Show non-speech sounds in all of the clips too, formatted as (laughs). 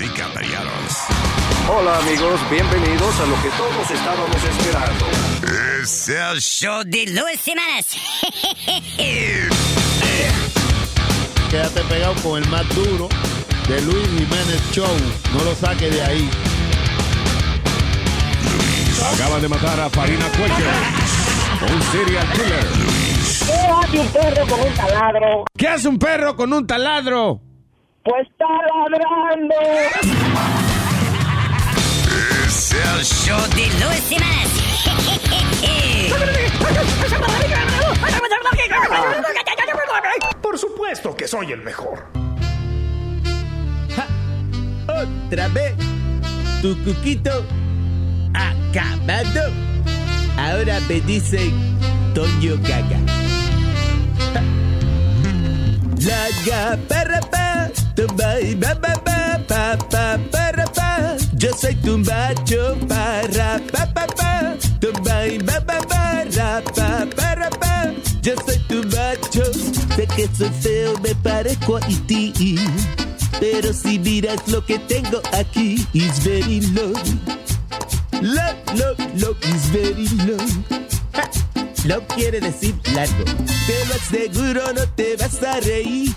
y caballeros. Hola amigos, bienvenidos a lo que todos estábamos esperando. Es el show de Luis Semanas. (laughs) Quédate pegado con el más duro de Luis Jiménez Show. No lo saque de ahí. Acaban de matar a Farina Cuello, un serial killer. ¿Qué hace un perro con un taladro? ¿Qué hace un perro con un taladro? Pues está ladrando. Es el show de Luis Semanas. Por supuesto que soy el mejor. Otra vez. Tu cuquito acabado. Ahora me dicen Toño Gaga. La para Yo soy tu macho para pa pa pa, tumba y ba ba ba ra, pa para pa. Yo soy tu macho, sé que soy feo, me parezco a ti. Pero si miras lo que tengo aquí, is very low. Low, low, low, is very low. (laughs) Ja. Low quiere decir largo. Te lo aseguro, no te vas a reír.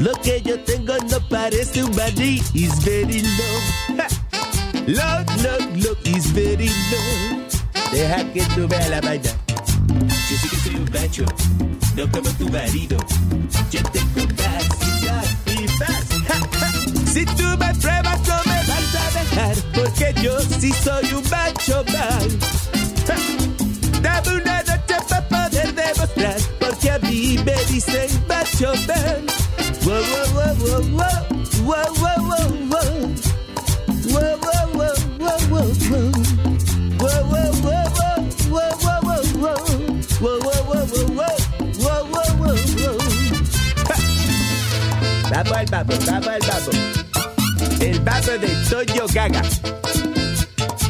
Lo que yo tengo no parece un maní. Is very low. Ja. (laughs) Low, low, low, is very low. Deja que tú veas la vaina. Yo sé que soy un macho, no como tu marido. Yo tengo más y más. Si tú me pruebas no me vas a dejar, porque yo sí soy un macho (laughs) man. Ja. Dame una noche para poder demostrar, porque a mí me dicen macho man. Wow, wow, wow, wow, wow, wow, wow, wow. Wow, wow, wow, wow, wow, wow. Wow, wow, wow, wow, wow, wow, wow, wow. Wow, wow, wow, wow, wow. Wow, wow, wow, wow. Ja. Vamos al babo, vamos al babo. El babo de Toño Gaga.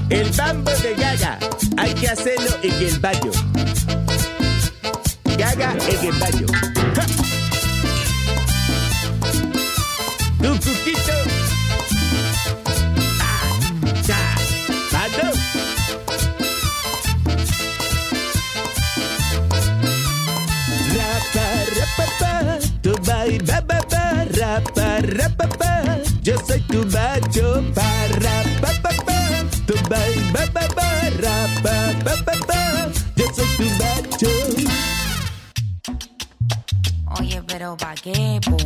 El bambo de Gaga. Hay que hacerlo en el baño. Gaga en el baño. ¡Ja! Tu cuquito. Ah. Rapa, rapa, pa, tu bai, ba, ba, ba, rapa, rapa, pa. Yo soy tu macho, para, pa, pa, pa. Yo soy tu macho. Oye, pero ¿pa' qué, po?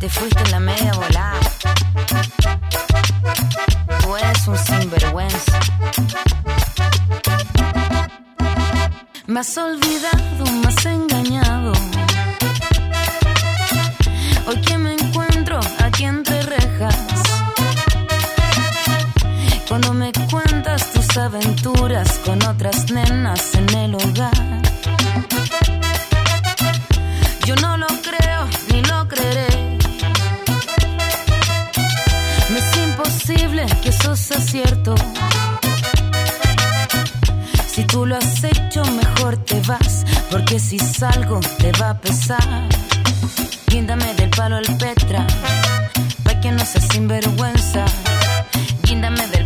Te fuiste en la media volada. Tú eres un sinvergüenza. Me has olvidado, me has engañado. Cuando me cuentas tus aventuras con otras nenas en el hogar. Yo no lo creo ni lo creeré. Me es imposible que eso sea cierto. Si tú lo has hecho, mejor te vas. Porque si salgo, te va a pesar. Guíndame del palo al Petra. Pa' que no seas sinvergüenza. Guíndame del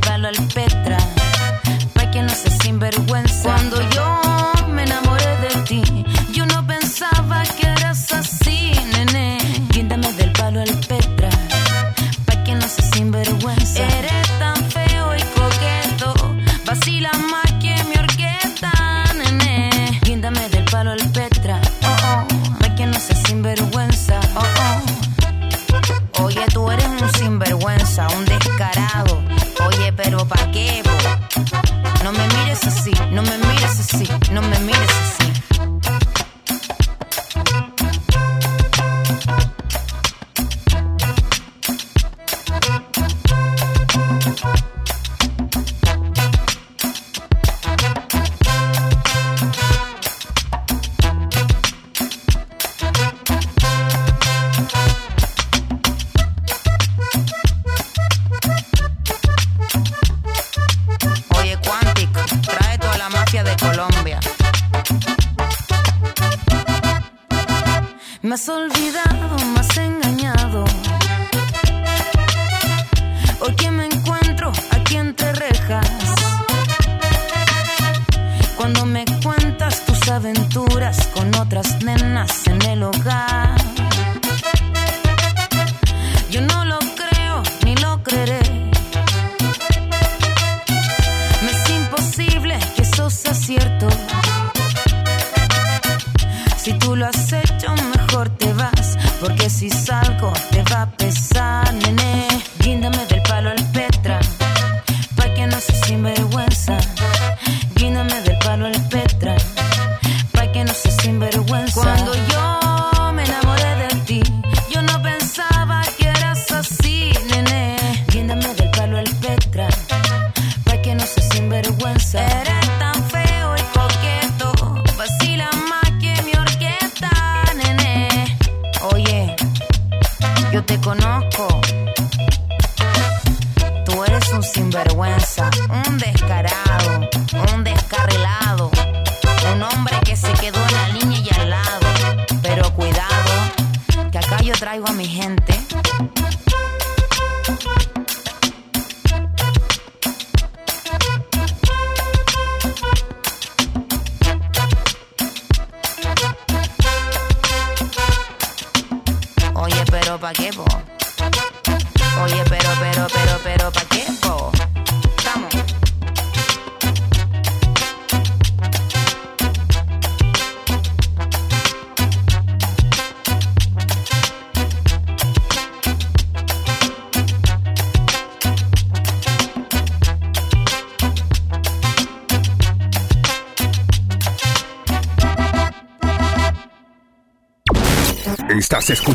otras nenas en el hogar.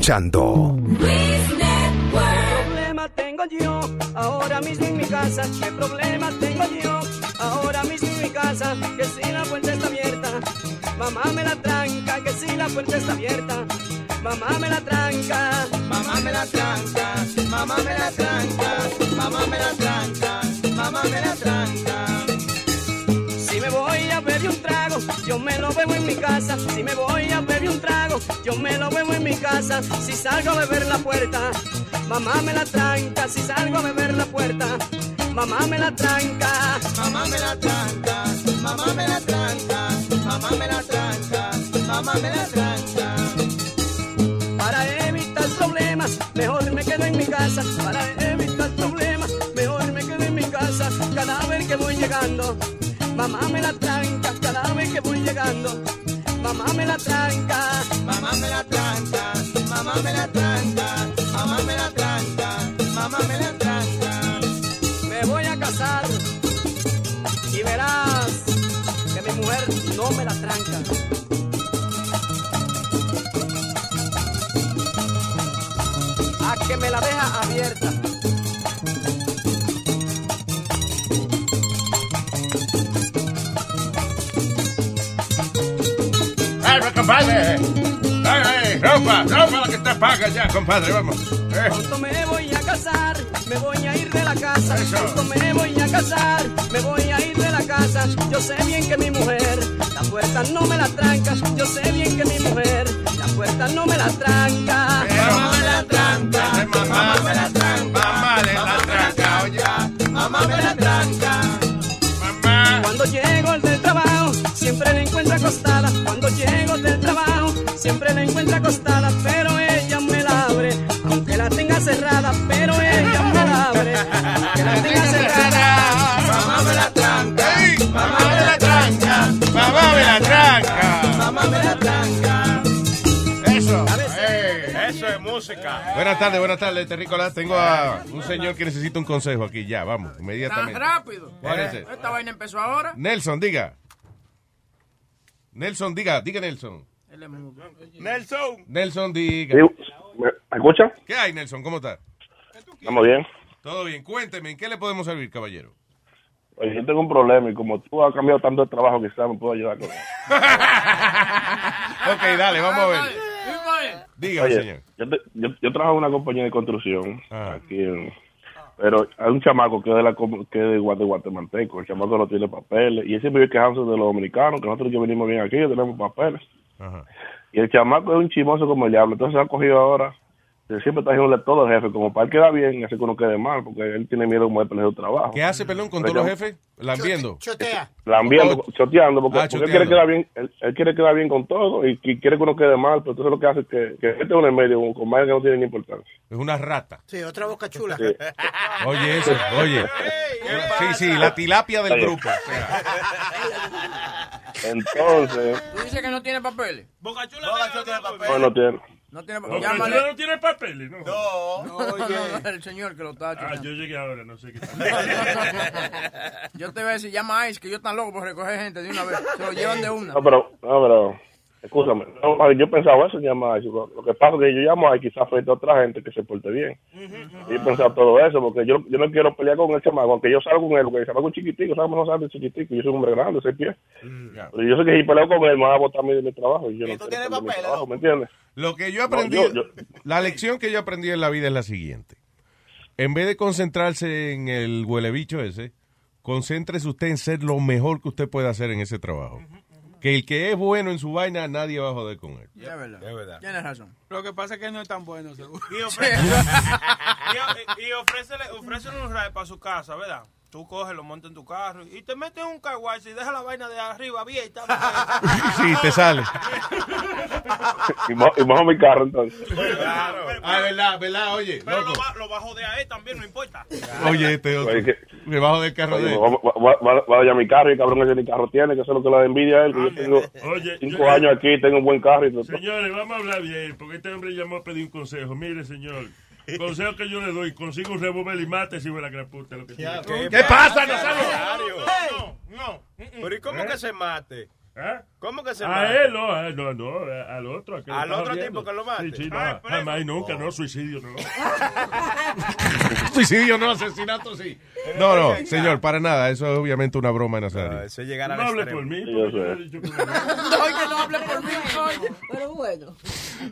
escuchando. Mamá me la tranca si salgo a beber la puerta. Mamá me la tranca. compadre, vamos. Eh. Pronto me voy a casar, me voy a ir de la casa. Eso. Pronto me voy a casar. Buenas tardes, buenas tardes, este Terrícola. Tengo a un señor que necesita un consejo aquí, ya, vamos, inmediatamente. Tan rápido. Eh, esta vaina empezó ahora. Nelson, diga. Nelson, diga, diga Nelson. Nelson. Nelson, diga. ¿Me escucha? ¿Qué hay, Nelson? ¿Cómo está? Estamos bien. Todo bien. Cuénteme, ¿en qué le podemos servir, caballero? Oye, yo tengo un problema y como tú has cambiado tanto de trabajo, quizás me puedo ayudar con eso. (laughs) ok, dale, vamos a ver. Dígame, Oye, señor. Yo, yo, yo, trabajo en una compañía de construcción ah. aquí Pero hay un chamaco que es de, la, que es de guatemalteco, el chamaco no tiene papeles, y él siempre vive quejándose de los dominicanos, que nosotros que venimos bien aquí, tenemos papeles. Y el chamaco es un chimoso como el diablo, entonces se ha cogido ahora Siempre está haciéndole todo al jefe, como para él queda bien hace que uno quede mal, porque él tiene miedo como de perder su trabajo. ¿Qué hace, perdón, con todos los jefes? Lambiendo. Chotea. Lambiendo, choteando, porque, Ah, porque él quiere quedar bien, él, él quiere quedar bien con todo y, y quiere que uno quede mal, pero entonces lo que hace es que, que este uno en medio, con más que no tiene ni importancia. Es una rata. Sí, otra boca chula. Sí. (laughs) Oye, eso, oye. Sí, sí, la tilapia del Oye. grupo. o sea. Entonces, Tú dices que no tiene papeles. Boca Chula tiene papel. no, no tiene. No tiene Boca Llámale. No tiene papeles, ¿no? No, no, no, el señor que lo está Ah, yo llegué ahora, no sé qué. (laughs) Yo te voy a decir, llama a Ice, que yo tan loco por recoger gente de una vez. Se lo llevan de una. No, pero, no, pero, escúchame, no, yo pensaba eso en llamar eso. Lo que pasa es que yo llamo a que quizás afecte a otra gente que se porte bien. Y he pensado todo eso, porque yo, yo no quiero pelear con el chamaco, aunque yo salgo con él, porque el chamaco es chiquitico, sabemos no sabe chiquitico, yo soy un hombre grande, seis pies. Pero yo sé que si peleo con él me va a botar mi, mi trabajo y yo no perder mi trabajo, ¿me entiendes? Lo que yo No, aprendí, yo- yo- la lección que yo aprendí en la vida es la siguiente. En vez de concentrarse en el huele bicho ese, concéntrese usted en ser lo mejor que usted puede hacer en ese trabajo. Que el que es bueno en su vaina, nadie va a joder con él. Es verdad. Es verdad. Tienes razón. Lo que pasa es que no es tan bueno, seguro. Y, (laughs) ofrece, (laughs) y, y ofrécele, ofrécele un ride para su casa, ¿verdad? Tú coges, lo montas en tu carro y te metes en un car wash y dejas la vaina de arriba abierta. (laughs) (laughs) Sí, te sale. (laughs) Y, mo- y mojo mi carro entonces. Ah, verdad, verdad, oye. Pero lo, loco. va- lo bajo de ahí también, no importa. Oye, este otro. Oye, que- Me bajo del carro Oye, de él. va, va, va- va a mi carro y el cabrón ese ni carro tiene, que eso es lo que le envidia a él, que yo tengo Oye, cinco yo- años aquí, tengo un buen carro y todo. Señores, vamos a hablar bien, porque este hombre llamó a pedir un consejo. Mire, señor, (laughs) consejo que yo le doy, consiga un revólver y mate si la gran puta. Lo que tiene. ¿Qué pasa, Nazario? No, no. Pero ¿y cómo que se mate? ¿Eh? ¿Cómo que se A mate? él no, a él no, no, a- al otro. a que ¿Al otro tipo que lo mate? Sí, sí, no, Ah, pero jamás y eso- nunca, no, suicidio, no. (laughs) Suicidio no, asesinato sí. No, no, señor, para nada. Eso es obviamente una broma, Nazario. Eso es llegar No hable por mí, Sí, yo porque yo sé. le he dicho que no. (laughs) No, que no hable por mí. Pero bueno.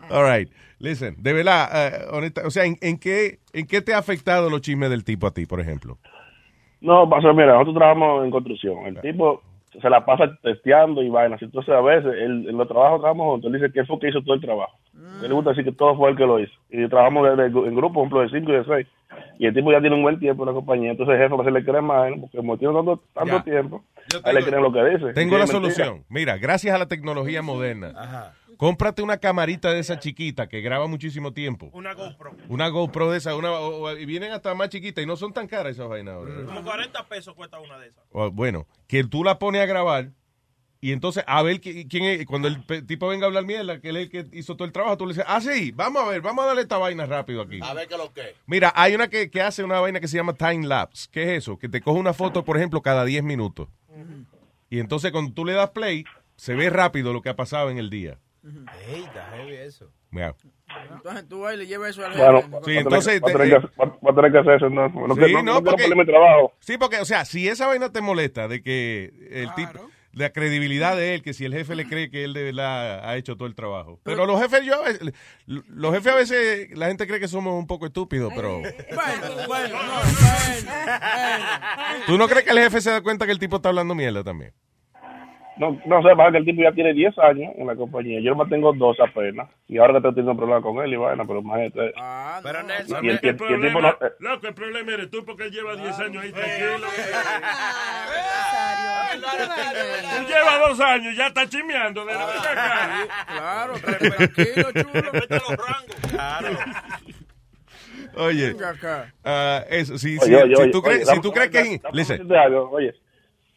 All right. Listen, de verdad, eh, honesta, o sea, ¿en, en qué, ¿en qué te ha afectado los chismes del tipo a ti, por ejemplo? No, pasa, mira, nosotros trabajamos en construcción. El tipo se la pasa testeando y vainas. Entonces, a veces, él, en los trabajos trabajamos juntos. Él dice que él fue el que hizo todo el trabajo. A él le gusta decir que todo fue él que lo hizo. Y trabajamos de- de- en grupo, por ejemplo, de cinco y de seis. Y el tipo ya tiene un buen tiempo en la compañía. Entonces, el jefe a veces le cree más él, porque como tiene tanto, tanto tiempo, a él le tengo- creen lo que dice. Tengo la mentira. solución. Mira, gracias a la tecnología moderna, cómprate una camarita de esa chiquita que graba muchísimo tiempo. Una GoPro. Una GoPro de esa, una, o- o- y vienen hasta más chiquitas y no son tan caras esas vainas ahora. Como 40 pesos cuesta una de esas. O, bueno, que tú la pones a grabar y entonces a ver qui- quién es, cuando el tipo venga a hablar mierda, que él es el que hizo todo el trabajo, tú le dices, ah, sí, vamos a ver, vamos a darle esta vaina rápido aquí. A ver qué lo que. Mira, hay una que, que hace una vaina que se llama time lapse. ¿Qué es eso? Que te coge una foto, por ejemplo, cada 10 minutos. Y entonces cuando tú le das play, se ve rápido lo que ha pasado en el día. Ey, está heavy eso. Mira. Entonces tú vas y le llevas eso al Bueno, jefe. Sí, va a tener- entonces, Va a tener te- que- tener hacer eso. No, no, Sí, que- no, no, porque- mi trabajo. Sí, porque, o sea, si esa vaina te molesta de que el tipo, la credibilidad de él, que si el jefe le cree que él de verdad ha hecho todo el trabajo. Pero los jefes, yo, a veces- los jefes a veces, la gente cree que somos un poco estúpidos, pero Bueno, (laughs) bueno, no, bueno, bueno. ¿tú no crees que el jefe se da cuenta que el tipo está hablando mierda también? No, no sé, pasa que el tipo ya tiene 10 años en la compañía. Yo nomás tengo dos apenas. Y ahora que estoy teniendo problemas con él y vaina, pero imagínate. Pero Nelson, Y el, el- y el problema, tipo no... eh, loco, el problema eres tú porque él lleva 10 años ahí tranquilo. Él lleva dos años, ya está chimeando. De la ven acá. Claro, tranquilo, chulo. (laughs) Vete a los rangos. claro. Oye, ah, eso, si, Oye, si- oye, si tú oye, crees, si tú crees que... Listen, Oye,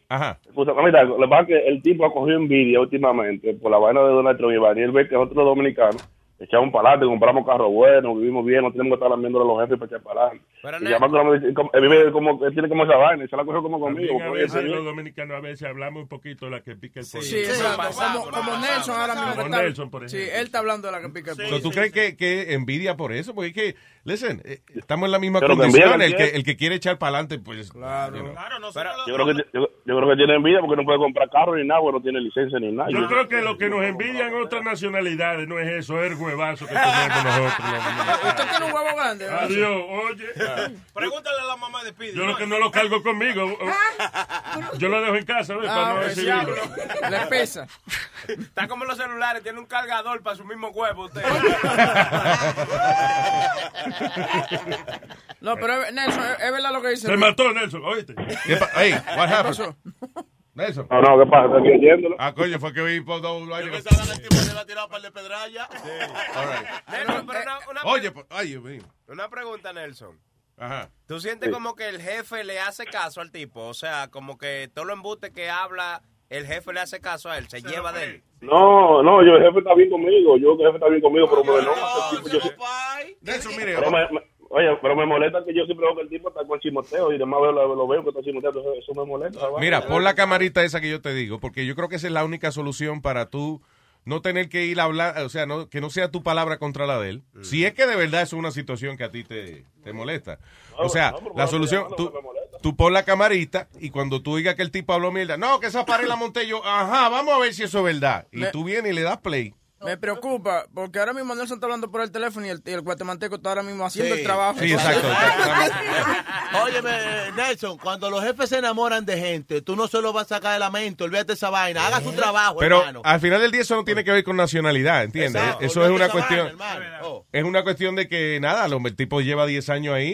ajá. Pues, mamita, lo que es el tipo ha cogido envidia últimamente por la vaina de Donald Trump y él ve que nosotros los dominicanos echamos para adelante, compramos carros buenos, vivimos bien, no tenemos que estar lambiendo a los jefes para echar para adelante. Pero, Y como- él vive como, él tiene como esa vaina y se la cogió como conmigo. A veces los dominicanos a veces hablamos un poquito de la que pica el pollo. Sí, exacto. Como, como Nelson ahora mismo. que Como Nelson, por Sí, ejemplo. él está hablando de la que pica el pollo. ¿Tú crees que, que envidia por eso? Porque es que, listen, eh, estamos en la misma Pero que condición. envidia, El que, el que quiere echar para adelante, pues... Claro. you know. Claro, nosotros Yo creo, que, yo, yo creo que tiene envidia porque no puede comprar carro ni nada, porque no tiene licencia ni nada. Yo creo que lo que nos envidian otras nacionalidades no es eso, es el huevazo que tenemos nosotros. los ¿Usted tiene un huevo grande? ¿no? Adiós, oye. Pregúntale a la mamá de Speedy. Yo lo que no lo cargo conmigo. Yo lo dejo en casa, ¿ves? Para Ah, no pues, recibirlo. Le pesa. Está como los celulares, tiene un cargador para su mismo huevo usted. No, pero Nelson, es, verdad lo que dice. Se mató Nelson, oíste. ¿Qué pa- Hey, what ¿Qué happened? Nelson. No, no, ¿qué pasa? Estoy oyéndolo. Ah, coño, fue que vi por dos Yo años. pensaba que el tipo se va a tirar para el de pedralla. All right. (laughs) Nelson, pero una, una, Oye, pues, ay, Dios mío. una pregunta, Nelson. Ajá. ¿Tú sientes Sí. como que el jefe le hace caso al tipo? O sea, como que todo lo embuste que habla, el jefe le hace caso a él, se, lleva de él. No, no, yo el jefe está bien conmigo. Yo el jefe está bien conmigo, pero me no, tipo, yo sí- Nelson, mire. pero me, me- oye, pero me molesta que yo siempre veo que el tipo está con chimoteo y demás veo, lo, lo veo que está chimoteando. Eso, eso me molesta. ¿sabes? Mira, pon la camarita esa que yo te digo, porque yo creo que esa es la única solución para tú no tener que ir a hablar, o sea, no, que no sea tu palabra contra la de él. Si es que de verdad es una situación que a ti te, te molesta. O sea, no, la solución, tú, tú pon la camarita y cuando tú digas que el tipo habló mierda, no, que esa pared la monté yo, ajá, vamos a ver si eso es verdad. Y Me- tú vienes y le das play. Me preocupa, porque ahora mismo Nelson está hablando por el teléfono y el, y el guatemalteco está ahora mismo haciendo Sí. el trabajo. Sí, exacto. Óyeme, Nelson, cuando los jefes se enamoran de gente, tú no solo vas a sacar de la mente, olvídate de esa vaina, haga su trabajo, Pero hermano. al final del día eso no tiene que ver con nacionalidad, ¿entiendes? Exacto, Eso es una cuestión... vaina. Oh. Es una cuestión de que, nada, el tipo lleva 10 años ahí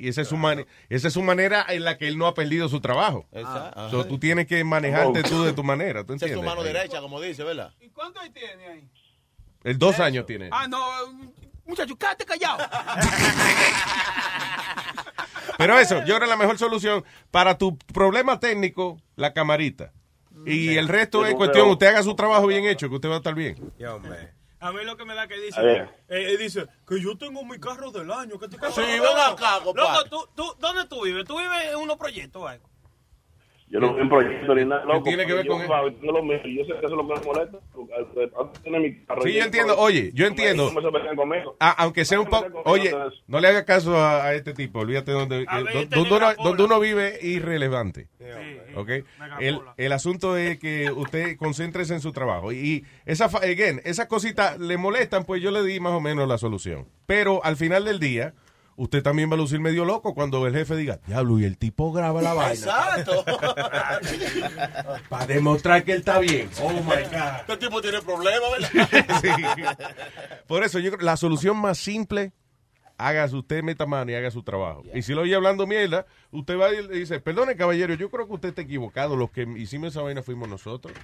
y, y esa, es su mane- esa es su manera en la que él no ha perdido su trabajo. Exacto. So, tú tienes que manejarte tú de tu manera, ¿tú Esa es entiendes? tu mano derecha, como dice, ¿verdad? ¿Y cuánto ahí tiene ahí? El dos años tiene. Ah, no, muchacho, cállate callado. (laughs) Pero eso, yo creo que la mejor solución para tu problema técnico, la camarita. Y el resto es Pero- cuestión, usted haga su trabajo bien hecho, que usted va a estar bien. Yo, hombre. A mí lo que me da que dice, eh, eh, dice que yo tengo mi carro del año. Que te Sí, ven acá. Loco, ¿tú, tú, ¿dónde tú vives? ¿Tú vives en unos proyectos? algo? Yo no un proyecto ni nada. loco, tiene que ver yo, con él? Yo, lo mío, yo sé que eso es lo que me molesta. Sí, yo entiendo. Oye, yo entiendo. Ah, aunque sea un poco... Oye, no le haga caso a, a este tipo, olvídate donde, A que- ver, do- este donde, uno, donde uno vive irrelevante. ¿ok? Megapola. El, el asunto es que usted concéntrese en su trabajo. Y, esa, again, esas cositas le molestan, pues yo le di más o menos la solución. Pero al final del día, usted también va a lucir medio loco cuando el jefe diga, diablo, y el tipo graba la vaina. Exacto. (laughs) Para demostrar que él está bien. Oh my God. Este tipo tiene problemas, ¿verdad? (laughs) Sí. Por eso yo creo la solución más simple, haga usted meta mano y haga su trabajo. Y si lo oye hablando mierda, usted va y le dice, perdone caballero, yo creo que usted está equivocado, los que hicimos esa vaina fuimos nosotros.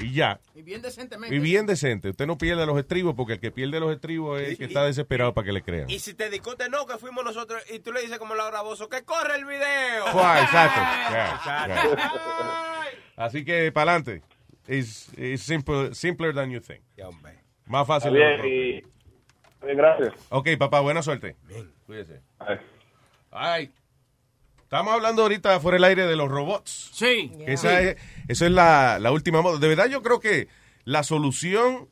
Y ya. Y bien decentemente. Y bien decente, usted no pierde los estribos porque el que pierde los estribos es el que está desesperado para que le crean. Y si te discute, no, que fuimos nosotros, y tú le dices como Laura Bozo, que corre el video. Fua, (laughs) exacto. Ya, ya. (laughs) Así que para adelante. It's, it's simple, simpler than you think. Ya, hombre. Más fácil. bien, y... bien, gracias. Ok, papá, buena suerte. Cuídese. Ay. Ay. Estamos hablando ahorita fuera del aire de los robots. Sí. Esa es, esa es la, la última moda. De verdad, yo creo que la solución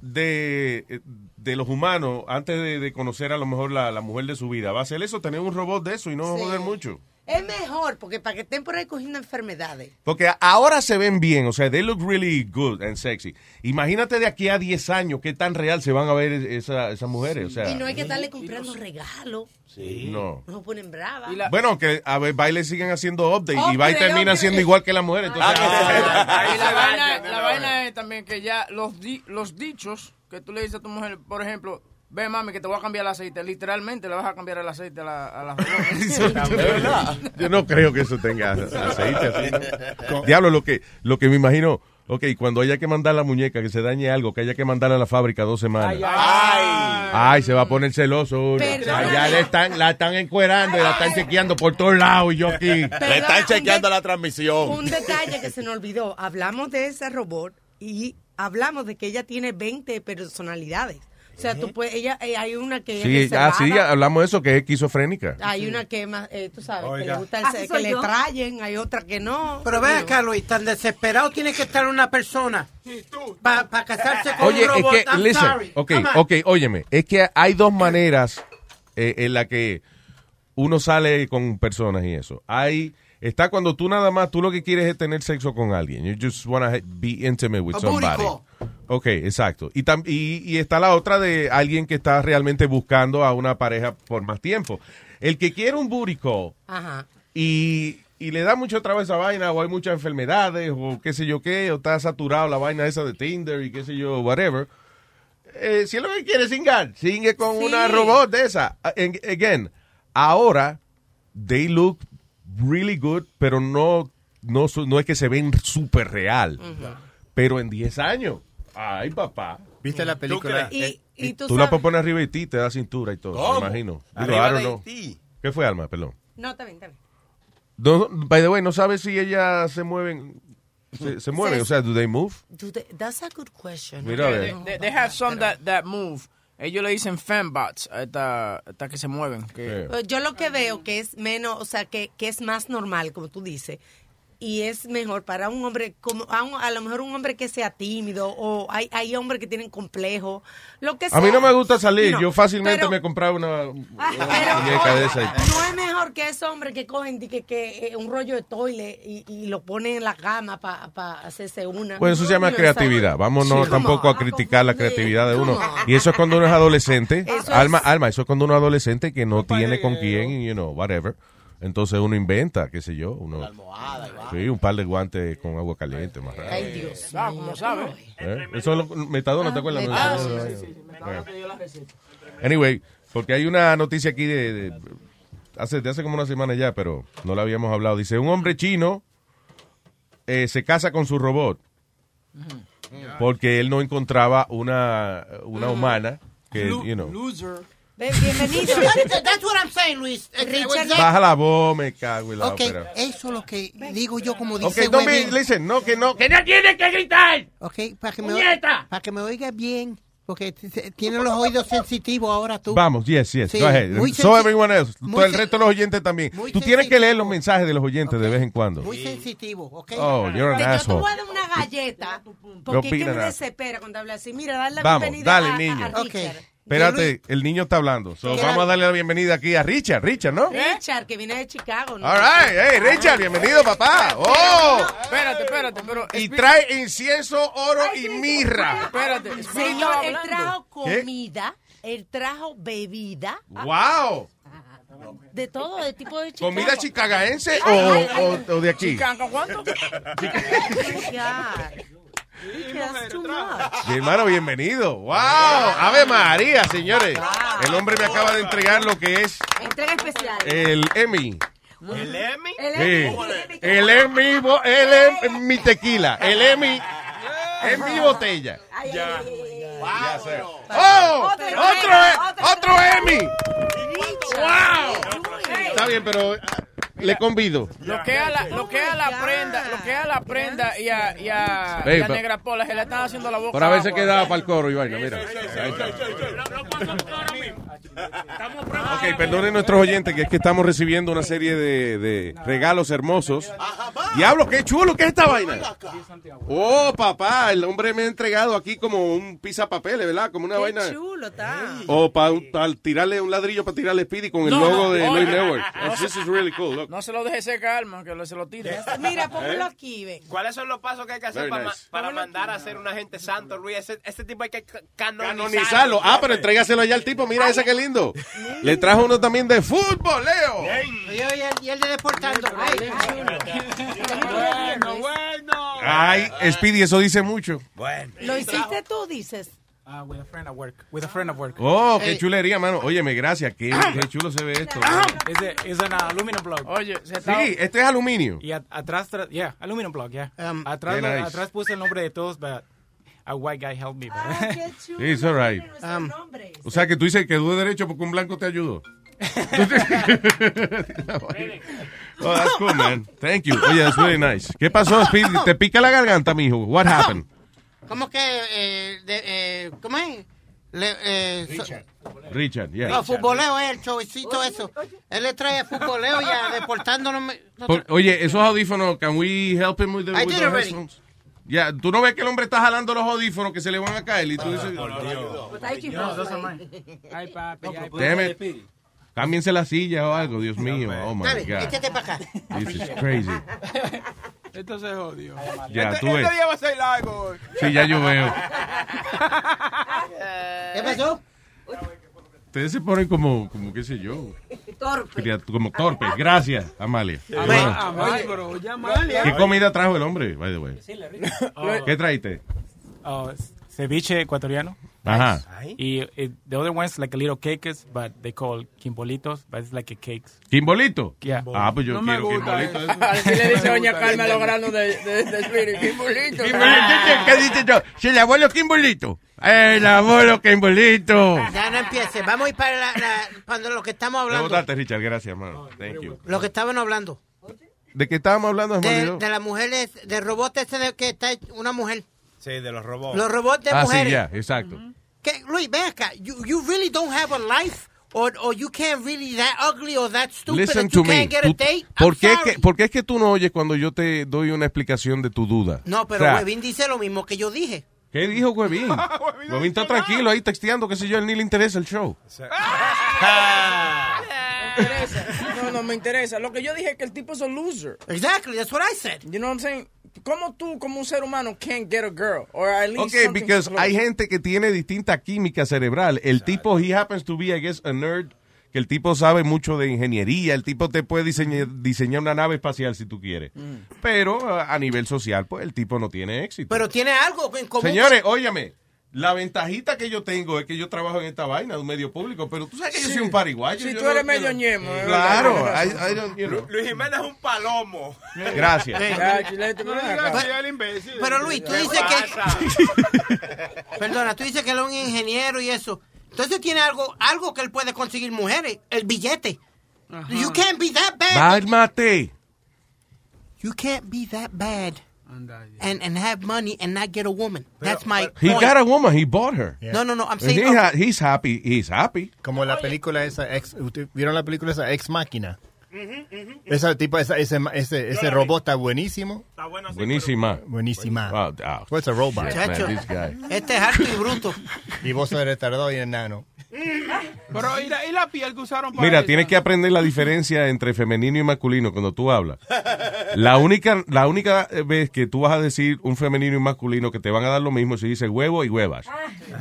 de, de los humanos antes de, de conocer a lo mejor la, la mujer de su vida va a ser eso, tener un robot de eso y no Sí. joder mucho. Es mejor, porque para que estén por ahí cogiendo enfermedades. Porque ahora se ven bien, o sea, they look really good and sexy. Imagínate de aquí a 10 años qué tan real se van a ver esa- esas mujeres, o sea. y no hay que estarle comprando regalos. No. No ponen brava. Bueno, que a ver, baile siguen haciendo update y Update, termina siendo igual que la mujer. Entonces, ah, (laughs) Y la, vaina, la vaina es también que ya los, di- los dichos que tú le dices a tu mujer, por ejemplo, ve mami que te voy a cambiar el aceite, literalmente le vas a cambiar el aceite a la, a la (laughs) verdad. Yo no creo que eso tenga aceite así. ¿no? Diablo, lo que, lo que me imagino, ok, cuando haya que mandar la muñeca, que se dañe algo, que haya que mandarla a la fábrica dos semanas. Ay, Ay. se va a poner celoso. Allá le están, la están encuerando y la están chequeando por todos lados y yo aquí. Le están chequeando la transmisión. Un detalle que se nos olvidó. Hablamos de ese robot y hablamos de que ella tiene 20 personalidades. O sea, tú puedes, ella, eh, hay una que Sí, es ah, sí, hablamos de eso, que es esquizofrénica. hay una que más, eh, tú sabes, que Oiga. le gusta el Así se- soy que le yo. trayen, hay otra que no. Pero ven acá, Luis, tan desesperado tiene que estar una persona para casarse con Oye, un robot. es que, I'm listen, sorry. ok, Come on. ok, óyeme, es que hay dos maneras eh, en la que uno sale con personas y eso. Hay Está cuando tú nada más, tú lo que quieres es tener sexo con alguien. You just want to be intimate with somebody. call. Ok, exacto. Y, tam- y, y está la otra de alguien que está realmente buscando a una pareja por más tiempo. El que quiere un booty call Ajá. y, y le da mucho trabajo a esa vaina, o hay muchas enfermedades, o qué sé yo qué, o está saturado la vaina esa de Tinder y qué sé yo, whatever. Eh, si es lo que quiere singar, singue con Sí. una robot de esa. Again, ahora, they look really good, pero no, no, su- no es que se ven súper real. Pero en 10 años, ay papá. ¿Viste la película? Y, y tú, Tú, la pones arriba de ti, te da cintura y todo, ¿Cómo? me imagino. Digo, Arriba de know. ti. ¿Qué fue, Alma? Perdón. No, está bien, está bien. No, by the way, no sabes si ellas se mueven. Se, se mueven, o sea, do they move? Do they- that's a good question. Mira, They, they- they have some that, that move. Ellos le dicen fembots a esta, esta que se mueven. Que, Yo lo que veo que es menos, o sea, que, que es más normal, como tú dices, y es mejor para un hombre, como a, un- a lo mejor un hombre que sea tímido, o hay, hay hombres que tienen complejo, lo que sea. A mí no me gusta salir. No, Yo fácilmente pero- me compraba una, una pero- muñeca de esa. y- No es mejor que ese hombre que cogen que, que, eh, un rollo de toile y, y lo ponen en la cama para hacerse una. Pues eso se llama No, creatividad. Vámonos Sí. tampoco a criticar la creatividad de uno. Y eso es cuando uno es adolescente. Eso es- Alma, Alma, eso es cuando uno es adolescente que no tiene con quién, you know, whatever. Entonces uno inventa, qué sé yo, uno. Sí, un par de guantes con agua caliente, más raro. Ay, Dios. Ah, mío, como sabe. ¿Eh? Eso es lo, metadona, ¿te acuerdas? Ah, sí, Metadona, sí, sí. Me Bueno. han pedido la receta. Anyway, porque hay una noticia aquí de, de- hace, de hace como una semana ya, pero no la habíamos hablado. Dice, un hombre chino eh, se casa con su robot porque él no encontraba una, una humana que, you know. Loser. Ven, Bienvenido. That's what I'm saying, Luis. Eh, Richard, eh, Baja la voz, me cago en la Ok, ópera. eso es lo que digo yo como Ok, dice don't be, listen, no, que no, que ¡No tiene que gritar! Ok, para que, me, para que me oiga bien, porque tiene los oídos sensitivos ahora tú. Vamos, yes, yes, Sí, go ahead. muy So everyone else, muy todo el resto de los oyentes también. muy Tú tienes que leer los mensajes de los oyentes de vez en cuando. Muy sensitivo, ¿ok? Oh, you're an Yo te asshole. voy a dar una galleta porque es que me desespera cuando habla así. Mira, dale la Vamos, bienvenida dale, a, niño. a Ok. Richard. Espérate, el niño está hablando. So, ¿Qué vamos era? a darle la bienvenida aquí a Richard. Richard, ¿no? Richard, que viene de Chicago. ¿no? All right, hey, Richard, bienvenido, papá. Oh, Espérate, espérate, pero. y trae incienso, oro y mirra. Espérate, Señor, él trajo comida, él trajo bebida, Wow. de todo, de tipo de Chicago. ¿Comida chicagaense o, o- o de aquí? Chicanca, ¿cuánto? (laughs) Mi hermano, bienvenido. Wow. Ave María, señores. El hombre me acaba de entregar lo que es Entrega especial. el Emmy. ¿El Emmy? El Sí. Emmy. El Emmy, el em- mi tequila. El Emmy es mi botella. Ay, ay, ay, ay, ay. ¡Oh! Otro Emmy, ¡Otro, otro Emmy! Richard. Está bien, pero eh, le convido. Lo que a la, lo que a la prenda, lo que a la prenda y a, y a, y a negra pola se le están haciendo la boca. Por haberse agua. quedado para el coro y vaina, mira. Ahí está. Ok, perdonen nuestros oyentes que es que estamos recibiendo una serie de, de regalos hermosos. Diablo, qué chulo que es esta vaina. Oh, papá, el hombre me ha entregado aquí como un pizza papeles, ¿verdad? Como una vaina. Qué chulo está. O para tirarle un ladrillo para tirarle Speedy con el No, logo no, de. Luis Network. (laughs) This is really cool. Look. No se lo deje seca, Alma, que lo- se lo tire. Mira, (laughs) póngalo aquí, ven. ¿Cuáles son los pasos que hay que hacer Very para, nice. ma- para mandar a ser un agente santo, Luis? Ese tipo hay que ca- canonizarlo. Canonizarlo. Ah, pero entrégaselo allá al tipo. Mira ese que lindo. Le trajo uno también de fútbol, Leo. Y, el, y el de deportando. Ay, Bueno, bueno. Ay, Speedy, eso dice mucho. Bueno. Lo hiciste tú, dices. Uh, with a friend at work. With a friend at work. Oh, qué chulería, mano. Óyeme, gracias. Qué, qué chulo se ve esto. Is an uh, aluminum block? Oye, se está... Sí, este es aluminio. Y at- atrás, yeah, aluminum block, yeah. Um, atrás, nice. atrás puse el nombre de todos, but a white guy helped me. Ah, qué (laughs) chulo. Sí, it's all right. Um. O sea, que tú dices que dude derecho porque un blanco te ayudó. (laughs) (laughs) oh, that's cool, man. Thank you. Oye, that's really nice. ¿Qué pasó, Speedy? ¿Te pica la garganta, mijo? What happened? ¿Cómo que? Eh, de, eh, ¿Cómo es? Le, eh, so- Richard, yeah. no, futboleo es el showcito eso. Él le trae futboleo ya deportándolo. Por- oye, esos audífonos, can we help him with the, I with did the already. headphones? Ya, tú no ves que el hombre está jalando los audífonos que se le van a caer y tú dices. Ay, papi, ay. Cámbiense la silla o algo, Dios mío. Oh my God. échate para acá. This is crazy. Esto se jodió. Ya, este, tú ves. este día va a ser largo. Sí, ya yo veo. ¿Qué pasó? Ustedes se ponen como, como qué sé yo, (laughs) Torpe. como torpes. Gracias, Amalia. Amalia, Bueno, Amalia, ya Amalia. ¿Qué comida trajo el hombre, by the way? ¿Qué traiste? Oh, ceviche ecuatoriano. Ajá. Y eh, the other one's like a little cakes, but they call quimbolitos, but it's like a cakes. ¿Quimbolito? Yeah. Ah, pues yo No quiero quimbolito. Así (laughs) le dice doña Carmen a los granos de, de, de Spirit. ¡Qué bonito! ¿Qué dice yo? Si el abuelo Kimbolito. El abuelo Kimbolito. Ya no empiece. Vamos a ir para, la, la- para lo que estamos hablando. votaste, Richard. Gracias, mano. Thank you. Lo que estaban hablando. ¿De qué estábamos hablando? De, de las mujeres, de robot ese de que está una mujer. Sí, de los robots. Los robots de Ah, sí, mujeres. ya, exacto. Que, Luis, ven acá. You, you really don't have a life? Or, or you can't really that ugly or that stupid Listen that you to me. can't get a date? I'm ¿por, qué que, ¿Por qué es que tú no oyes cuando yo te doy una explicación de tu duda? No, pero O sea, Webin dice lo mismo que yo dije. ¿Qué dijo Huevín? Huevín (laughs) está tranquilo ahí texteando, qué sé yo, a él ni le interesa el show. Me interesa. (laughs) (laughs) No, no me interesa. Lo que yo dije es que el tipo es un loser. Exactly, that's what I said. You know what I'm saying? ¿Cómo tú, como un ser humano, can't get a girl? Or at least Ok, something because close? hay gente que tiene distinta química cerebral. El tipo, he happens to be, I guess, a nerd, que el tipo sabe mucho de ingeniería, el tipo te puede diseñar, diseñar una nave espacial si tú quieres. Pero a a nivel social, pues el tipo no tiene éxito. Pero tiene algo en común. Señores, óyame, la ventajita que yo tengo es que yo trabajo en esta vaina de un medio público, pero tú sabes que yo soy un pariguayo. Sí, yo tú eres medio ñemo, Claro, verdad. I- I don't, you know. Luis Jiménez es un palomo. (laughs) Gracias. Pero Luis, tú dices que... (laughs) Perdona, tú dices que él es un ingeniero y eso. Entonces tiene algo, algo que él puede conseguir mujeres, el billete. You can't be that bad. Cálmate. You can't be that bad and, and have money and not get a woman. That's my He point. got a woman, he bought her. No, no, no, I'm saying... he ha- um, he's happy, he's happy. Como la película esa, ex, ¿usted- ¿vieron la película esa Ex Máquina? Esa tipo, esa, ese, ese, ese robot está buenísimo. Buenísima. Buenísima. Wow, oh, What's a robot? shit, man, this guy. Este es alto y bruto. Y vos sos retardado y enano. Pero ¿y la, y la piel que usaron para Mira, eso? tienes que aprender la diferencia entre femenino y masculino cuando tú hablas. La única, la única vez que tú vas a decir un femenino y masculino que te van a dar lo mismo si dices huevo y huevas.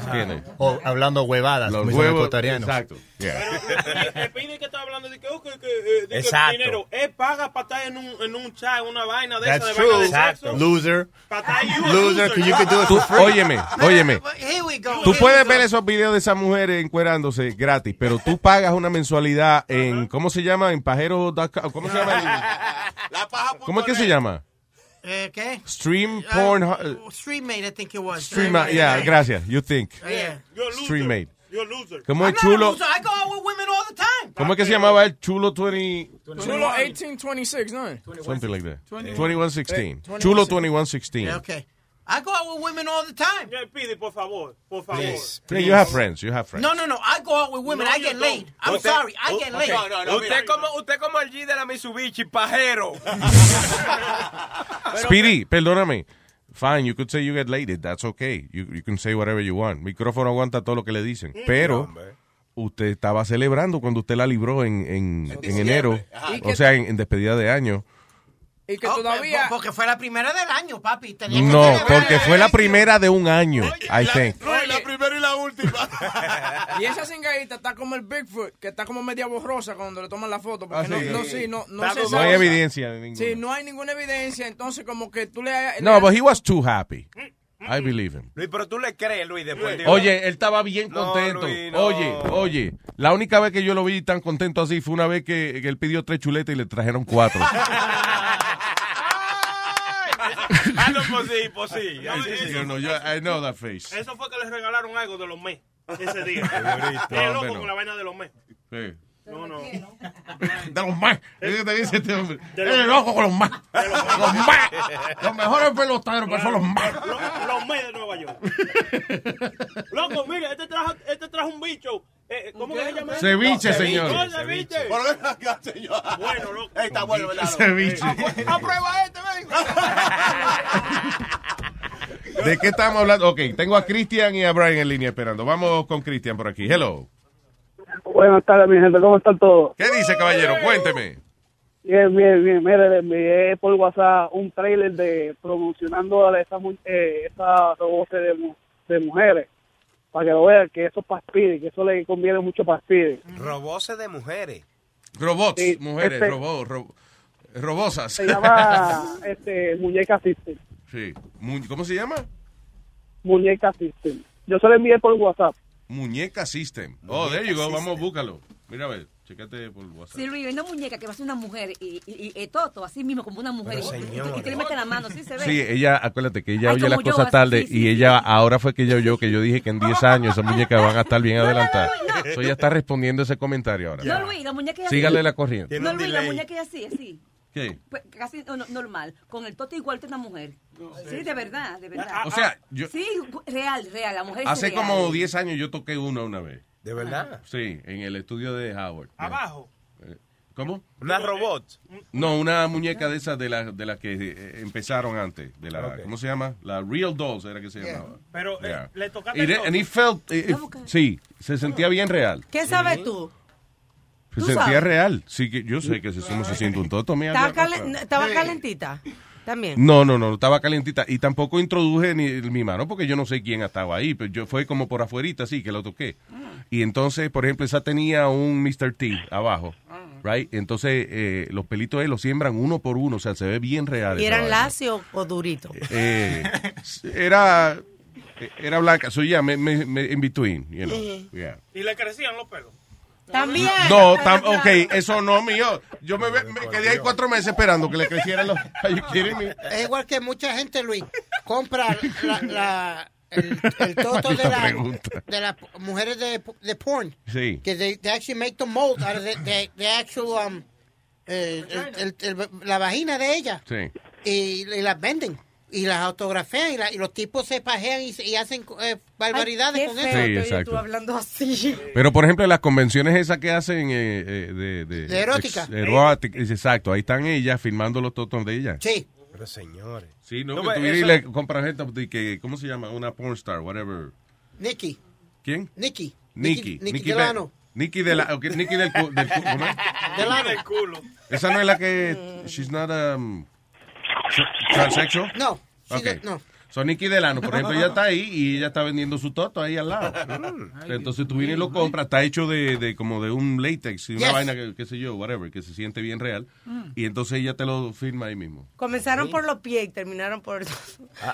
¿Entiendes? O hablando huevadas, Los como huevos, exacto. Yeah. (laughs) El pide que está hablando de que, oh, que, que, eh, de que Exacto. dinero. Él paga para estar en un, en un chat, una vaina de That's esa de vaina true. de sexo. Loser. Para estar Loser, que you can do it Tú- for free. óyeme, óyeme. Here we go. Tú here puedes we go. ver esos videos de esas mujeres encuerándose gratis, pero tú pagas una mensualidad en, ¿cómo se llama? En pajero.com. ¿Cómo se llama? ¿Cómo es que se llama? Eh, ¿Qué? Stream porn. Uh, Streammate, I think it was. Stream, yeah, gracias. You think. Yeah. Streammate. You're a loser. ¿Cómo es I'm not a chulo? loser. I go out with women all the time. ¿Cómo es que se llamaba el chulo 20? Chulo 1826, ¿no? Something like that. 21. 2116. 21. Chulo 2116. Yeah, okay. I go out with women all the time. Yeah, pide, por favor, por favor. Yeah, you have friends. You have friends. No, no, no. I go out with women. No, I get laid. I'm Usted- sorry. I get laid. No, no, no, usted, como, usted como el G de la Mitsubishi, pajero. Speedy, perdóname. Fine, you could say you get late. That's okay. You, you can say whatever you want. Micrófono aguanta todo lo que le dicen. Pero usted estaba celebrando cuando usted la libró en, en, en enero. O sea, en, en despedida de año. Y que Oh, todavía... po- Porque fue la primera del año, papi. Tenía que No, porque fue la primera de un año, I think. la primera y la última. (laughs) Y esa cingadita está como el Bigfoot, que está como media borrosa cuando le toman la foto. Porque Ah, no, sí. no, sí, no, no, se No hay evidencia. de ninguna. Sí, no hay ninguna evidencia. Entonces, como que tú le... le No, but he was too happy. I believe him. Luis, pero tú le crees, Luis, después de... Oye, él estaba bien No, contento. Luis, no. Oye, oye, la única vez que yo lo vi tan contento así fue una vez que, que él pidió tres chuletas y le trajeron cuatro. (laughs) Ah, no, pues sí, pues sí. Sí, sí, no, no, yo- I know that face. Eso fue que les regalaron algo de los mes ese día. (laughs) Es loco no. con la vaina de los mes. Sí. No, no. De los más. Es que te dice este hombre. Eres loco con los más. Los más. Los mejores peloteros, pero son los más. Los, los mes de Nueva York. Loco, mire, este trajo, este trajo un bicho. Eh, eh, ¿Cómo que se llama? Ceviche, No, señor. No, ceviche. Pero ven acá, señor. Bueno, loco. Está bueno, ¿verdad? Ceviche. Aprueba este, ven. (laughs) ¿De qué estamos hablando? Ok, tengo a Cristian y a Brian en línea esperando. Vamos con Cristian por aquí. Hello. Buenas tardes, mi gente. ¿Cómo están todos? ¿Qué dice, caballero? Cuénteme. Bien, bien, bien. Mire, le envié por WhatsApp un trailer de promocionando a esa, mu- eh, esa robots de mujeres. Para que lo vean, que eso es para Speedy, que eso le conviene mucho para Speedy. Robose de mujeres. Robots, Sí, mujeres, este- robots, ro- robosas. Se llama (laughs) este, Muñeca System. Sí. ¿Cómo se llama? Muñeca System. Yo se lo envié por WhatsApp. Muñeca System. Oh, there you go. Vamos, búscalo. Mira a ver, checate por WhatsApp. Sí, Luis, una muñeca que va a ser una mujer y, y, y, y Toto, así mismo, como una mujer. Pero, y, y- señores. y te le mete la mano, sí se ve. Sí, ella, acuérdate que ella Ay, oye las cosas tarde sí, sí, y sí. ella, ahora fue que ella oyó que yo dije que en 10 años esas muñecas van a estar bien (laughs) adelantadas. So, ella está respondiendo ese comentario ahora. No, Luis, la muñeca es así. Sígale la corriente. No, Luis, la muñeca es así, así. ¿Qué? Pues, casi no- no- normal. Con el Toto igual que una mujer. Sí, de verdad, de verdad. O sea, yo- Sí, real, real, la mujer es Hace real. como 10 años yo toqué una una vez. ¿De verdad? Sí, en el estudio de Howard. Abajo. Eh, ¿Cómo? Una robot. No, una muñeca de esas de las de las que eh, empezaron antes. De la. ¿Cómo se llama? La Real Dolls era que se llamaba. Pero eh, Yeah. le toto. and felt- eh, eh, sí, se sentía bien real. ¿Qué sabes tú? Se ¿Tú sentía sabes? real. Sí, que yo sé que se, se siente un toto. mira, ¿Estaba, ya, calen- estaba calentita? También. No, no, no, estaba calientita. Y tampoco introduje ni mi mano porque yo no sé quién estaba ahí. Pero yo fue como por afuerita, así que lo toqué. Y entonces, por ejemplo, esa tenía un Mr. T abajo. Right? Entonces, eh, los pelitos ahí los siembran uno por uno. O sea, se ve bien real. ¿Y eran lacios o duritos? Eh, era, era blanca. So, yeah, me, me, me- in between, you know. Ujú. Yeah. Y le crecían los pelos. También. No, tam- ok, eso no mío. Yo me, me quedé ahí cuatro meses esperando que le crecieran los. (laughs) Are you kidding me? Es igual que mucha gente, Luis, compra la, la- (laughs) el, el toto de, la, de las mujeres de, de porn. Sí. Que they, they actually make the mold out of the, the, the actual, um, eh, el- el- el- la vagina de ella. Sí. Y, y las venden. Y las autografían y, la- y los tipos se pajean y, se- y hacen eh, barbaridades Ay, con eso. Sí, exacto. tú hablando así. Pero, por ejemplo, en las convenciones esas que hacen eh, eh, de, de, De erótica. ex- erótica, exacto, ahí están ellas filmando los totos de ellas. Sí. Pero señores. Sí, no, No, que pero tú vienes y eso- le compras gente de que, ¿cómo se llama? Una pornstar, whatever. Nicky. ¿Quién? Nicky. Nicky. Nicky de- Delano. Nicky de la, ok, Nicky del, del cu- ¿cómo es? Delano. del culo. Esa no es la que, she's not um, transsexual. No. Okay. no. So, Nicky Delano, por ejemplo, ella está ahí y ella está vendiendo su toto ahí al lado. Entonces tú vienes y lo compras, está hecho de, de como de un látex y una Yes. vaina que, qué sé yo, whatever, que se siente bien real. Y entonces ella te lo firma ahí mismo. Comenzaron por los pies y terminaron por... Yo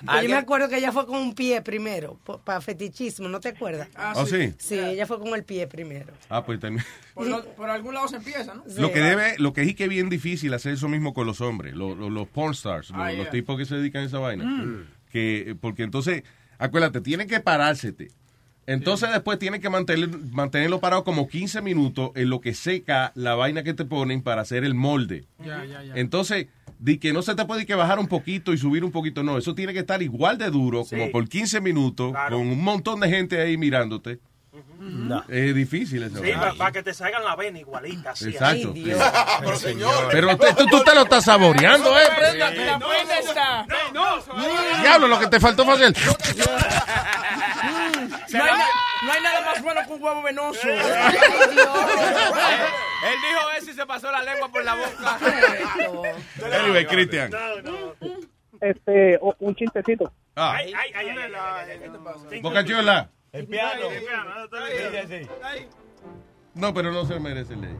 me ¿alguien? acuerdo que ella fue con un pie primero, para fetichismo, ¿no te acuerdas? Ah, sí. Sí, ella fue con el pie primero. Ah, pues también. (laughs) Por, lo- por algún lado se empieza, ¿no? Lo que debe, lo que es y que es bien difícil hacer eso mismo con los hombres, los, los, los porn stars, los, Ah, los yeah. tipos que se dedican a esa vaina. Mm. Que, porque entonces, acuérdate, tienen que parársete. Entonces después tienen que mantener, mantenerlo parado como 15 minutos en lo que seca la vaina que te ponen para hacer el molde. Ya, ya, ya. Entonces, di que no se te puede que bajar un poquito y subir un poquito, no, eso tiene que estar igual de duro, Sí. como por 15 minutos, con un montón de gente ahí mirándote. Es difícil eso. Sí, para que te salgan la vena igualita. Así, Exacto. Pero tú, tú te lo estás saboreando, ¿eh? La, la prenda está. Diablo, lo que te faltó fue hacer. No hay, na- no hay nada más bueno que un huevo venoso. Él dijo eso y se pasó la lengua por la boca. Anyway, Cristian. Este, un chistecito. Ah, Ay, ay, ay, ay, ay, ay, ay. Boca Chula. El piano. El. No, pero no se merece ley.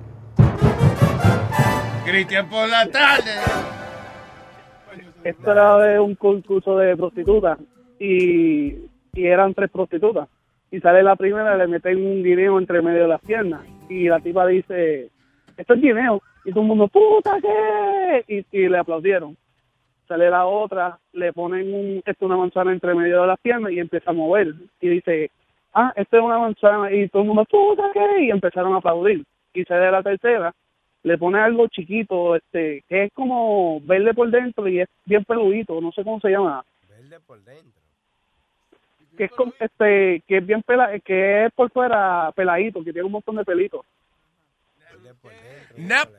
Cristian por la tarde. Esto era de un concurso de prostitutas y, y eran tres prostitutas. Y sale la primera, le meten un guineo entre medio de las piernas. Y la tipa dice, esto es guineo. Y todo el mundo, puta, ¿qué? Y, y le aplaudieron. Sale la otra, le ponen un, esto una manzana entre medio de las piernas y empieza a mover. Y dice, ah, esto es una manzana. Y todo el mundo, puta, ¿qué? Y empezaron a aplaudir. Y sale la tercera, le pone algo chiquito, este, que es como verde por dentro y es bien peludito, no sé cómo se llama. Verde por dentro. Que es como, este, que es bien pela, que es por fuera peladito, que tiene un montón de pelitos. Nap.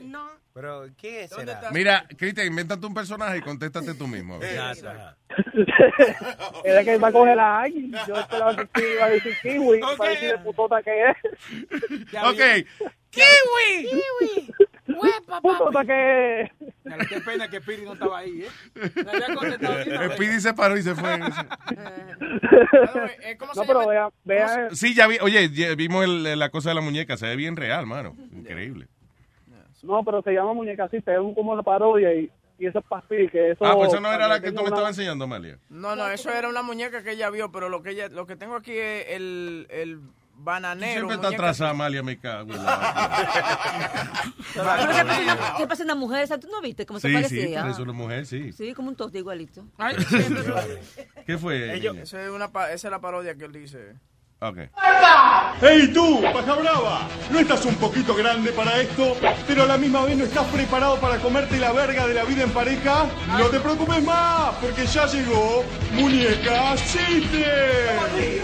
No. Pero, ¿quién será? Mira, Cristian, invéntate un personaje y contéstate tú mismo. (laughs) Era que va a coger a alguien. Yo esperaba que iba a decir kiwi para decir de putota que es. Ok. ¡Kiwi! ¡Kiwi! ¡Putota que es! Qué pena que Piri no estaba ahí, ¿eh? Vez. Speedy se paró y se fue. No, pero vea, vea. Sí, ya vi. Oye, ya vimos el- la cosa de la muñeca. Se ve bien real, mano. Increíble. No, pero se llama muñeca así, es un- como una parodia y, y eso es pastil, que eso... Ah, pues esa no era la que tú me una- estabas enseñando, Malia. No, no, eso era una muñeca que ella vio, pero lo que ella, lo que tengo aquí es el, el bananero. Siempre está atrasada, Malia, me cago. la- ¿qué pasa una- ¿Qué pasa una mujer? esa? ¿Tú no viste cómo se Sí, sí, parecía? parece una mujer, sí. Sí, como un toste igualito. (laughs) ¿Qué fue? Ellos- niña? esa, es una, pa- esa es la parodia que él dice. Ok. ¡Hey tú, paja brava! ¿No estás un poquito grande para esto? ¿Pero a la misma vez no estás preparado para comerte la verga de la vida en pareja? No te preocupes más, porque ya llegó Muñeca System.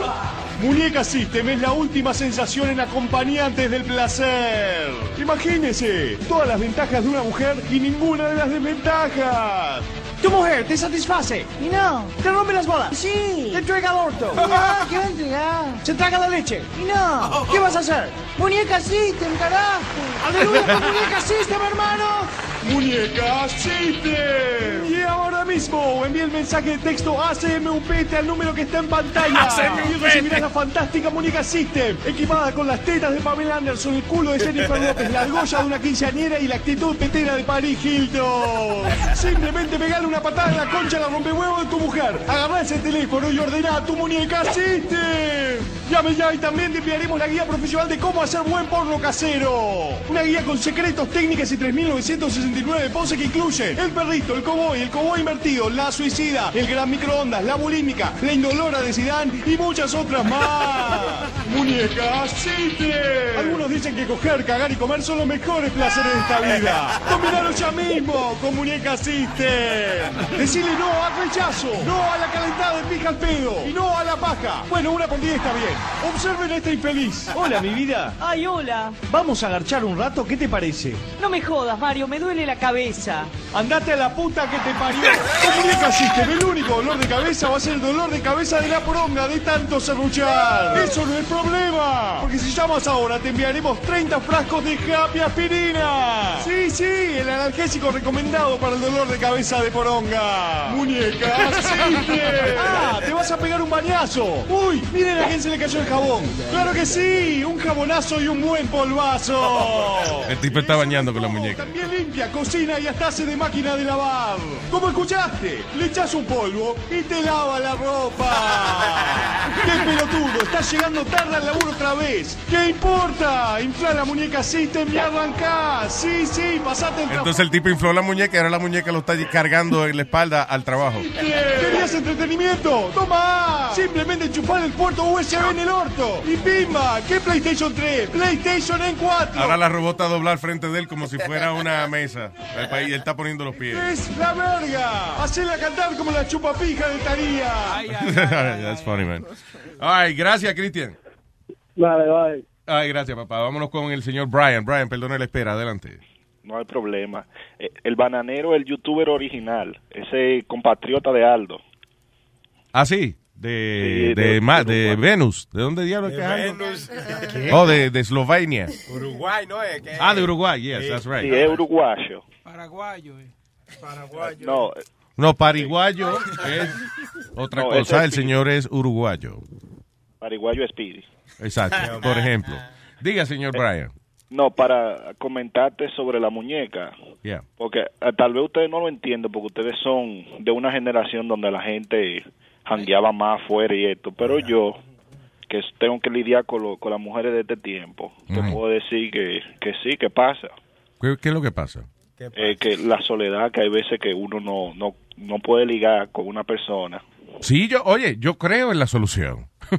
Muñeca System es la última sensación en acompañantes del placer. Imagínese, todas las ventajas de una mujer y ninguna de las desventajas. Tu mujer te satisface. Y no. Te rompe las bolas. Sí. Te entrega al orto. Ah, ¿qué va a entregar? Se traga la leche. Y no. ¿Qué vas a hacer? Muñeca System, carajo. ¡Aleluya por Muñeca System, hermano! ¡Muñeca System! Y ahora mismo envíe el mensaje de texto ACMUPT al número que está en pantalla. Y recibirás la fantástica Muñeca System, equipada con las tetas de Pamela Anderson, el culo de Jennifer (laughs) López, la argolla de una quinceañera y la actitud petera de Paris Hilton. Simplemente pegale una patada en la concha a la rompehuevo de tu mujer. Agarrá ese teléfono y ordena tu Muñeca System. Llame ya y también te enviaremos la guía profesional de cómo hacer buen porno casero. Una guía con secretos, técnicas y 3.969 poses que incluyen el perrito, el cowboy, el cowboy invertido, la suicida, el gran microondas, la bulímica, la indolora de Zidane y muchas otras más. Muñeca System. Algunos dicen que coger, cagar y comer son los mejores placeres de esta vida. Combinalo ya mismo con Muñeca System. Decirle no al rechazo, no a la calentada de pija al pedo y no a la paja. Bueno, una por día está bien. Observen a esta infeliz. Hola, mi vida. Ay, hola. Vamos a agarchar un rato, ¿qué te parece? No me jodas, Mario, me duele la cabeza. Andate a la puta que te parió. Con Muñeca System, el único dolor de cabeza va a ser el dolor de cabeza de la poronga de tanto serruchar. Eso no es problema. Porque si llamas ahora te enviaremos 30 frascos de Happy Aspirina. Sí, sí, el analgésico recomendado para el dolor de cabeza de poronga. Muñeca System. (laughs) Ah, te vas a pegar un bañazo. Uy, miren a quién se le cayó el jabón. Claro que sí, un jabonazo y un buen polvazo. (laughs) El tipo está bañando con la muñeca. También limpia, cocina y hasta hace de máquina de lavar. ¿Cómo escuchaste? Le echas un polvo y te lava la ropa. (laughs) ¡Qué pelotudo! Estás llegando tarde al laburo otra vez. ¿Qué importa? Infla la muñeca System y arrancá. Sí, sí, pasate el Entonces el tipo infló la muñeca y ahora la muñeca lo está cargando en la espalda al trabajo. ¿Querías entretenimiento? ¡Toma! Simplemente enchufar el puerto USB en el orto. Y pimba, ¿qué PlayStation 3? PlayStation en 4. Ahora la robota a doblar frente de él como si fuera una mesa. Y él está poniendo los pies. ¡Es la verga! Hacela cantar como la chupapija de Taría. (laughs) That's funny, man. All right, gracias, Cristian. Vale, vale. Ay, gracias, papá. Vámonos con el señor Brian. Brian, perdona la espera. Adelante. No hay problema. Eh, El bananero, el youtuber original, ese compatriota de Aldo. Ah, sí. De, Sí, de, de Ma- de Venus. ¿De dónde diablos es que es? Venus. (laughs) Oh, de, de Eslovenia. Uruguay, ¿no es? Ah, de Uruguay. Yes, that's right. Sí, es uruguayo. Paraguayo, eh. Paraguayo. No, No, pariguayo es otra No, cosa. es El señor es uruguayo. paraguayo Speedy. Exacto. Por ejemplo. Diga, señor Brian. No, para comentarte sobre la muñeca. Yeah. Porque eh, tal vez ustedes no lo entienden porque ustedes son de una generación donde la gente jangueaba más afuera y esto. Pero yo, que tengo que lidiar con, lo- con las mujeres de este tiempo, te puedo decir que, que sí, que pasa. ¿Qué, qué es lo que pasa? Eh, que la soledad, que hay veces que uno no, no, no puede ligar con una persona. Sí, yo, oye, yo creo en la solución. (laughs)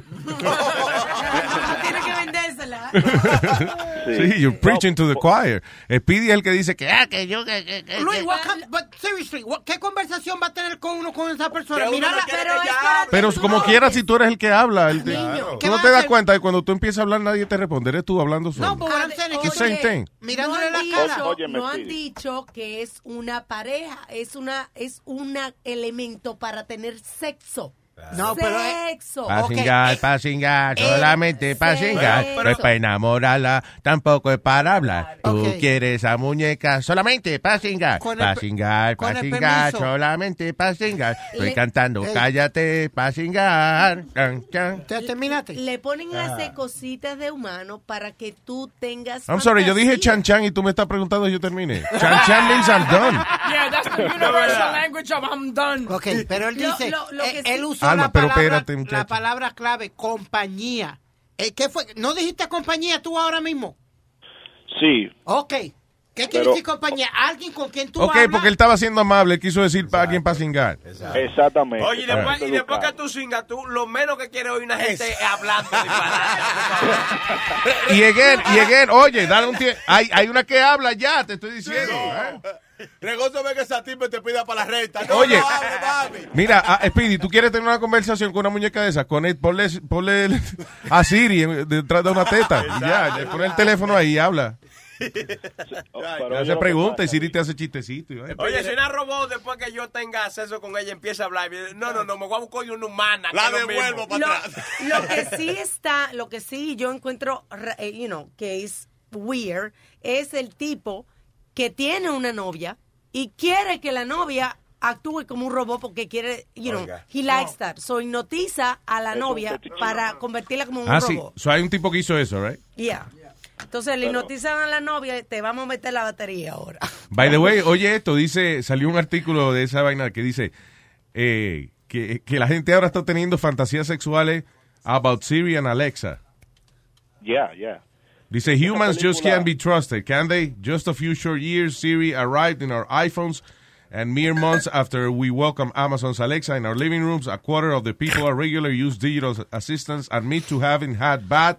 Vendérsela. (laughs) sí, you're preaching to the choir. Speedy es el que dice que, ah, que yo, que, que, que- Luis, what con- but seriously, what- ¿qué conversación va a tener con uno con esa persona? Mira, no pero es que- Pero como quiera, si tú eres el que habla, el- Niño, ¿qué tú no te das cuenta de cuando tú empiezas a hablar, nadie te responde. Eres tú hablando solo. No, It's the que- same thing. Mirándole no la cara. no han dicho que es una pareja, es una es un elemento para tener sexo. No, pero es- sexo. Para Ok, cingar, eh, para cingar, solamente para cingar. sexo. No es para enamorarla, tampoco es para hablar. Tú quieres a muñeca solamente para el Para con para permiso. solamente para cingar. Estoy Le- cantando, Ey. cállate, para. ¿Te terminaste? Le ponen a Ajá. hacer cositas de humano para que tú tengas. I'm sorry, yo dije chan chan y tú me estás preguntando y yo terminé. Chan chan means I'm done. Yeah, that's the universal language of I'm done. Ok, pero él dice, lo- lo eh, que él sí- usó Alma, la, pero palabra, espérate, muchacho. la palabra clave, compañía. Eh, ¿Qué fue? ¿No dijiste compañía tú ahora mismo? Sí, Ok. ¿Qué quiere decir compañía? Alguien con quien tú Ok, hablas. porque él estaba siendo amable, él quiso decir para alguien para cingar. exactamente. Oye, y después, y después que tú singas, tú lo menos que quieres oír una gente hablando Y again, (laughs) y again, oye, dale un tiempo. Hay, hay una que habla ya, te estoy diciendo. ¿eh? Regoso ve que esa tipa te pida para la renta. No, Oye. no, hable, mami. Mira, a- Speedy, ¿tú quieres tener una conversación con una muñeca de esa? Con él, ponle, ponle el- a Siri detrás de una teta. Y ya, le pone el teléfono ahí y habla. Hace preguntas y Siri te hace chistecito. y. Oye, si una robot después que yo tenga acceso con ella empieza a hablar, no, no, no, me voy a buscar una humana. La devuelvo para atrás. lo que sí está, lo que sí yo encuentro, eh, you know, que es weird, es el tipo que tiene una novia y quiere que la novia actúe como un robot porque quiere, you know, Oiga. he likes that. So hipnotiza a la novia para convertirla como un Ah, sí. robot. So, hay un tipo que hizo eso, right? Yeah. Entonces le hipnotizan a la novia, te vamos a meter la batería ahora. (laughs) By the way, oye esto, dice, salió un artículo de esa vaina que dice eh, que, que la gente ahora está teniendo fantasías sexuales about Siri and Alexa. Yeah, yeah. Dice, Esa humans just can't be trusted, can they? Just a few short years, Siri arrived in our iPhones, and mere months after we welcome Amazon's Alexa in our living rooms, a quarter of the people who regularly use digital assistants admit to having had bad,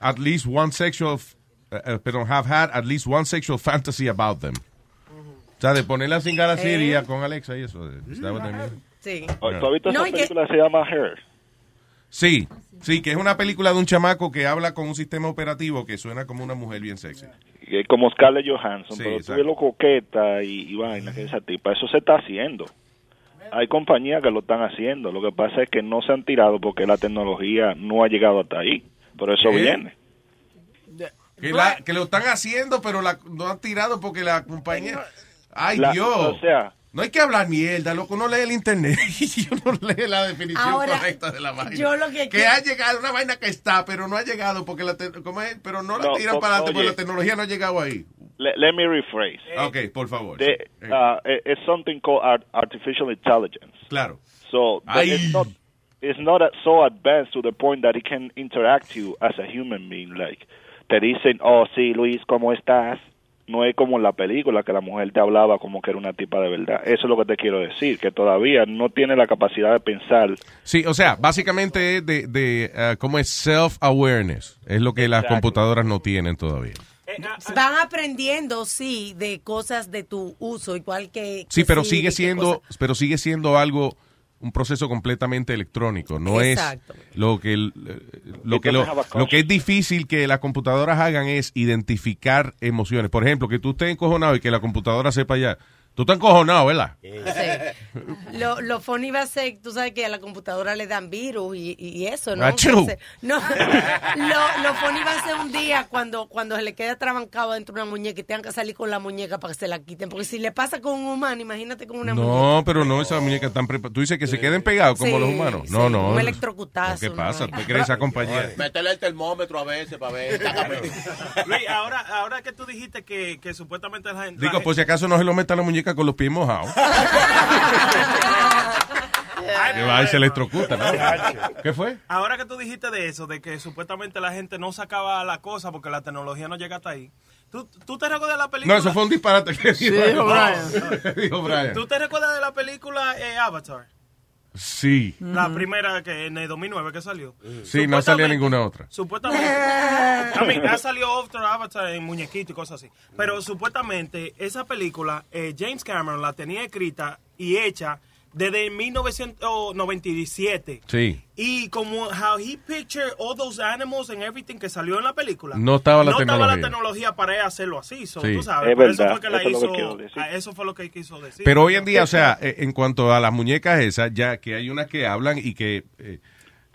at least one sexual, uh, pero have had at least one sexual fantasy about them. O sea, de ponerla sin cara a Siri Eh. con Alexa y eso. is that what they mean? Sí. Oh, ¿Tú has visto No, esa película que se llama Her? Sí, sí, que es una película de un chamaco que habla con un sistema operativo que suena como una mujer bien sexy. Como Scarlett Johansson, Sí, pero tú exacto. ves lo coqueta y, y vaina que es esa tipa. Eso se está haciendo. Hay compañías que lo están haciendo. Lo que pasa es que no se han tirado porque la tecnología no ha llegado hasta ahí. Por eso ¿Qué? viene. Que, la- que lo están haciendo, pero la, no han tirado porque la compañía... ¡Ay, La- Dios! o sea- no hay que hablar mierda, loco. No lee el internet (laughs) y uno lee la definición Ahora, correcta de la vaina. yo lo que que quiero- ha llegado, una vaina que está, pero no ha llegado porque la... te- ¿cómo es? Pero no la No, tiran o- para adelante porque la tecnología no ha llegado ahí. Let, let me rephrase. Ok, por favor. The, uh, it- it's something called art- artificial intelligence. Claro. So it's not it's not a- so advanced to the point that it can interact you as a human being. Like te dicen, oh sí, Luis, ¿cómo estás? No es como en la película que la mujer te hablaba como que era una tipa de verdad. Eso es lo que te quiero decir, que todavía no tiene la capacidad de pensar. Sí, o sea, básicamente es de, de uh, ¿cómo es? Self-awareness. Es lo que las computadoras no tienen todavía. Van aprendiendo, sí, de cosas de tu uso, igual que... Sí, que pero Siri, sigue siendo, pero sigue siendo algo, un proceso completamente electrónico. No Exacto. es lo que el- lo que lo, lo que es difícil que las computadoras hagan es identificar emociones. Por ejemplo, que tú estés encojonado y que la computadora sepa ya. Tú estás encojonado, ¿verdad? (laughs) Lo, lo funny va a ser, tú sabes que a la computadora le dan virus y, y eso, ¿no? Achú. Entonces, no, lo, lo funny va a ser un día cuando, cuando se le queda trabancado dentro de una muñeca y tengan que salir con la muñeca para que se la quiten. Porque si le pasa con un humano, imagínate con una muñeca. No, pero no esas muñecas tan preparadas. Tú dices que se queden pegados como Sí, los humanos. sí, No, no. un electrocutazo, ¿Qué pasa? ¿Tú crees esa compañía? Métele el termómetro a veces para ver. (laughs) Luis, ahora, ahora que tú dijiste que, que supuestamente la gente... Digo, por si acaso no se lo meta la muñeca con los pies mojados. (laughs) Que va y se electrocuta, ¿no? ¿Qué fue? Ahora que tú dijiste de eso, de que supuestamente la gente no sacaba la cosa porque la tecnología no llega hasta ahí. ¿Tú, tú te recuerdas de la película? No, eso fue un disparate que Brian. (laughs) Dijo Brian. ¿Tú te recuerdas de la película eh, Avatar? Sí. La primera que en el 2009 que salió. Sí, no salía ninguna otra. Supuestamente. (laughs) a mí, ha salido otro Avatar en muñequito y cosas así. Pero supuestamente esa película, eh, James Cameron la tenía escrita y hecha desde 1997. Sí. Y como how he pictured all those animals and everything que salió en la película. No estaba la no estaba la tecnología. tecnología para él hacerlo así. So, Sí. tú sabes, Es por eso verdad, fue que la eso es lo que Eso fue lo que quiso decir. Pero hoy en día, o sea, eh, en cuanto a las muñecas esas, ya que hay unas que hablan y que eh,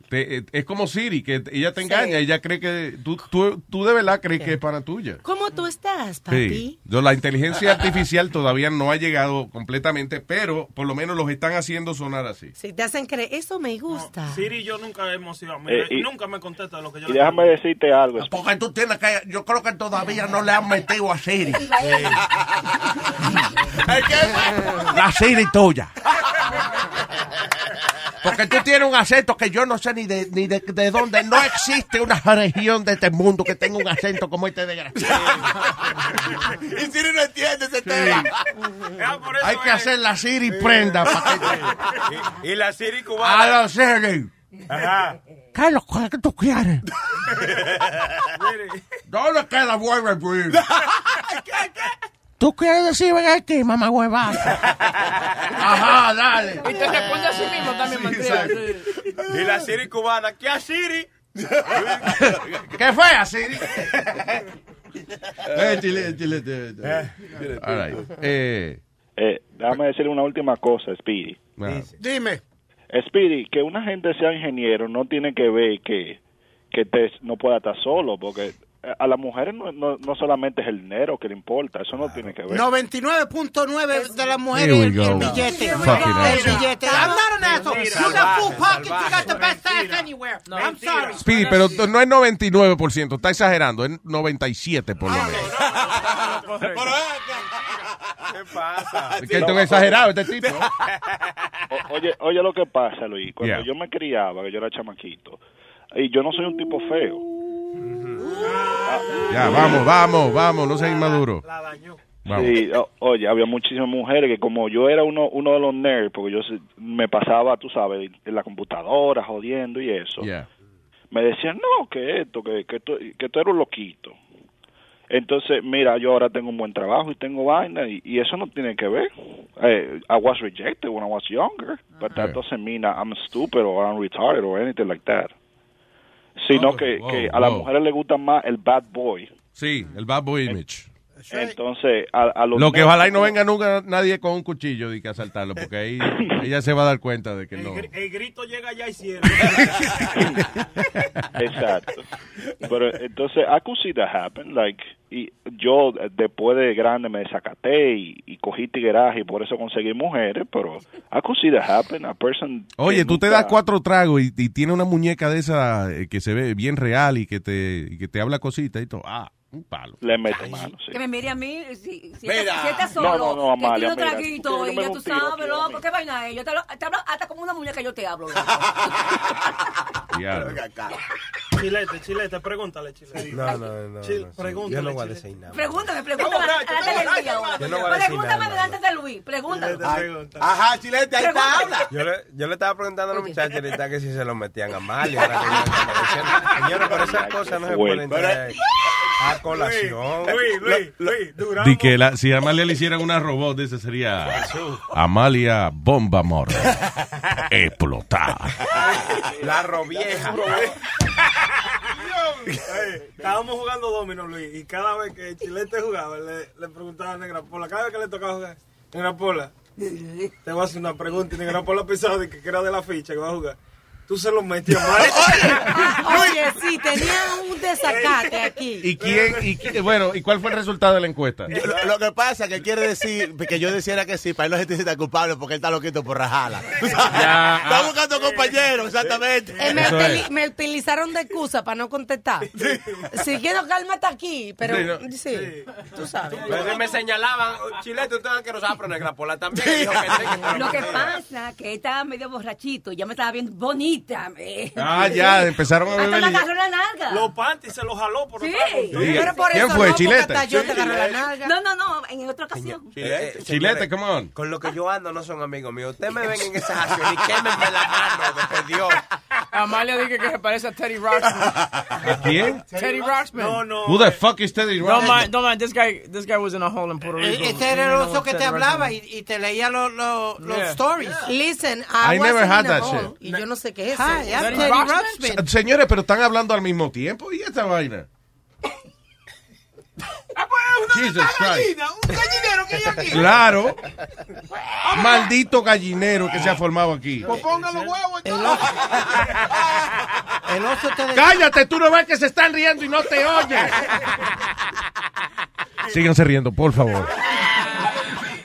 te- eh, es como Siri, que ella te engaña, ella cree que tú, tú, tú de verdad crees que es para tuya. ¿Cómo tú estás, papi? Sí. Yo, la inteligencia artificial todavía no ha llegado completamente, pero por lo menos los están haciendo sonar así. Si te hacen creer, eso me gusta. Siri yo nunca hemos sido. Eh, y- nunca me contesta lo que yo Y le déjame decirte algo. Porque tú tienes que. Yo creo que todavía no le han metido a Siri. (laughs) (laughs) La Siri tuya. (laughs) Porque tú tienes un acento que yo no sé ni de, ni de, de dónde. No existe una región de este mundo que tenga un acento como este desgraciado. Y Siri no entiende ese tema. Hay que hacer la Siri prenda para que Y la Siri A cubana. la Siri. Ajá. ¿Qué es lo que tú quieres? (laughs) ¿Dónde queda Warner Bros? (laughs) ¿Tú quieres decir aquí, mamá hueva? (laughs) Ajá, dale. Y te responde a sí mismo también, mentira. sí. Y la (laughs) Siri cubana. ¿Qué a Siri? (laughs) ¿Qué fue a Siri? Eh, chile, chile, chile, chile. All right. Eh, Eh, déjame decirle una última cosa, Speedy. bueno. Dime. Speedy, que una gente sea ingeniero no tiene que ver que, que te, no pueda estar solo, porque a las mujeres no, no, no solamente es el dinero que le importa, eso no tiene que ver. 99.9 de las mujeres el, el billete. El billete. I'm not an asshole. Mentira. You got full Salvaje, pockets. You got the best ass anywhere. I'm sorry. Speedy, pero no es 99%, está exagerando, es 97% por lo menos. ¿Qué pasa? Es que esto es exagerado, este tipo. Oye, oye lo que pasa, Luis, cuando Yeah. yo me criaba, que yo era chamaquito, y yo no soy un tipo feo. Ya, vamos, vamos, vamos, no seas inmaduro. Sí, o- oye, había muchísimas mujeres que como yo era uno uno de los nerds, porque yo me pasaba, tú sabes, en la computadora jodiendo y eso, Yeah. me decían, no, que esto, que, que, tú, que tú eres un loquito. Entonces, mira, yo ahora tengo un buen trabajo y tengo vaina y, y eso no tiene que ver. Eh, I was rejected when I was younger, but that doesn't mean I'm stupid or I'm retarded or anything like that. Sino Oh, que, wow, que a las mujeres les gusta más el bad boy. Sí, el bad boy image. Entonces, a, a los Lo que ojalá y no venga nunca nadie con un cuchillo y que asaltarlo, porque ahí (coughs) ella se va a dar cuenta de que no. El, gri- el grito llega allá y cielo. (laughs) Exacto. Pero entonces, I could see that happen. Like, y yo eh, después de grande me desacaté y, y cogí tigueraje y por eso conseguí mujeres, pero I could see that happen. A person. Oye, tú te das cuatro tragos y, y tiene una muñeca de esa eh, que se ve bien real y que te, y que te habla cositas y todo. Ah, un palo. Le mete mano, sí. Que me mire a mí, si, si, Mira. estás, si estás No, solo, no, no, que Amalia, mira, traguito y ya tú sabes, a loco. ¿qué vaina es? Yo te, lo- te hablo hasta como una muñeca yo te hablo. (laughs) Chilete, chilete, pregúntale, chilete. No, no, no. Chil- no, pregúntale, Yo no voy a decir nada. Pregúntame, pregúntame no Pregúntame delante de Luis, pregúntame. Ajá, chilete, ahí está, habla. Yo le, yo le estaba preguntando a los muchachos ahorita que si se lo metían a Malia. ahora que yo estaba diciendo, Señores, pero esas cosas no se pueden a colación. Luis, Luis, Luis, duramos. Di que la- si a Amalia le hicieran una robot, ese sería Amalia Bomba Amor. Explotar. La robieja. Estábamos jugando domino, Luis, y cada vez que Chilete jugaba, le, le preguntaba a Negra Pola, cada vez que le tocaba jugar, Negra Pola, te voy a hacer una pregunta, y Negra Pola pensaba de que era de la ficha que va a jugar. Tú se lo metías mal. (laughs) Oye, (laughs) sí, tenía un desacate aquí. ¿Y quién? Y, qui- bueno, ¿y cuál fue el resultado de la encuesta? Yo- lo, lo que pasa es que quiere decir que yo deciera que sí, para él no se sienta culpable porque él está loquito por rajala. (laughs) Ya. Está buscando compañeros, exactamente. Eh, me, Eso utili- es. me utilizaron de excusa para no contestar. Si quiero cálmate aquí, pero Sí, sí, tú sabes. Me, me señalaban, Chilete, usted que nos va a poner la pola también. Dijo que sí, que Lo que pasa que estaba medio borrachito, ya me estaba viendo bonita. Me- Ah, ya, empezaron a Hasta beber me y ya. agarró la nalga. Lo panty y se lo jaló por Sí. atrás. Sí. Pero por ¿Quién eso fue, no, Chilete? hasta yo te te agarré la nalga. No, no, no, en otra ocasión. Chilete, Chilete, come on. Con lo que yo ando no son amigos míos. Ustedes me ven en esa acción y quémenme la mano, de Dios. Amalia dice que se parece a Teddy Ruxpin. ¿A quién? Teddy Ruxpin. No, no. Who the fuck is Teddy Don't Ruxpin? mind, don't mind. This guy, this guy was in a hole in Puerto Rico. Este era el oso que te hablaba y, te leía los los- los stories. Listen, I I, never had that shit. Y yo no sé qué es Hi, eso. I'm Teddy Ruxpin. Señores, pero están hablando al mismo tiempo. ¿Y esta vaina? Jesus Christ. Un gallinero que hay aquí. Claro. Maldito gallinero que se ha formado aquí. Pues ponga los huevos. El oso te Cállate, tú no ves que se están riendo y no te oyes. Síganse riendo, por favor. (laughs)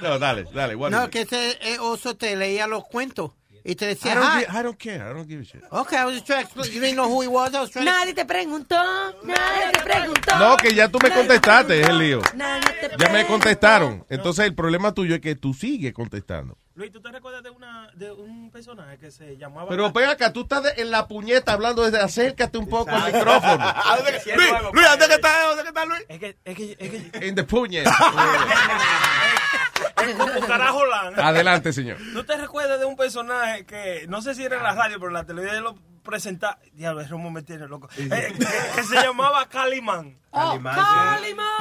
No, dale, dale. what is No, it? que ese eh, oso te leía los cuentos y te I decía, don't, hi. gi- I don't care. I don't give a shit. Okay, I was just trying to explain. You didn't know who he was. I was trying to... Nadie te preguntó, nadie te preguntó. No, que ya tú me contestaste, es el lío. Nadie te Ya me preguntó. contestaron. Entonces el problema tuyo es que tú sigues contestando. Luis, ¿tú te recuerdas de, una, de un personaje que se llamaba... Pero ven acá, tú estás de- en la puñeta hablando desde acércate un poco al micrófono. (laughs) Luis, Luis, ¿dónde que está, dónde que está Luis? Es que, es que, es que... En the puñeta. (laughs) Es como carajo lan. Adelante, señor. ¿No te recuerdas de un personaje que, no sé si era en la radio, pero en la televisión lo presentaba, diablo, ese me tiene loco, Eh, que, que se llamaba Calimán. Calimán.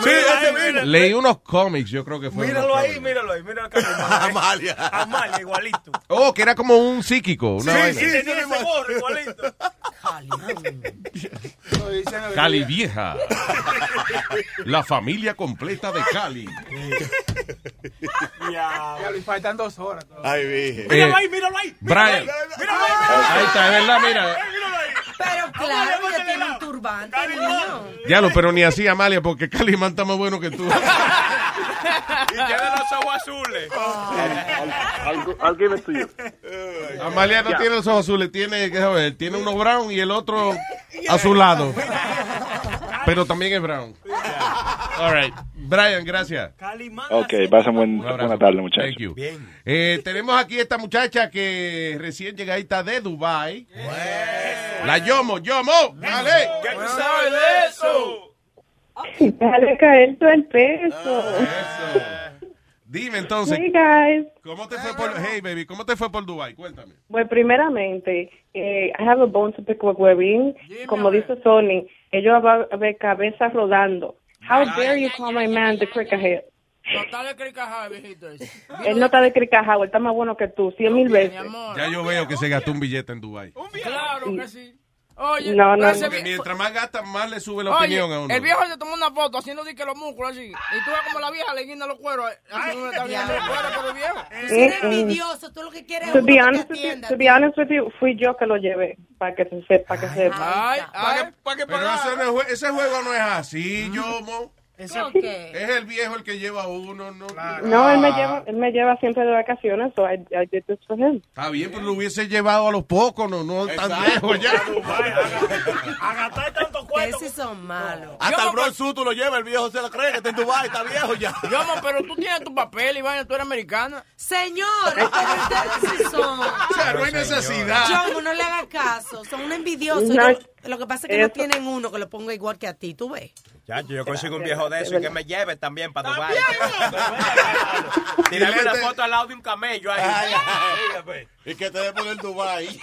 Sí, ese mismo. Leí unos cómics, yo creo que fue. Míralo ahí, míralo ahí, mira a Calimán. (laughs) Amalia. Amalia, igualito. Oh, que era como un psíquico. Una sí, vaina. sí, tenía ese gorro, igualito. Cali Vieja. La familia completa de Cali. (laughs) Ya, y faltan dos horas. Ay, vi. Míralo ahí, míralo ahí. Brian. Míralo ahí. Ahí está, es verdad, mira. Pero claro, ella tiene un turbante, niño. Diablo, pero ni así, Amalia, porque Calimán está más bueno que tú. (laughs) Y tiene los ojos azules. I'll give it to you. Amalia no tiene los ojos azules, tiene, que saber, tiene uno brown y el otro (laughs) azulado. Pero también es brown. All right. Brian, gracias. Ok, pasen buen, buena tarde, muchachos. Thank you. Eh, tenemos aquí esta muchacha que recién llegadita de Dubai. La Yomo, Yomo, dale. ¿Qué tú sabes de eso? Dale caer todo el peso. Dime entonces, Hey guys. ¿cómo te fue por Hey baby, cómo te fue por Dubai? Cuéntame. Pues primeramente, eh, I have a bone to pick with Webin. Como dice Sony, ellos van a ver cabeza rodando. How dare you call my man the cricket No está de viejito. Él no está de cricajado, él está más bueno que tú, cien mil veces. Ya yo veo que se gastó un billete en Dubai. Claro que sí. Oye, No, no, ese Mientras más gasta, más le sube la Oye, opinión a uno. el viejo se tomó una foto haciendo que los músculos así. Y tú ves como la vieja le guinda los cueros. eh, Así no está guindando los cueros, pero el viejo. Tú eres envidioso, tú lo que quieres es To uno be que te honest with you, atienda. to be honest with you, fui yo que lo llevé, para que se sepa, para que sepa. Ay, ay. Pero ese, no es jue- ese juego no es así, Yomo. Es el viejo el que lleva a uno, no. No, él me lleva, él me lleva siempre de vacaciones, so I, I did this for him. Está bien, pero lo hubiese llevado a los pocos, no, no tan lejos ya. A gastar tantos cuentos. Esos son malos. Hasta el Bron Su tú lo llevas, el viejo se lo cree que está en Dubai, está viejo ya. Yomo, pero tú tienes tu papel, Iván, tú eres americana. Señor, pero ustedes sí son. (laughs) O sea, no hay necesidad. Yo, no le hagas caso, son un envidioso. No, Yo- lo que pasa es que no tienen uno que lo ponga igual que a ti, tú ves. Chacho, yo consigo un viejo de eso y que me lleve también para Dubai. Tirarme (laughs) una foto al lado de un camello ahí. (laughs) Y que te dé por el Dubai. (laughs)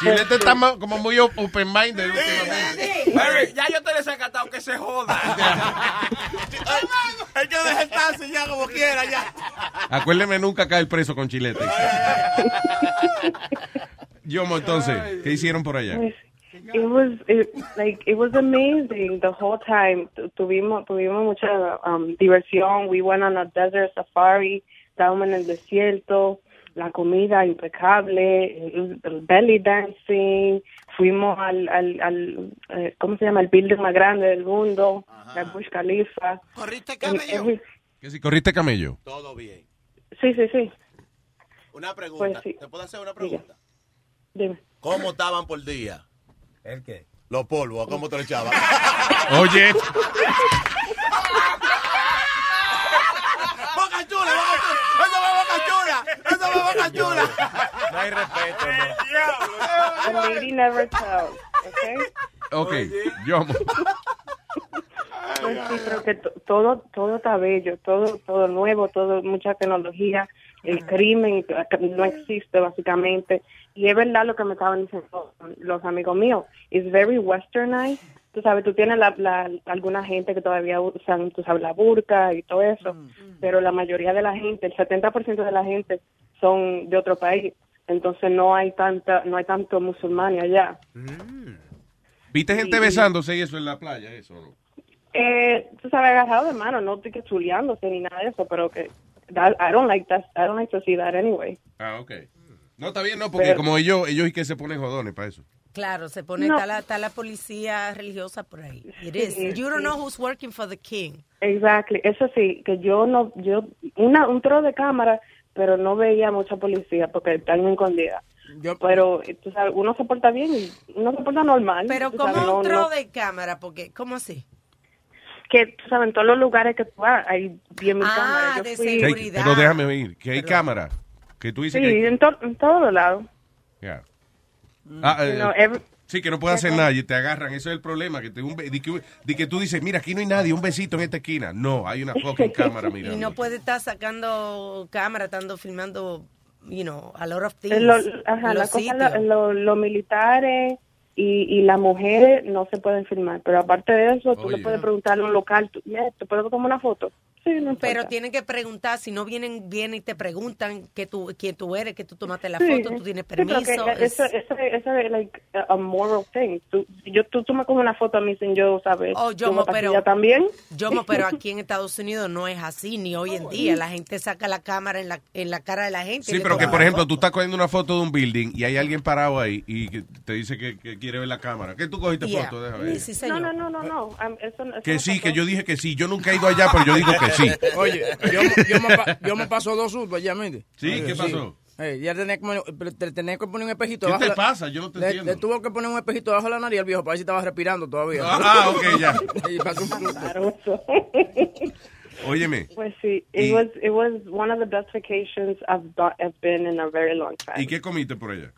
Chilete está ma- como muy op- open-minded últimamente. Ya yo te les he catado que se joda. Hay que dejar el taxi ya como quiera ya. Acuérdeme nunca caer preso con chilete. Yomo, entonces, ¿qué hicieron por allá? It was it, like it was amazing the whole time. Tu- Tuvimos tuvimos mucha um, diversión. We went on a desert safari. Estábamos en el desierto. La comida impecable. El, el belly dancing. Fuimos al al, al eh, ¿cómo se llama? El building más grande del mundo, el Burj Khalifa. ¿Corriste every- Que si corriste camello. Todo bien. Sí, sí, sí. Una pregunta. Pues sí. ¿Te puedo hacer una pregunta? Dime. ¿Cómo estaban por día? ¿El qué? Los polvos, ¿cómo te lo echaban? (laughs) Oye, ¡Boca chula! ¡Eso va boca chula! ¡Eso va boca chula! No hay respeto, no. (laughs) A lady never tells. Okay. Ok, yo. Pues sí, pero que to- todo, todo está bello, todo, todo nuevo, todo, mucha tecnología, el crimen no existe básicamente. Y es verdad lo que me estaban diciendo los amigos míos. It's very westernized. Tú sabes, tú tienes la, la, alguna gente que todavía usan, tú sabes, la burka y todo eso, pero la mayoría de la gente, el 70% de la gente son de otro país. Entonces no hay tanta, no hay tanto musulmán allá. ¿Viste gente Sí. besándose y eso en la playa? Eso, ¿no? Eh, tú sabes, agarrado de mano, no estoy chuleándose ni nada de eso, pero que that, I don't like that, I don't like to see that anyway. Ah, ok. No, está bien, no, porque Pero- como ellos, ellos y que se ponen jodones para eso. Claro, se pone, No. está, la, está la policía religiosa por ahí. It is. Sí, You don't sí. know who's working for the king. Exactly, eso sí, que yo no, yo, una, un tro de cámara, pero no veía mucha policía porque están escondidas. pero, eh, tú sabes, uno se porta bien y uno se porta normal. Pero como sabes, no- un tro no- de cámara, porque, ¿cómo así? Que tú sabes, en todos los lugares que tú vas hay 10 mil Ah, cámaras. Yo de fui- Que- pero déjame oír, que hay cámara. Que tú dices Sí, que... en, to- en todos lados. Ya. Ah, eh, You know, every- sí, que no puede hacer nada y te agarran. Eso es el problema. Que, te, un, di que, di que tú dices, mira, aquí no hay nadie, un besito en esta esquina. No, hay una fucking (laughs) cámara, mira. Y no puede estar sacando cámara, estando filmando, you know, a lot of things. Lo- ajá, en la los cosa, lo- lo- los militares y, y las mujeres no se pueden filmar, pero aparte de eso, tú Oye. le puedes preguntar a un local, tú, "Mira, ¿te puedo tomar una foto? Sí, no. Pero tienen que preguntar, si no vienen, vienen y te preguntan que tú, quién tú eres, que tú tomaste la Sí. foto, tú tienes Sí, pero permiso. que es- eso, eso, eso es like a moral thing. Tú, yo, tú, me coges una foto a mí sin yo saber. Oh, yo, ¿tú mo, votas pero, también? yo, pero (laughs) aquí en Estados Unidos no es así, ni hoy en día. La gente saca la cámara en la, en la cara de la gente. Sí, pero que por ejemplo foto. tú estás cogiendo una foto de un building y hay alguien parado ahí y que te dice que, que quiere ver la cámara. ¿Qué tú cogiste Yeah. foto? Déjame ver. no, no, no, no, no. um, eso, eso Que no sí, pasó. que yo dije que sí. Yo nunca he ido allá, pero yo digo que sí. Oye, yo, yo, me, yo me paso dos sustos allá, ¿me Sí, ¿qué pasó? Eh, ya tenía que, te que poner un espejito ¿Qué te pasa? Yo no te le, entiendo. Le tuvo que poner un espejito debajo de la nariz al viejo para ver si estaba respirando todavía. Ah, ah, ok, ya. (laughs) Y pasó (laughs) un. Óyeme. Pues sí, it Y- was it was one of the best vacations I've, I've been in a very long time. ¿Y qué comiste por allá?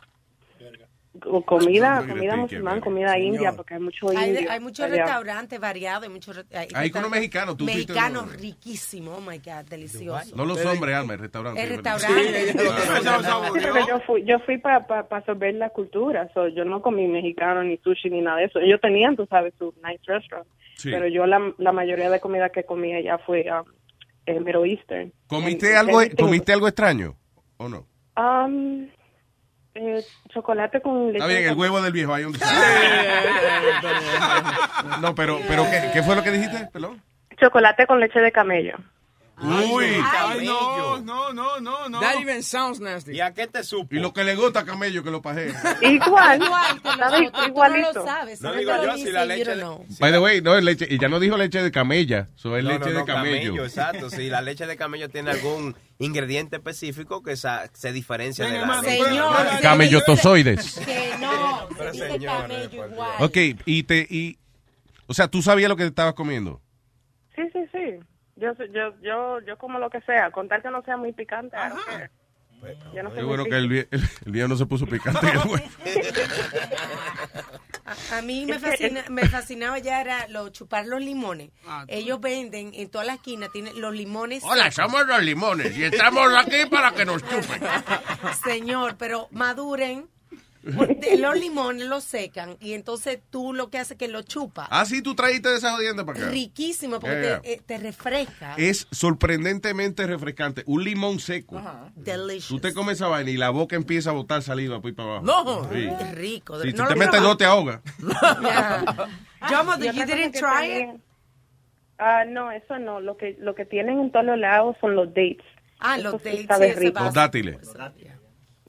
Co- Comida, comida verga. comida Señor. india, porque hay mucho Hay, indio. hay muchos restaurantes variados, hay muchos hay restaurantes mexicanos, tú uno. riquísimos, oh my god, delicioso. No los hombres, Alma, el restaurante. El restaurante. Ah. Yo fui, yo fui para pa, pa absorber la cultura, so, yo no comí mexicano ni sushi ni nada de eso. Ellos tenían, tú sabes, su nice restaurant, Sí. pero yo la, la mayoría de comida que comí allá fue um, eh, Middle Eastern. ¿Comiste algo, everything- ¿Comiste algo extraño o no? Um, eh, chocolate con leche. Está bien, de el huevo del viejo. Hay un... (laughs) No, pero, pero ¿qué, qué fue lo que dijiste? Perdón. Chocolate con leche de camello. Uy. Ay, no, no, no, no, no. That even sounds nasty. ¿Y a qué te supo? Y lo que le gusta a Camello que lo paje. (laughs) Igual, Igual tú no Igualito. lo sabes. No digo yo, si la leche de- know. By the way, no, es leche, y ya no dijo leche de camella, eso es No, leche no, de no, camello. Exacto, si la leche de camello tiene algún ingrediente específico que sa- se diferencia de la leche. Señor, Camellotozoides. Que no, (laughs) se Pero dice señores, camello igual. Ok, y te, y, o sea, tú sabías lo que te estabas comiendo. Sí, sí, sí. Yo, yo, yo, yo como lo que sea, contar que no sea muy picante. I don't care. Yo no soy bueno que el, el, el viejo no se puso picante en (laughs) el huevo. A, a mí me, que- fascina, me fascinaba ya era lo, chupar los limones. Ah, Ellos venden en toda la esquina, tienen los limones. Hola, secos. somos los limones y estamos aquí para que nos chupen. (laughs) Señor, pero maduren. Los limones los secan y entonces tú lo que haces es que lo chupas. Ah, sí, tú traíste de esa jodienda para acá. Riquísimo porque Yeah, te, eh, te refresca. Es sorprendentemente refrescante. Un limón seco. Delicious. Tú te comes esa vaina y la boca empieza a botar saliva por ahí para abajo. No. Sí. Rico. Si No tú te metes dos, te ahogas. Yomo, Y you otra cosa didn't que try it? también- Ah, no, eso no. Lo que, lo que tienen en todos los lados son los dates. Ah, Eso los sí dates, sí, ese rico. Los dátiles.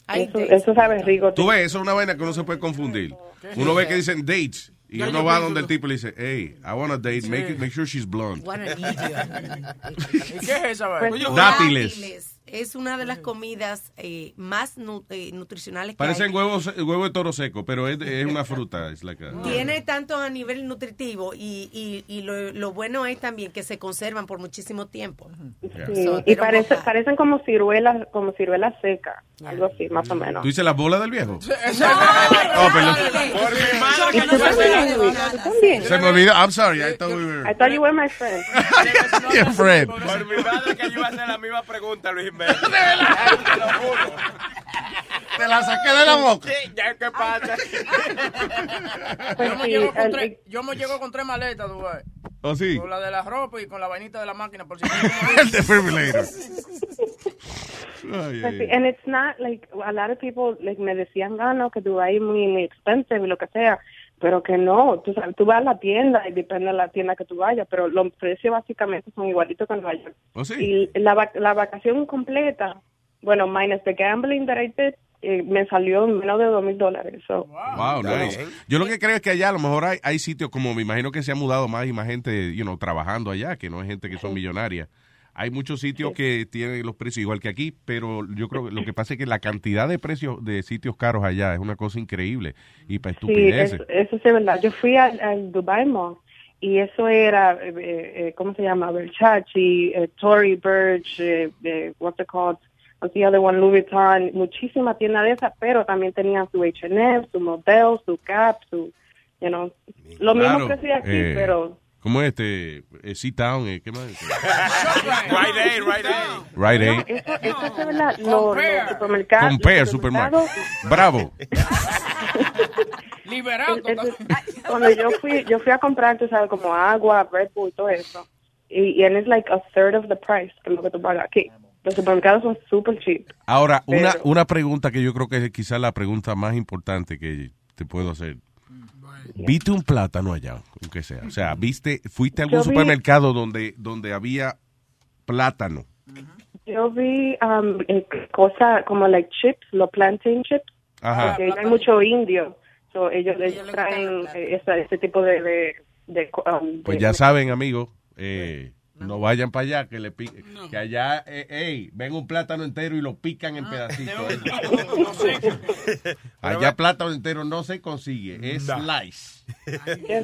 Eso, eso sabe rico. Tú ves, eso es una vaina que uno se puede confundir. Uno ve que dicen dates y uno va donde el tipo le dice, hey, I want a date, make, it- make sure she's blonde. What an (laughs) idiot. ¿Y qué es esa vaina? Pues, Dátiles. Es una de las comidas eh, más nu- eh, nutricionales que Parecen hay. huevos, huevo de toro seco, pero es, es una fruta. Es like a- Tiene tanto a nivel nutritivo y, y, y lo, lo bueno es también que se conservan por muchísimo tiempo. Sí, So, y parece, parecen como ciruelas, como ciruelas secas, algo así, más o menos. ¿Tú dices las bolas del viejo? Oh, perdón. Y tú también, Luis, tú también. Se me olvidó. I'm sorry. I thought we were... I thought you were my friend. (laughs) Your friend. Por mi madre que yo iba a hacer la misma pregunta, Luis Jiménez. (laughs) Te lo juro. Te la saqué de la boca. Sí, ya qué pasa. Pues (laughs) yo, me sí, llego con el- tres, yo me llego con tres maletas, tú ves. ¿Oh, sí? Con la de la ropa y con la vainita de la máquina, por si (laughs) El defibrillator. Pues ay, sí, ay. and it's not like a lot of people like me decían, ah, no, que Dubai es muy, muy expensive y lo que sea, pero que no, tú sabes, tú vas a la tienda y depende de la tienda que tú vayas, pero los precios básicamente son igualitos que en Nueva York. ¿Oh, sí? Y la, la vacación completa, bueno, minus the gambling that I did, eh, me salió en menos de dos mil dólares. So. Wow, nice. Yo lo que creo es que allá a lo mejor hay, hay sitios como me imagino que se ha mudado más y más gente, you know, trabajando allá, que no es gente que son millonarias. Hay muchos sitios que tienen los precios igual que aquí, pero yo creo que lo (laughs) que pasa es que la cantidad de precios de sitios caros allá es una cosa increíble y para Sí, estupideces. eso, eso sí es verdad. Yo fui al, al Dubai Mall y eso era, eh, eh, ¿cómo se llama? Versace, eh, Tory Burch, eh, eh, what's it called? The other one? Louis Vuitton, muchísimas tiendas de esas, pero también tenían su H&M, su Model, su Gap, su, you know, lo mismo que sí aquí, eh, pero ¿Cómo es este? Eh, Sit-Down, eh, ¿qué más? Right Aid, Right Aid. Right Aid. eso, eso es verdad. Los, los supermercados. Compare, los Supermarket. supermercados, Bravo. (laughs) Liberado. El- el- cuando yo fui yo fui a comprar tú sabes como agua Red Bull y todo eso y, y it's like a third of the price que lo que tú pagas aquí los supermercados son super cheap Ahora, una, Pero- una pregunta que yo creo que es quizás la pregunta más importante que te puedo hacer. ¿Viste un plátano allá? Aunque sea. O sea, ¿viste, fuiste a algún Yo vi- supermercado donde, donde había plátano? yo vi um, eh, cosas como like chips los plantain chips Ajá. porque hay mucho indio so ellos, ellos traen ese tipo de, de, de, um, Pues de- ya saben, amigos, eh, no vayan para allá, que le pi- que allá, eh, ey, ven un plátano entero y lo pican en pedacitos. (laughs) allá plátano entero no se consigue, es slice.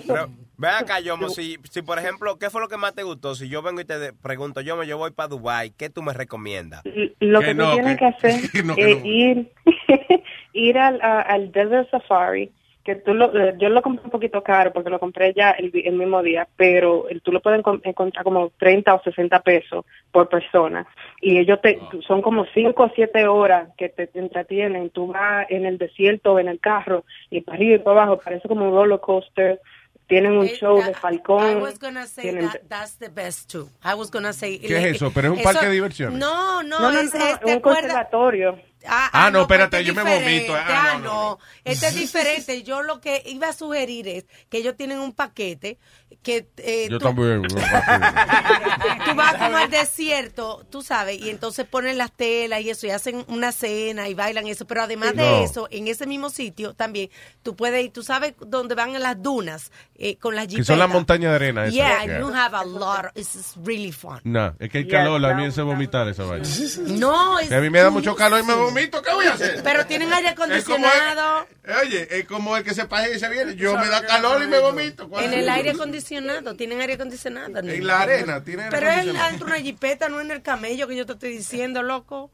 Pero, ven acá, Yomo, si, si por ejemplo, ¿qué fue lo que más te gustó? Si yo vengo y te pregunto, Yomo, yo voy para Dubai, ¿qué tú me recomiendas? lo Que que, no, tú tienes que- que hacer (laughs) es no. ir (laughs) ir al, al Desert Safari que tú lo, eh, yo lo compré un poquito caro porque lo compré ya el, vi- el mismo día pero el- tú lo puedes encon- encontrar como 30 o 60 pesos por persona y ellos te son como 5 o 7 horas que te, te entretienen tú vas en el desierto en el carro y para arriba y para abajo parece como un roller coaster tienen un show de I falcón was gonna say tienen- that that's the best too. I was gonna say. ¿Qué es eso? ¿Pero es un parque de diversiones? No, no, No, no, es, no, es- es ¿te un conservatorio. Ah, Ah, no, pero espérate, este es yo me vomito. Ah, Ah, no, no, Este es diferente. Yo lo que iba a sugerir es que ellos tienen un paquete que eh, Yo tú, también. (laughs) tú vas como al desierto, tú sabes, y entonces ponen las telas y eso, y hacen una cena y bailan eso. Pero además de No. eso, en ese mismo sitio también, tú puedes ir, tú sabes dónde van en las dunas eh, con las Que jipetas. son las montañas de arena. esas. Yeah, Yeah. you have a lot. of- It's really fun. No, es que el Yeah, calor a mí hace vomitar esa vaina. No, es a mí me da mucho calor y me vomito, ¿qué voy a hacer? Pero tienen aire Es acondicionado. Oye, es como el que se paga y se viene. Yo me da calor y me vomito. ¿Cuál En el aire acondicionado, tienen aire acondicionado. En la arena, tienen aire Pero es dentro de una jipeta, no en el camello que yo te estoy diciendo, loco.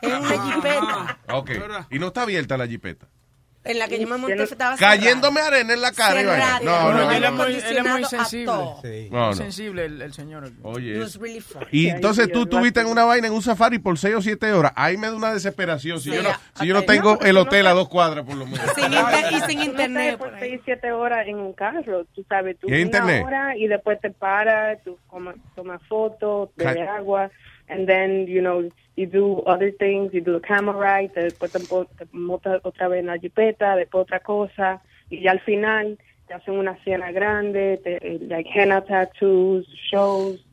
Es una jipeta. Ok. Y no está abierta la jipeta. En la que yo me monté estaba cerrada. Cayéndome arena en la cara. Cerrada. No, no, él, no. es muy, él es muy sensible. Sí. No, no. sensible el, el señor. Oye. Really. Y entonces tú estuviste en una vaina en un safari por 6 o 7 horas. Ahí me da una desesperación. Si, yo, no, si yo no tengo No, el hotel no a dos cuadras por lo menos. Sin inter- y sin no internet. por seis, siete horas en un carro, tú sabes, tú ¿Y internet? hora y después te paras, tú comas- tomas fotos, bebes agua, and then, you know, you do other things, you do the camera ride, te- después te, montas otra vez en la jipeta, después otra cosa, y ya al final te hacen una cena grande, te, eh, like henna tattoos, shows.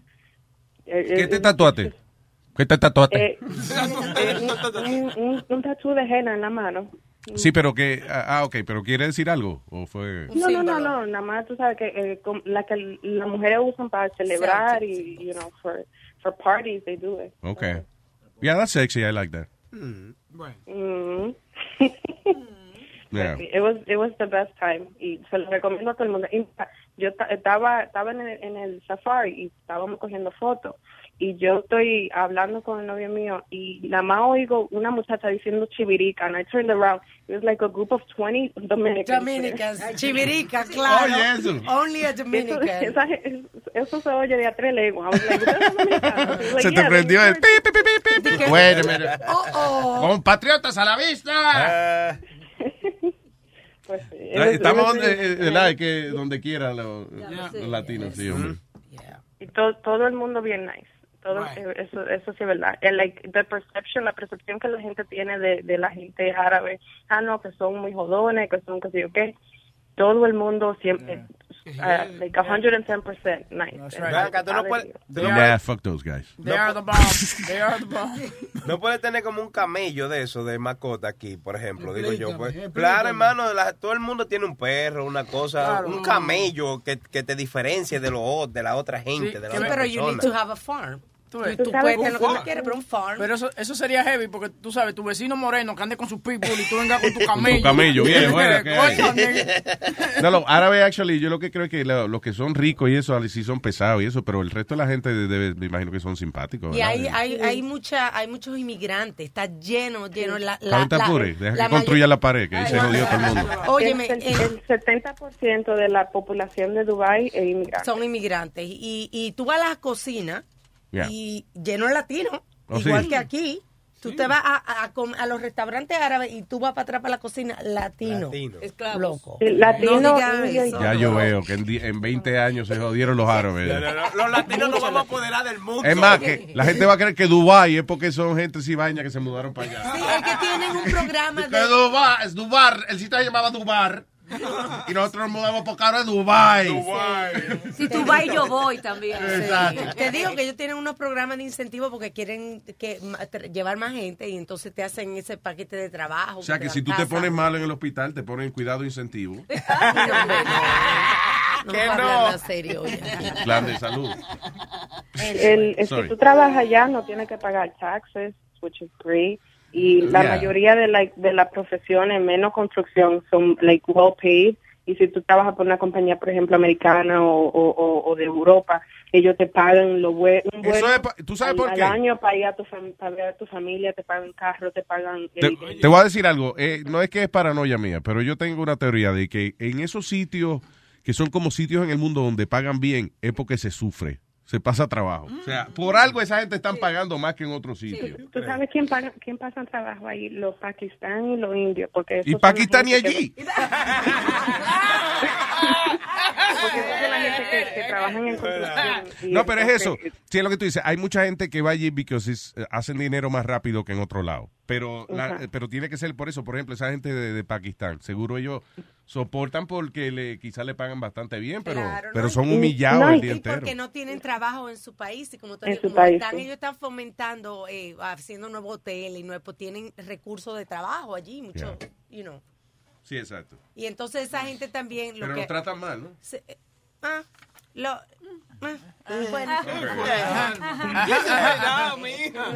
Eh, ¿Qué eh, te tatuaste? ¿Qué te tatuaste? eh, eh, un, un, un de henna en la mano. Sí, pero que... Ah, ok, pero ¿quiere decir algo? ¿O fue...? No, no, no, no, nada más tú sabes que eh, la que las mujeres usan para celebrar y, you know, for, for parties, they do it. Ok. Yeah, that's sexy. I like that. Mm. Yeah. (laughs) It was it was the best time y se lo recomiendo a todo el mundo. Y Yo ta- estaba estaba en el, en el safari y estábamos cogiendo fotos y yo estoy hablando con el novio mío y nada más oigo una muchacha diciendo chivirica and I turned around. It was like a group of 20 Dominicans. Dominicans, (laughs) chivirica, claro. Oye, eso. Only a Dominican. Eso, esa- es- eso se oye de a tres was like, (laughs) like, Se te "Yeah, prendió they el pi, pi, pi, pi, pi, pi. Wait a minute. Oh, oh. Compatriotas a la vista. (laughs) Pues, was- it Estamos donde, really eh, donde quiera los, los latinos, sí, hombre. y todo, todo el mundo bien nice. Todo, eh, eso, eso sí es verdad. El, like, the perception, la percepción que la gente tiene de, de la gente árabe, ah, no, que son muy jodones, que son que sé yo qué. Todo el mundo siempre, uh, like 110% nice. Ven acá, tú no puedes- tú no Nah, fuck those guys. They are the bomb. (laughs) They are the bomb. No puedes tener como un camello de eso, de mascota aquí, por ejemplo, digo yo. Pues. Claro, hermano, la- todo el mundo tiene un perro, una cosa, Claro. un camello que, que te diferencie de, lo, de la otra gente, de la otra pero you need persona. to have a farm. Tú ves. tú puedes tener lo que tú quieres, pero un farm. Pero eso, eso sería heavy porque tú sabes, tu vecino moreno que ande con su pitbull y tú vengas con tu (laughs) camello. camello, bien, (laughs) bueno. (laughs) No, los árabes, actually, yo lo que creo es que lo- los que son ricos y eso, sí son pesados y eso, pero el resto de la gente, debe- me imagino que son simpáticos. Y hay, hay, hay, mucha, hay muchos inmigrantes, está lleno, lleno. La, la, Ahorita la- apure, deja la que construya la pared, que ahí se jodió todo el mundo. Óyeme, el, eh, el 70% de la población de Dubai es inmigrante. son inmigrantes. Y, y tú vas a las cocinas Yeah. y lleno de latinos, Oh, igual sí. que aquí. Tú te vas a, a, a los restaurantes árabes y tú vas para atrás para la cocina latino. Esclavos. Loco. Latino, No eso. Ya yo veo que en, en 20 años se jodieron los árabes. No, no, no, Los latinos nos vamos a apoderar del mundo. Es más, que la gente va a creer que Dubai es porque son gente cibaña que se mudaron para allá. Sí, es que tienen un programa (laughs) de... Dubai, es Dubar, el sitio se llamaba Dubar. Y nosotros nos mudamos por ahora a Dubai. Si tú vas, yo (laughs) voy también. Sí. Te digo que ellos tienen unos programas de incentivo porque quieren que llevar más gente y entonces te hacen ese paquete de trabajo. O sea que si tú te pones malo en el hospital, te ponen cuidado incentivo. (laughs) No, para no. serio. Plan de salud. El, si tú trabajas allá no tienes que pagar taxes, which is great. Y la Yeah. mayoría de, like, de las profesiones, menos construcción, son like well paid. Y si tú trabajas por una compañía, por ejemplo, americana o, o, de Europa, ellos te pagan lo bue- un Eso bueno es pa- ¿tú sabes al, por al qué? año para ir a tu, para ver a tu familia, te pagan carro, te pagan... Te, el- te voy a decir algo, eh, no es que es paranoia mía, pero yo tengo una teoría de que en esos sitios que son como sitios en el mundo donde pagan bien, es porque se sufre, se pasa trabajo. O sea, por algo esa gente están pagando más que en otros sitios. ¿Tú sabes quién, paga, quién pasa trabajo ahí? Los pakistaníes y los indios. Porque Y Pakistán y que- allí. (laughs) Porque son la gente que, que trabajan en construcción. No, pero es eso. Sí, es lo que tú dices. Hay mucha gente que va allí porque hacen dinero más rápido que en otro lado. Pero, la- Ujú. pero tiene que ser por eso. Por ejemplo, esa gente de, de Pakistán, seguro ellos soportan porque le, quizás le pagan bastante bien, pero, Claro, pero ¿no? son humillados no, el y día entero. porque no tienen trabajo en su país y como, país, están, sí. ellos están fomentando, eh, haciendo nuevos hoteles y nuevos, pues tienen recursos de trabajo allí, mucho, you know. Sí, exacto. Y entonces esa gente también lo Pero que lo tratan mal, ¿no? se- eh, ah, lo bueno.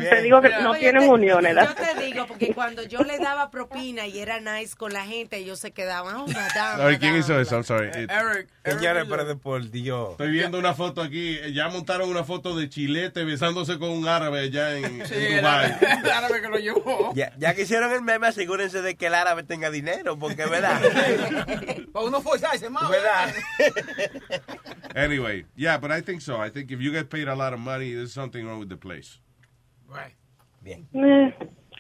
Te digo que no tienen uniones. Yo te digo, porque cuando yo le daba propina y era nice con la gente, ellos se quedaban, oh, madame, ¿quién hizo eso? I'm sorry. It- Eric, Señores, pero de por Dios. Estoy viendo una foto aquí. eh, Ya montaron una foto de Chilete besándose con un árabe allá en, Sí, en el Dubái. árabe- el árabe que lo llevó. Ya, ya que hicieron el meme, asegúrense de que el árabe tenga dinero, porque verdad. (laughs) Para uno forzarse más. ¿Verdad? (laughs) Anyway, yeah, but I think so. I think if you get paid a lot of money, there's something wrong with the place. Right. Bien. eh,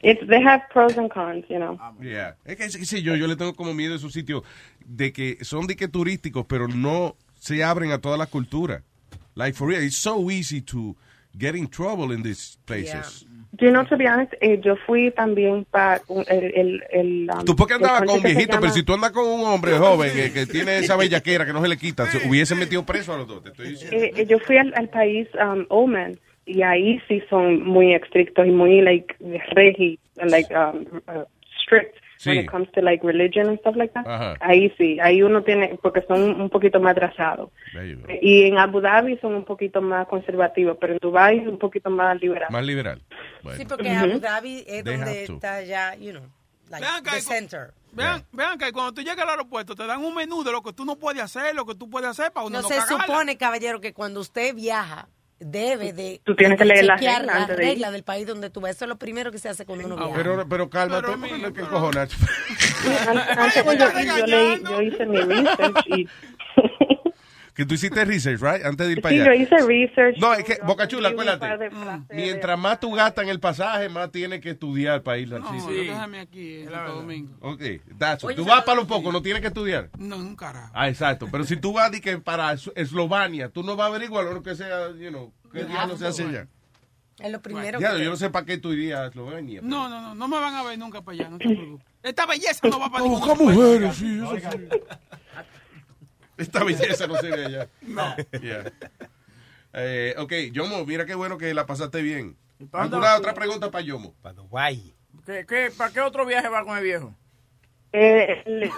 it's, they have pros and cons, you know. Yeah. Es que sí, sí, yo, yo le tengo como miedo a esos sitios de que son de que turísticos, pero no se abren a todas las culturas. Like for real, it's so easy to get in trouble in these places. You know, to be honest, eh, yo fui también para el... el, el um, Tú porque andabas con un viejito, pero llama- si tú andas con un hombre joven eh, que tiene esa bellaquera que no se le quita, se hubiese metido preso a los dos, te estoy diciendo. Eh, eh, yo fui al, al país um, Oman y ahí sí son muy estrictos y muy like regi, like um, uh, strict when Sí. it comes to like religion and stuff like that. Ajá. Ahí sí, ahí uno tiene porque son un poquito más atrasados. Y en Abu Dhabi son un poquito más conservativos, pero en Dubai un poquito más liberal. Más liberal. Sí, porque Ujú. Abu Dhabi es They donde está ya, you know, like Vean que the center. Vean, vean que cuando tú llegas al aeropuerto te dan un menú de lo que tú no puedes hacer, lo que tú puedes hacer para uno No no, se cagarla. supone, caballero, que cuando usted viaja debe de Tú tienes que leer reglas las antes de ir. reglas del país donde tú vas. Eso es lo primero que se hace cuando uno viaja. Pero, pero cálmate, porque ¿qué cojones? Antes de yo yo, leí, yo hice mi research y Que tú hiciste research, right? Antes de ir para sí, allá. yo hice research. No, es que, Boca Chula, Yo vi un par acuérdate. Mientras más tú gastas en el pasaje, más tienes que estudiar para ir al No, sitio. déjame aquí en Santo Domingo. Ok, that's. Oye, Tú vas para un poco, no tienes que estudiar. No, un carajo. Ah, exacto. Pero si tú vas que para Es- Eslovenia, tú no vas a averiguar lo que sea, you know, qué diablo se hace allá. Es lo primero Diablo, que... yo no sé para qué tú irías a Eslovenia. No, no, no, no me van a ver nunca para allá, no te preocupes. Esta belleza no va para ningún Busca mujeres, sí, eso sí. Esta belleza no se ve allá. (laughs) No. Yeah. Eh, ok, Yomo, mira qué bueno que la pasaste bien. ¿Alguna otra pregunta para Yomo? Para Dubái. ¿Qué, qué, ¿Para qué otro viaje va con el viejo? (laughs) Eh, el- en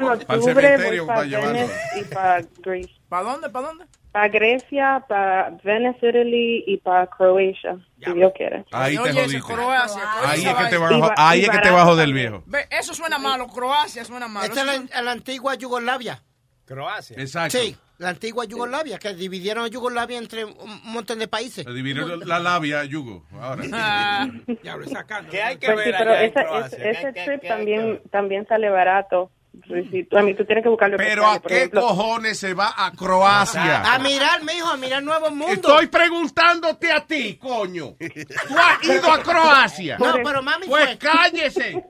Para octubre voy. Venice y para Greece. ¿Para dónde? ¿Para dónde? Para Grecia, para Venice, Italy y para Croacia, si Dios quiere. Ahí te jodiste. Croacia, Ahí Croacia es que te bajo, ahí es que te bajo del viejo. Ve, eso suena malo, Croacia suena malo. Esta es la, la antigua Yugoslavia. Croacia. Exacto. Sí, la antigua Yugoslavia, que dividieron a Yugoslavia entre un montón de países. Se dividió la labia, Yugo. Ahora. (laughs) Ah. Diablo, sacando. ¿Qué hay que Pues sí, ver pero allá en esa- Croacia? ese, ese trip también, también sale barato. Sí, sí, tú, a mí tú tienes que buscarlo. Pero ¿a qué cojones se va a Croacia? A mirar, mijo, a mirar nuevo mundo. Estoy preguntándote a ti, coño. Tú has ido a Croacia. No, pero mami Pues fue. cállese.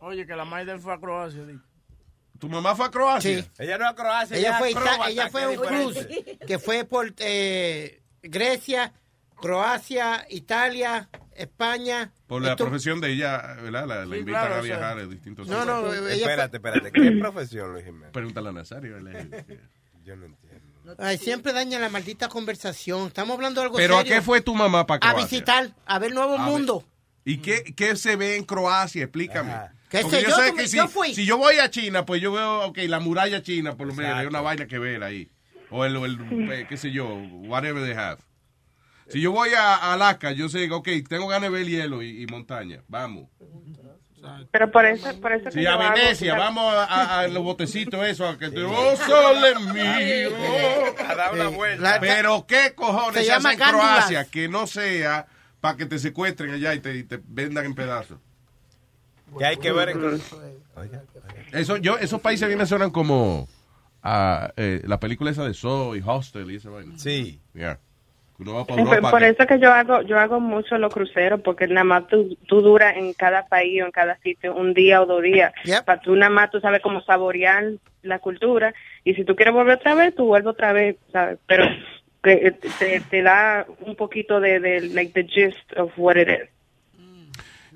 Oye, que la él fue a Croacia. ¿Tu mamá fue a Croacia? Sí. Ella no es a Croacia. Ella fue, acróbata, ella fue a un cruise que fue por eh, Grecia, Croacia, Italia, España. Por la Esto- profesión de ella, ¿verdad? La, la Sí, invitan claro, a o sea. viajar a distintos No, no, ella Espérate, espérate. ¿Qué profesión, Luis Jiménez? Pregúntale a Nazario. Yo no entiendo. Ay, siempre daña la maldita conversación. Estamos hablando de algo Pero ¿a qué fue tu mamá para A Croacia? visitar, a ver nuevo A ver. mundo. ¿Y qué, qué se ve en Croacia? Explícame. ¿Qué sé yo yo? sé que si, yo fui. si yo voy a China, pues yo veo, ok, la muralla china, por lo menos, hay una vaina que ver ahí. O el, eh, qué sé yo, whatever they have. Si yo voy a, Alaska, yo sé, ok, tengo ganas de ver hielo y, y montaña. Vamos. Pero por eso, por eso que Si yo a hago- Venecia, vamos a, a- a los botecitos esos, a que te, oh, sole mío. A dar una vuelta. Pero qué cojones Se se, llama hace en. Croacia que no sea para que te secuestren allá y te, y te vendan en pedazos. ¿Qué hay que ver en Eso, yo, esos países vienen suenan como ah, eh, la película esa de Saw y Hostel y esa vaina. Sí. Yeah. Que Uno va para Sí, por, Europa. por que- eso que yo hago yo hago mucho los cruceros porque nada más tú, tú duras en cada país o en cada sitio un día o dos días para tú nada más tú sabes cómo saborear la cultura y si tú quieres volver otra vez tú vuelves otra vez sabes pero que te, te da un poquito de, de like the gist of what it is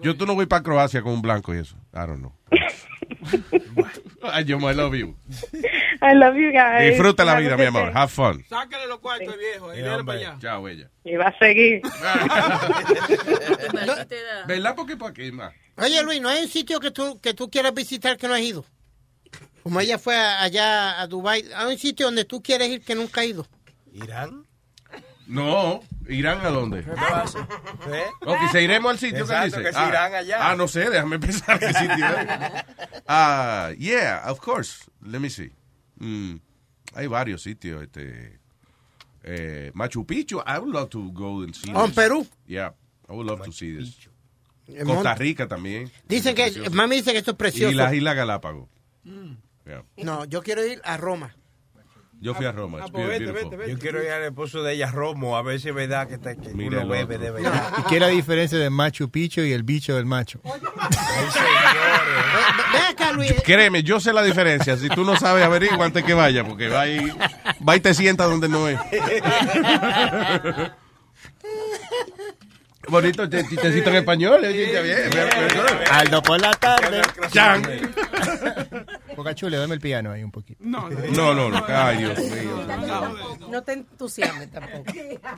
Yo tú no voy para Croacia con un blanco y eso. I don't know. (laughs) Ay, yo, I love you. I love you guys Disfruta la vida, mi amor. Have fun. Sácale los cuartos, viejo, y para allá. Chao, ella. y va a seguir (laughs) ¿Verdad? Porque para qué más. Oye, Luis, ¿no hay un sitio que tú, que tú quieras visitar que no has ido? Como ella fue a- allá a Dubai, ¿hay un sitio donde tú quieres ir que nunca has ido? ¿Irán? No, ¿irán a dónde? ¿Eh? Ok, se iremos al sitio que Exacto, dice. que se irán allá. Ah, no sé, déjame (laughs) pensar qué sitio es. Ah, yeah, of course. Let me see. Mm, hay varios sitios. Este, eh, Machu Picchu, I would love to go and see Oh, en this. Perú. Yeah, I would love to see this. En Costa Rica también. Dicen que, Precioso. mami dice que esto es precioso. Y las Islas Galápagos. Yeah. No, yo quiero ir a Roma. Yo fui a Roma. Yo quiero ir al esposo de ella, Romo, a ver si es verdad que, está, que Mira uno bebe de verdad. ¿Y qué es la diferencia de Machu Picchu y el bicho del macho? Luis. Créeme, yo sé la diferencia. Si tú no sabes, averigua antes que vaya, porque va y, va y te sienta donde no es. Bonito el chistecito en español. eh. Aldo por la tarde. Chan. Boca chule, dame el piano ahí un poquito. No, No, no, no. Ay, Dios mío. No te entusiasmes tampoco.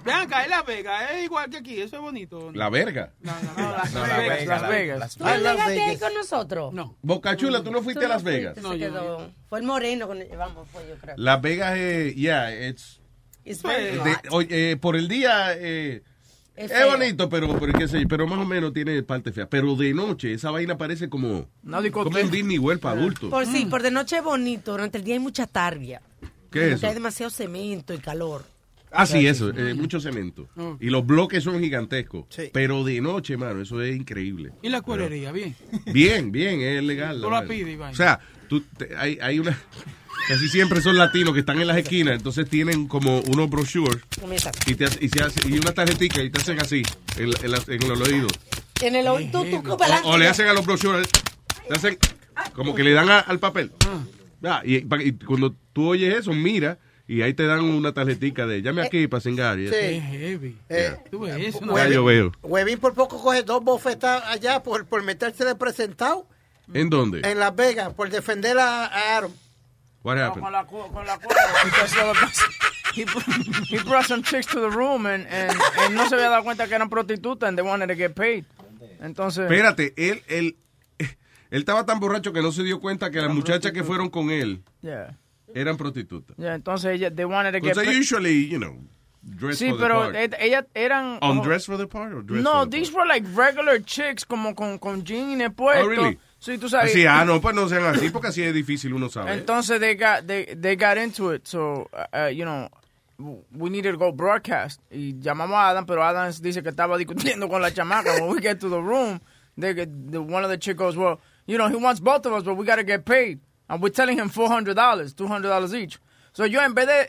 Vean acá, es Las Vegas, es igual que aquí, eso es bonito. La verga. No, no, no, Las No, Vegas. Las Vegas, ¿Tú no llegaste ahí con nosotros? No. Boca Chula, ¿tú no fuiste a Las no Vegas? se quedó. Fue el moreno con el llevamos, fue yo creo. Las Vegas, eh, yeah, it's, It's very de- hot. eh, por el día, eh, Es bonito, pero, pero, qué sé yo, pero más o menos tiene parte fea. Pero de noche, esa vaina parece como, como un Disney World para adultos. Por sí, por de noche es bonito, durante el día hay mucha tardia. ¿Qué es eso? hay demasiado cemento y calor. Ah, sí, eso, eh, mucho cemento. Mm. Y los bloques son gigantescos. Sí. Pero de noche, mano, eso es increíble. ¿Y la cuerería? Bien. Bien, bien, es legal. Tú la vaina. pides, Iván. O sea, tú, te- hay, hay una... Casi siempre son latinos que están en las esquinas, entonces tienen como unos brochures y, te, y, se hace- y una tarjetita y te hacen así en, en la- en los oídos. En el oído, tú, tú, O, o le hacen a los brochures, le hacen como que le dan a- al papel. Ah, y, pa- y cuando tú oyes eso, mira y ahí te dan una tarjetita de llame aquí para cingar. y. Sí. heavy. Eh, Tú ves eso, Ya ¿no? yo veo. Huevín por poco coge dos bofetas allá por, por meterse de presentado ¿En dónde? en Las Vegas, por defender a, a Aaron. What happened? Con la, con (laughs) he, br- he brought some chicks to the room and, and, and no se había dado cuenta que eran prostitutas and they wanted to get paid. Entonces. Espérate, él, él, él estaba tan borracho que no se dio cuenta que las muchachas que fueron con él Yeah. eran prostitutas. Yeah, entonces ella, they wanted to get Because they paid. usually, you know, dress Sí, for the pero part. ellas eran. como- Undress for the part or dress No, for the these were like regular chicks, como con, con jeans puestos. Oh, really? Sí, tú sabes. Sí, ah, no, pues no sean así, porque así es difícil uno sabe. Entonces they got they they got into it. So uh, uh, you know, we needed to go broadcast. Y llamamos a Adam, pero Adam dice que estaba discutiendo con la chamaca. When we get to the room, they get, the, one of the chicos goes, well, you know, he wants both of us, but we got to get paid. And we're telling him four hundred dollars, two hundred dollars each. So yo en vez de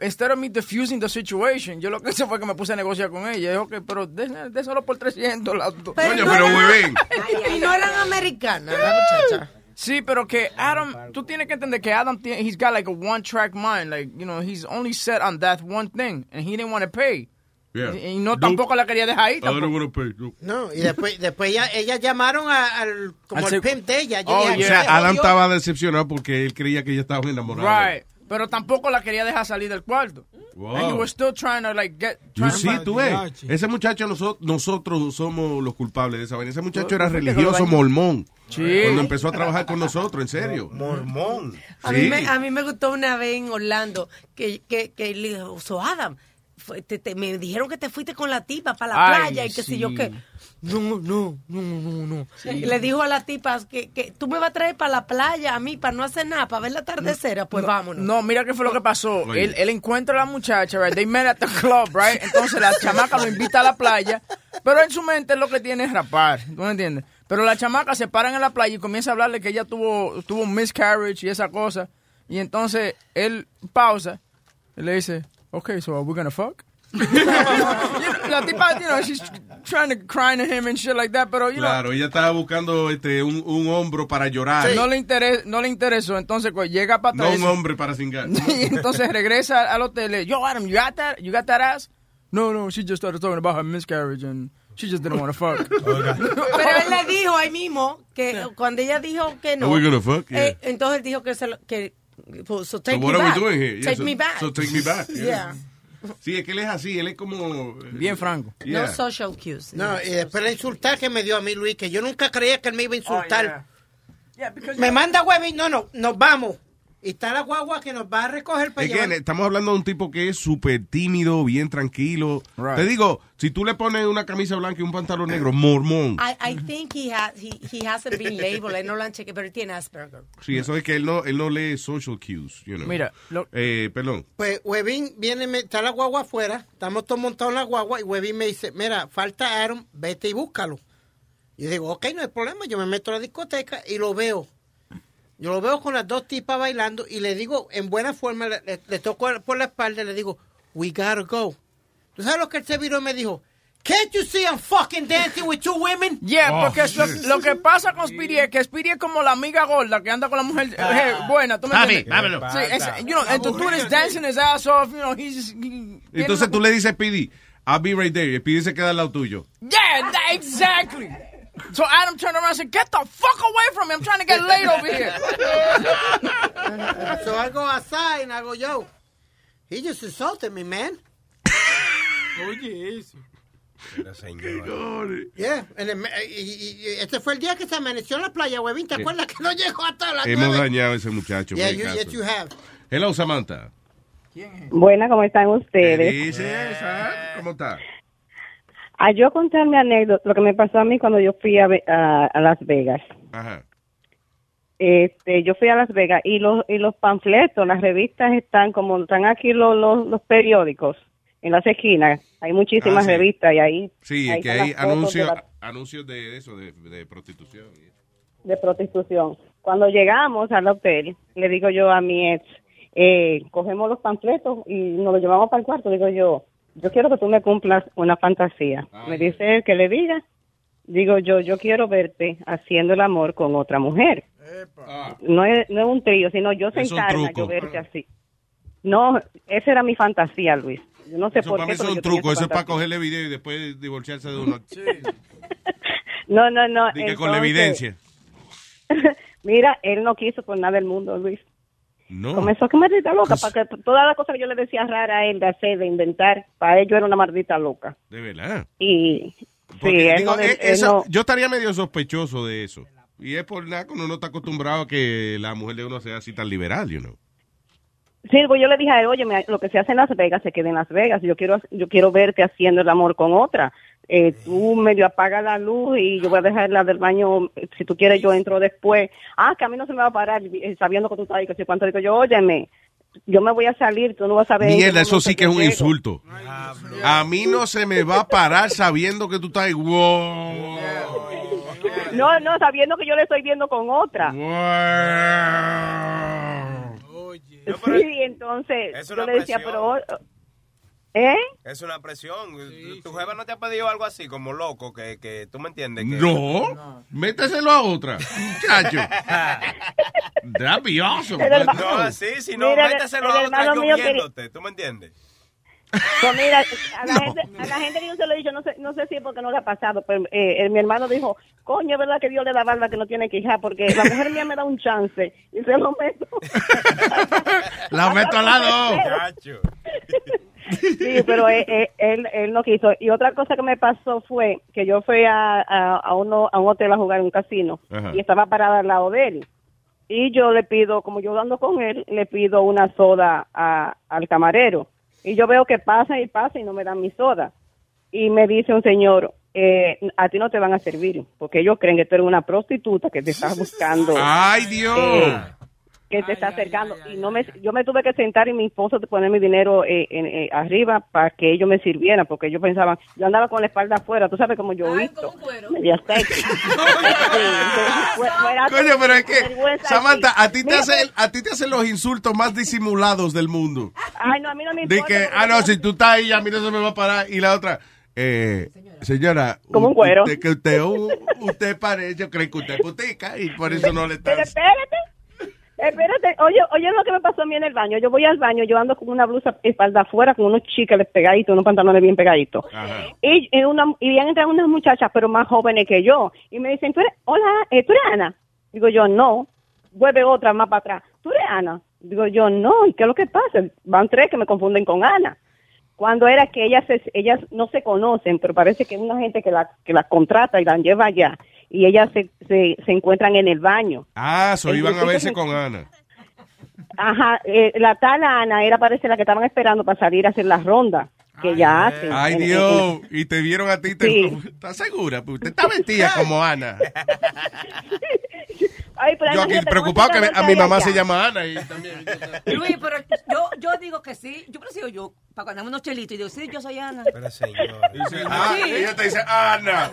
instead of me diffusing the situation, yo lo que hice fue que me puse a negociar con ella. Y dije, okay, pero de, de solo por 300 las dos. Coño, pero huevín. Y no eran americanas, la muchacha. Sí, pero que Adam, tú tienes que entender que Adam, tiene- he's got like a one track mind, like, you know, he's only set on that one thing, and he didn't want to pay. Yeah. Y, no tampoco la quería dejar ahí pay, no. No, y después, después ella, ellas llamaron a- al, como Al el pimp de ella. Yo Oh, yeah. O sea, "¿Qué Adam jodió?" estaba decepcionado porque él creía que ella estaba enamorada. Right. Pero tampoco la quería dejar salir del cuarto. Wow. And he was still trying to like get You see, tú ves, ese muchacho nosotros, nosotros somos los culpables de esa vaina. Ese muchacho era ¿Por qué que lo religioso mormón. Sí. Cuando empezó a trabajar con nosotros, en serio. Mormón. A, mí me, a mí me gustó una vez en Orlando que, que, que le dijo, so Adam, te- te- me dijeron que te fuiste con la tipa para la Ay, playa y que si yo qué. No, no, no, no, no. Sí. Le dijo a la tipa que, que tú me vas a traer para la playa a mí para no hacer nada, para ver la atardecera. Pues no, vámonos. No, mira qué fue lo que pasó. Oye. Él, él encuentra a la muchacha, right? They met at the club, right? Entonces la chamaca lo invita a la playa, pero en su mente lo que tiene es rapar, ¿tú me entiendes? Pero la chamaca se paran en la playa y comienza a hablarle que ella tuvo, tuvo un miscarriage y esa cosa. Y entonces él pausa y le dice, okay, so are we gonna fuck? (laughs) (laughs) la tipa, you know, she's trying to cry to him and shit like that, pero, you know, Claro, ella estaba buscando este, un, un hombro para llorar. no, le interes, no le interesó. Entonces, pues, llega para No atrás. un hombre para cingar. (laughs) y entonces regresa al hotel. y, Yo, Adam, you got that? You got that ass? No, no, she just started talking about her miscarriage and she just didn't want to fuck. Pero él le dijo ahí mismo que cuando ella dijo que no. Are we gonna fuck? Yeah. eh, entonces él dijo que se lo, que so take So what me are back. we doing here? Yeah, Take so- me back. So take me back. (laughs) Yeah. Sí, es que él es así, él es como... Bien franco. No social cues. No, y después la insultar que me dio a mí Luis, que yo nunca creía que él me iba a insultar. Oh, me manda huevín, no, no, nos vamos. Y está la guagua que nos va a recoger para Again, llevar. estamos hablando de un tipo que es súper tímido, bien tranquilo. Right. Te digo, si tú le pones una camisa blanca y un pantalón negro, mormón. I, I think he, has, he, he hasn't been labeled. Él no lo han chequeado, pero tiene Asperger. Sí, eso es que él no, él no lee social cues, you know. Mira, lo- Eh, perdón. Pues Huevín viene, me- está la guagua afuera, estamos todos montados en la guagua y Huevín me dice, mira, falta Aaron, vete y búscalo. Y digo, ok, no hay problema, yo me meto a la discoteca y lo veo. Yo lo veo con las dos tipas bailando y le digo, en buena forma, le, le- le toco por la espalda y le digo, we gotta go. ¿Tú sabes lo que él se viró y me dijo? Can't you see I'm fucking dancing with two women? Yeah, Oh, porque lo, lo que pasa con Speedy es que Speedy es como la amiga gorda que anda con la mujer eh, buena. ¿tú me Papi, entiendes? dámelo. Sí, es- you know, and the dude is dancing his ass off, you know, he's he- Entonces tú le dices, Pidi, I'll be right there. Y Pidi se queda al lado tuyo. Yeah, that- exactly. So Adam turned around and said, get the fuck away from me. I'm trying to get laid over here. so I go outside and I go, yo, he just insulted me, man. Oye, eso. Yeah, este fue el día que se amaneció en la playa, huevín. ¿Te acuerdas que no llegó hasta las Hemos dañado a ese muchacho. Yeah, you, yes, you have. Hello, Samantha. Buena, ¿cómo están ¿Qué ustedes? dice esa? ¿Cómo está? A yo contar mi anécdota, lo que me pasó a mí cuando yo fui a, a, a Las Vegas. Ajá. Este, yo fui a Las Vegas y los y los panfletos, las revistas están como están aquí los, los, los periódicos en las esquinas. Hay muchísimas Ah, sí. revistas y ahí Sí, ahí es que hay anuncios, de, la- anuncios de eso, de, de prostitución. de prostitución. Cuando llegamos al hotel, le digo yo a mi ex, eh, cogemos los panfletos y nos los llevamos para el cuarto. Digo yo, yo quiero que tú me cumplas una fantasía. me dice él que le diga. Digo yo, yo quiero verte haciendo el amor con otra mujer. No es, no es un trío, sino yo un sentarme yo verte así. No, esa era mi fantasía, Luis. Yo no sé Eso por para qué. mí es pero un truco, eso es para cogerle video y después divorciarse de uno. (laughs) No, no, no. Di que con la evidencia. (laughs) Mira, él no quiso por nada del mundo, Luis. No. Comenzó que maldita loca, para que todas las cosas que yo le decía rara a él de hacer, de inventar, para ello era una maldita loca. De verdad. Y sí, Porque, él digo, eh, él eso- no- Yo estaría medio sospechoso de eso. Y es por nada que uno no está acostumbrado a que la mujer de uno sea así tan liberal, you know. Sí, pues yo le dije a él, oye, lo que se hace en Las Vegas se queda en Las Vegas. Yo quiero, yo quiero verte haciendo el amor con otra. Eh, tú medio apaga la luz y yo voy a dejar la del baño. Si tú quieres, yo entro después. Ah, que a mí no se me va a parar eh, sabiendo que tú estás ahí, que sé cuánto. Digo yo, óyeme, yo me voy a salir, tú no vas a ver. Mierda, eso sí que es un llego. insulto. A mí no se me va a parar sabiendo que tú estás ahí. Wow. No, no, sabiendo que yo le estoy viendo con otra. Sí, entonces Es yo le decía, presión. pero... ¿Eh? Es una presión. ¿Tu jefa no te ha pedido algo así, como loco, que, que tú me entiendes? Que... No, méteselo a otra, muchacho. That'd (laughs) be awesome. El hermano- No, así, si no, méteselo el a otra hermano mío quería- lloviéndote, ¿tú me entiendes? Pues mira, a la, (laughs) gente, a la gente que yo se lo he dicho, no sé, no sé si es porque no le ha pasado, pero eh, eh, mi hermano dijo, coño, es verdad que Dios le da barba que no tiene que hija, porque la mujer mía me da un chance y se lo meto. (laughs) La meto al lado. Sí, pero él, él- él, él no quiso. Y otra cosa que me pasó fue que yo fui a, a, a uno, a un hotel a jugar en un casino Ajá. y estaba parada al lado de él. Y yo le pido, como yo ando con él, le pido una soda a- al camarero. Y yo veo que pasa y pasa y no me dan mi soda. Y me dice un señor, eh, a ti no te van a servir, porque ellos creen que tú eres una prostituta que te estás buscando. ¡Ay, Dios! eh, que te está acercando y no me yo me tuve que sentar y mi esposo poner mi dinero eh, en- eh, arriba para que ellos me sirvieran porque ellos pensaban yo andaba con la espalda afuera tú sabes como yo visto media sexy. Coño, pero es que, Samantha, a ti te hacen, a ti te hacen los insultos más disimulados del mundo. ay no a mí no me De importa que, porque ah, no, si tú estás ahí, a mí no se me va a parar. Y la otra, eh, señora, Como un cuero. Usted, que usted, usted parece, yo creo que usted es putica y por eso no le está. Pero espérate, espérate, oye, oye lo que me pasó a mí en el baño. Yo voy al baño, yo ando con una blusa espalda afuera, con unos chicles pegaditos, unos pantalones bien pegaditos. Y, y, una, y bien entran unas muchachas, pero más jóvenes que yo. Y me dicen, ¿tú eres, hola, eh, ¿tú eres Ana? Digo yo, no. Vuelve otra más para atrás. ¿Tú eres Ana? Digo yo, no. ¿Y qué es lo que pasa? Van tres que me confunden con Ana. Cuando era que ellas ellas no se conocen, pero parece que es una gente que la que las contrata y las lleva allá. Y ellas se, se, se encuentran en el baño. Ah, so iban a verse con Ana. Ajá, eh, la tal Ana era parece la que estaban esperando para salir a hacer la ronda que ya hacen. Ay, En- en- Dios. Y te vieron a ti. Te, Sí. ¿Estás segura? Pues usted está vestida (laughs) como Ana. Ay, pero Yo aquí preocupado que ¿cuántas a mi mamá allá? se llama Ana. Y (laughs) también. Luis, pero yo, yo digo que sí. Yo prefiero yo, para cuando unos chelitos, y digo, sí, yo soy Ana. Pero señor. Ah, Sí. ella te dice Ana.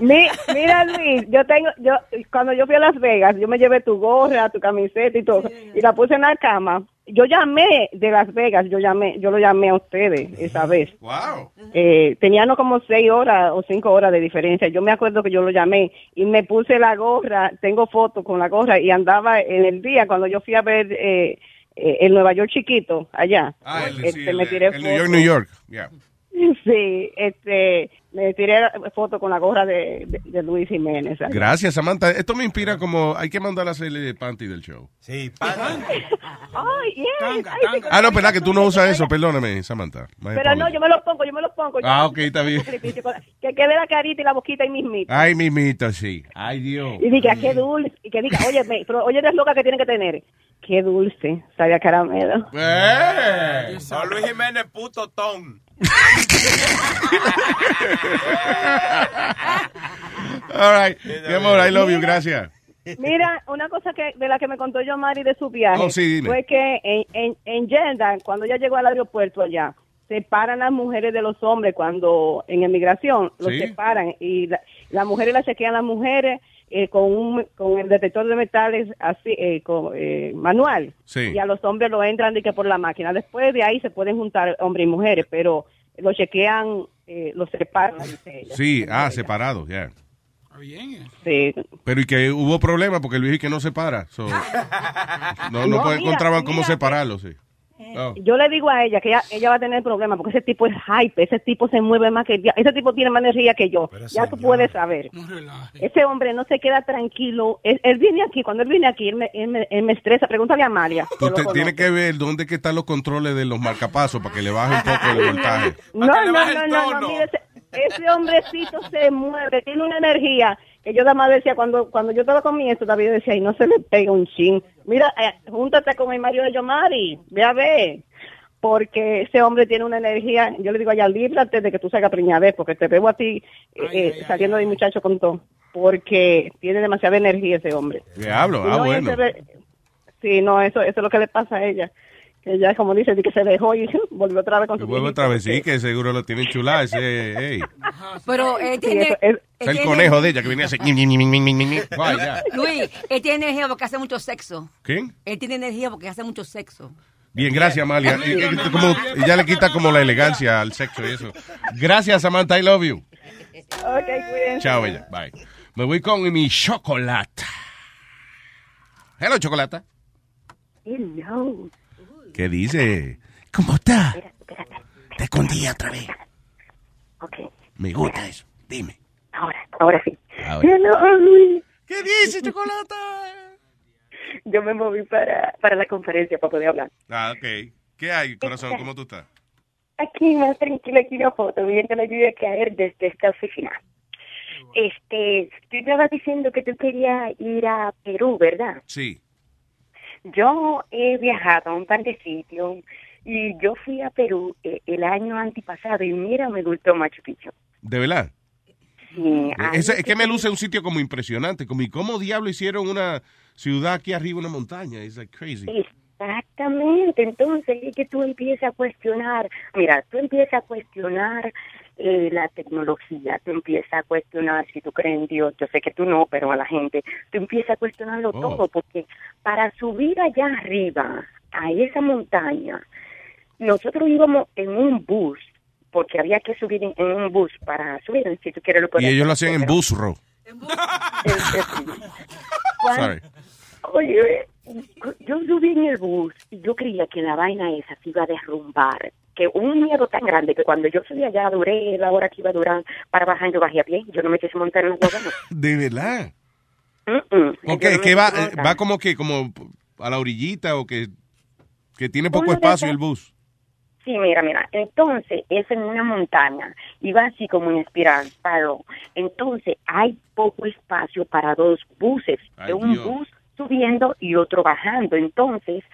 Mi- mira Luis, yo tengo, yo cuando yo fui a Las Vegas, yo me llevé tu gorra, tu camiseta y todo, y la puse en la cama. Yo llamé de Las Vegas, yo llamé, yo lo llamé a ustedes esa vez. Wow. Eh, teníamos como seis horas o cinco horas de diferencia. Yo me acuerdo que yo lo llamé y me puse la gorra, tengo fotos con la gorra y andaba en el día cuando yo fui a ver eh, eh, el Nueva York chiquito allá. Ah, el, Este, el- me tiré el New York. New York. Yeah. (laughs) Sí, este, me tiré foto con la gorra de, de, de Luis Jiménez. Gracias, Samantha. Esto me inspira como hay que mandar a hacerle panty del show. Sí, (laughs) Ay, yes. Ay, sí, Ah, no, verdad que tú no usas eso. Perdóname, Samantha. Pero no, yo me lo pongo, yo me lo pongo. yo- Ah, ok, está bien. Que quede la carita y la boquita ahí mismito. Ay, mimita, sí. Ay, Dios. Y diga, qué dulce. Y que diga, oye, me- pero oye, eres loca que tiene que tener. Qué dulce, sabía caramelo. ¡Eh! Luis Jiménez, puto ton. (laughs) All right. Mi amor, I love you. Gracias. Mira, una cosa que de la que me contó yo Mari de su viaje Oh, sí, fue que en, en, en Jeddah, cuando ella llegó al aeropuerto allá, separan las mujeres de los hombres cuando en emigración los Sí. separan y la- las mujeres las chequean las mujeres eh, con un con el detector de metales así eh, con, eh, manual Sí. y a los hombres lo entran de que por la máquina después de ahí se pueden juntar hombres y mujeres pero lo chequean eh, los separan dice ella. Sí, ah, separado, ya. Sí. Pero y que hubo problemas porque el viejo y que no se para. So, (laughs) no, no, No, puede- mira, encontraban cómo mira, separarlo, sí. Oh. Yo le digo a ella que ella, ella va a tener problemas porque ese tipo es hype, ese tipo se mueve más que ese tipo tiene más energía que yo. ya tú puedes saber. Ese hombre no se queda tranquilo. Él, él viene aquí, cuando él viene aquí, él me, él me, él me estresa. Pregúntale a Amalia. conoce. tienes que ver dónde que están los controles de los marcapasos para que le baje un poco el (laughs) voltaje. No, no, no, no, no, mire, ese, ese hombrecito se mueve, tiene una energía que yo nada más decía, cuando cuando yo estaba con mi esto, David decía, y no se le pega un chin. Mira, eh, júntate con el Mario de Yomari, ve a ver. Porque ese hombre tiene una energía, yo le digo allá, líbrate de que tú salgas preñadez, porque te veo a ti eh, eh, saliendo de muchacho con todo. Porque tiene demasiada energía ese hombre. Diablo, ah, bueno. ve- sí, no, eso, eso es lo que le pasa a ella. Que ella, como dice, que se dejó y (laughs) volvió otra vez con su Vuelve otra vez, sí, que seguro lo tienen chulada ese, ey. Pero él Sí, tiene... eso es- el tiene- conejo de ella que venía a hacer... (laughs) Luis, él tiene energía porque hace mucho sexo. ¿Quién? Él tiene energía porque hace mucho sexo. Bien, gracias, Amalia. Y- y- como, ya le quita como la elegancia al sexo y eso. Gracias, Samantha, I love you. Ok, cuídense. Chao, bella. Bye. Me voy con mi chocolate. Hello, chocolate. Hello. ¿Qué dice? ¿Cómo está? Te escondí otra vez. Ok, Me gusta eso. Dime. ahora, ahora sí. Ahora. Hello, Luis. ¿Qué dice, chocolate? Yo me moví para, para la conferencia para poder hablar. Ah, ok. ¿Qué hay, corazón? ¿Cómo tú estás? Aquí más tranquila, aquí una foto, viendo la lluvia caer desde esta oficina. Este, tú estabas diciendo que tú querías ir a Perú, ¿verdad? Sí. Yo he viajado a un par de sitios y yo fui a Perú eh, el año antipasado y mira, me gustó Machu Picchu. ¿De verdad? Sí, Ese- es que me luce un sitio como impresionante. Como, ¿y cómo diablo hicieron una ciudad aquí arriba, una montaña? Es like crazy. Exactamente, entonces es que tú empiezas a cuestionar, mira, tú empiezas a cuestionar eh, la tecnología, tú empiezas a cuestionar si tú crees en Dios, yo sé que tú no, pero a la gente, tú empiezas a cuestionarlo Oh. todo, porque para subir allá arriba, a esa montaña, nosotros íbamos en un bus, porque había que subir en, en un bus para subir, si tú quieres lo Y puedes ellos lo hacían en pero- busro. (laughs) Cuando- Sorry. Oye, yo subí en el bus y yo creía que la vaina esa se iba a derrumbar. Que un miedo tan grande que cuando yo subí allá duré la hora que iba a durar para bajar, yo bajé a pie. Yo no me quise montar en la (laughs) guagua. De verdad. Mm, mm. Ok, no que va, montar. va como que como a la orillita o que, que tiene poco espacio el bus. Sí, mira, mira. Entonces, es en una montaña. Iba así como paro. Entonces, hay poco espacio para dos buses. Ay, de un Dios. bus subiendo y otro bajando. Entonces,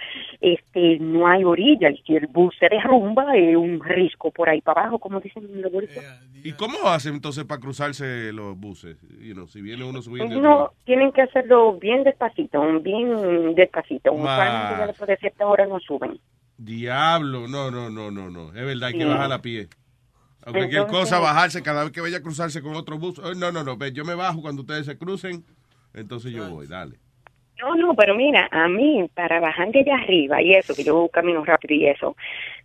este, no hay orilla. Y si el bus se derrumba, es un risco por ahí para abajo, como dicen los boricuas. ¿Y cómo hacen entonces para cruzarse los buses? You know, si viene uno subiendo. y otro No, tienen que hacerlo bien despacito, bien despacito. Usualmente después de cierta hora no suben. Diablo, no, no, no, no, no. Es verdad, hay que bajar a pie. A cualquier Entonces- cosa, bajarse cada vez que vaya a cruzarse con otro bus. Eh, No, no, no, yo me bajo cuando ustedes se crucen, entonces yo voy, dale. No, no, pero mira, a mí, para bajar de allá arriba y eso, que yo camino rápido y eso,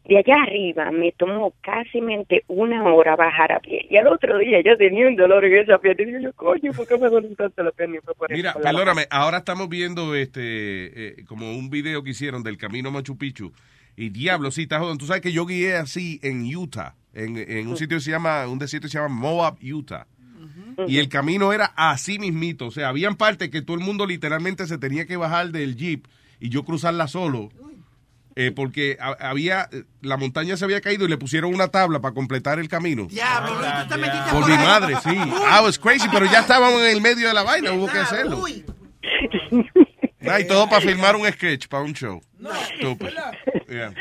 de allá arriba me tomó casi una hora bajar a pie. Y al otro día yo tenía un dolor en esa pierna. Y digo yo, coño, ¿por qué me duele tanto la pierna? Mira, perdóname, ahora estamos viendo este eh, como un video que hicieron del camino Machu Picchu. Y diablo, sí, está jodiendo. Tú sabes que yo guié así en Utah, en, en un sitio que se llama, un desierto que se llama Moab, Utah. Y el camino era así mismito. O sea, habían partes que todo el mundo literalmente se tenía que bajar del jeep y yo cruzarla solo. eh, porque ha- había, eh, la montaña se había caído y le pusieron una tabla para completar el camino. Tú te metiste Por por mi madre, sí. I was crazy, pero ya estábamos en el medio de la vaina, hubo que hacerlo. Ah, y (laughs) todo para filmar un sketch, para un show. Estúpido. Yeah.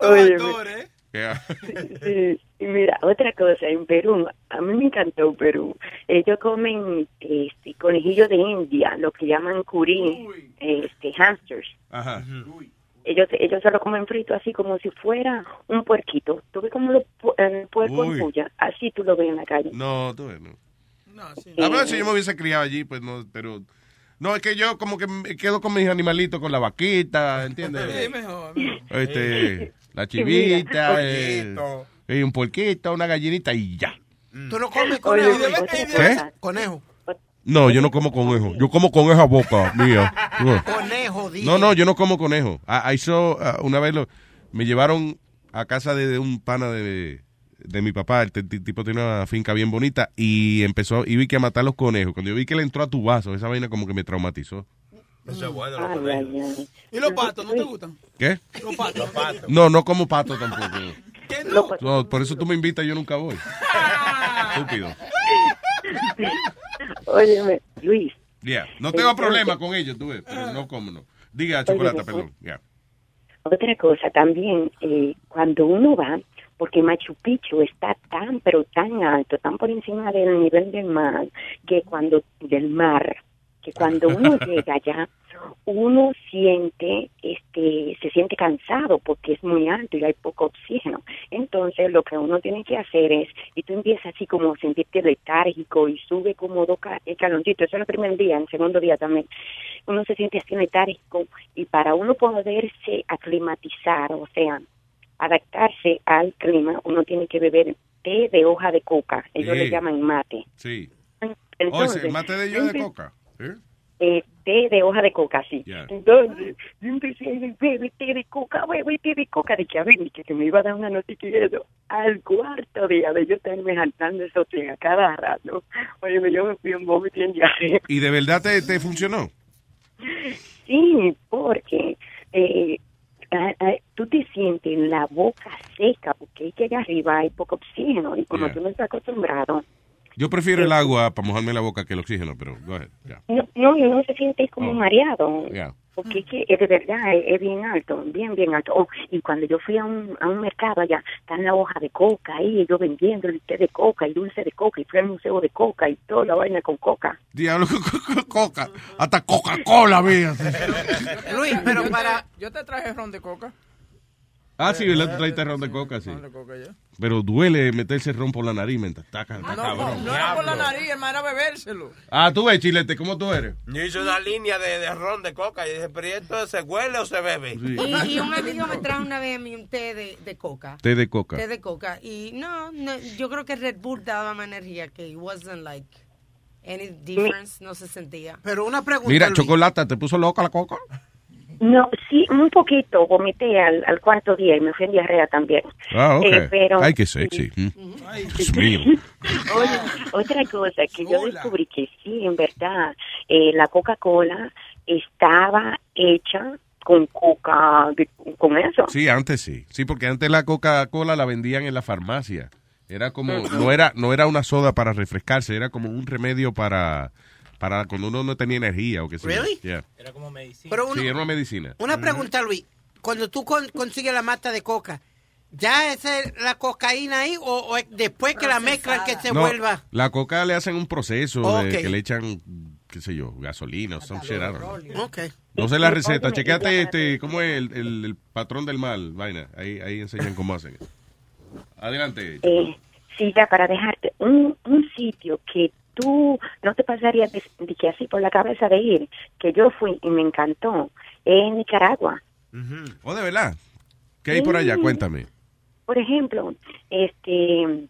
Oye, Yeah. (laughs) Sí, y mira, otra cosa, en Perú, a mí me encantó Perú. Ellos comen este, conejillos de India, lo que llaman curí, este, hamsters. Ajá. Ellos, ellos se lo comen frito así como si fuera un puerquito. Tú ves como los pu- el puerco en Uy. puya, así tú lo ves en la calle. No, tú ves, no. A ver si yo me hubiese criado allí, pues no, pero... No, es que yo como que me quedo con mis animalitos, con la vaquita, ¿entiendes? Sí, mejor. Este, (laughs) la chivita, el- y un puerquito, una gallinita y ya. ¿Tú no comes conejo? otra ¿Qué? Conejo. No, yo no como conejo. Yo como conejo a boca mía. No. Conejo, dije. No, no, yo no como conejo. Ah, I saw, ah, una vez lo, me llevaron a casa de, de un pana de, de mi papá. El t- tipo tiene una finca bien bonita y empezó, y vi que a matar los conejos. Cuando yo vi que él entró a tu vaso, esa vaina como que me traumatizó. Eso es bueno. Ay. ¿Y los patos no te gustan? ¿Qué? Los patos. No, no como pato tampoco. ¿Qué no? No, por eso tú me invitas y yo nunca voy. (laughs) Estúpido. Óyeme, Luis, Yeah. No tengo problema con ellos, tú ves, pero no como no. Diga, chocolate, perdón. Yeah. Otra cosa también, eh, cuando uno va, porque Machu Picchu está tan, pero tan alto, tan por encima del nivel del mar, que cuando, del mar, que cuando uno (laughs) llega allá, uno siente, este, se siente cansado porque es muy alto y hay poco oxígeno. Entonces, lo que uno tiene que hacer es, y tú empiezas así como a sentirte letárgico y sube como dos ca- escaloncitos, eso es el primer día, el segundo día también, uno se siente así letárgico y para uno poderse aclimatizar, o sea, adaptarse al clima, uno tiene que beber té de hoja de coca, ellos Sí. le llaman mate. Sí. Entonces, Oye, mate de yo de coca. ¿eh? eh, té de hoja de coca, sí. Entonces, yo empecé a decir, bebe té de coca, bebe té de coca, de que a ver, que, me iba a dar una noticia eso. Al cuarto día de yo estarme jaltando eso té a cada rato, oye, yo me fui un vómito en diarrea. ¿Y de verdad te, te funcionó? Sí, porque eh, ah, ah, tú te sientes la boca seca, porque es que allá arriba hay poco oxígeno, y como Yeah. tú no estás acostumbrado, Yo prefiero el agua para mojarme la boca que el oxígeno, pero go ahead, ya. no, no, uno se siente como Oh. mareado. Ya. Porque es que es de verdad es, es bien alto, bien, bien alto. Oh, y cuando yo fui a un, a un mercado allá, está la hoja de coca ahí, yo vendiendo el té de coca, el dulce de coca, y fui al museo de coca y toda la vaina con coca. Diablo, coca. Hasta Coca-Cola, mía. (laughs) Luis, pero para... Yo te traje ron de coca. Ah, sí, ¿verdad? Tú traiste ron de coca, sí. Ron de coca ya. Pero duele meterse ron por la nariz, menta. Está, ca- está No, cabrón. no era por la nariz, hermano, era bebérselo. Ah, tú ves, Chilete, ¿cómo tú eres? Yo hice una línea de, de ron de coca y dije, pero ¿y esto se huele o se bebe? Y, y un amigo me trajo una vez a mí un té de, de coca. Té de coca. Té de coca. Y no, no, yo creo que Red Bull daba más energía, que it wasn't like any difference, no se sentía. Pero una pregunta, Mira, Luis. chocolate, ¿te puso loca la coca? No, sí, un poquito, vomité al, al cuarto día y me fui en diarrea también. Ah, ok. Eh, pero, Ay, qué sexy. Mm. Dios mío. (laughs) Oye, otra cosa que yo descubrí que sí, en verdad, eh, la Coca-Cola estaba hecha con coca, de- con eso. Sí, antes sí. Sí, porque antes la Coca-Cola la vendían en la farmacia. Era como, no era, no era una soda para refrescarse, era como un remedio para, para cuando uno no tenía energía o qué sé. Really? Yeah. Era como medicina. Pero Sí, una, era una medicina. una pregunta, Luis. Cuando tú con- consigues la mata de coca, ¿ya es la cocaína ahí o, o es después que la mezclan que se No, vuelva? La coca le hacen un proceso de que le echan, qué sé yo, gasolina o some shit, I don't know. Ok. No sé la receta. Chequeate este, cómo es el, el- el patrón del mal, vaina. Ahí, ahí enseñan cómo hacen. Adelante. Eh, sí, ya para dejarte un, un sitio que tú no te pasaría que así por la cabeza de ir, que yo fui y me encantó, en Nicaragua. Oh, de verdad. ¿Qué hay por allá? Cuéntame. Por ejemplo, este,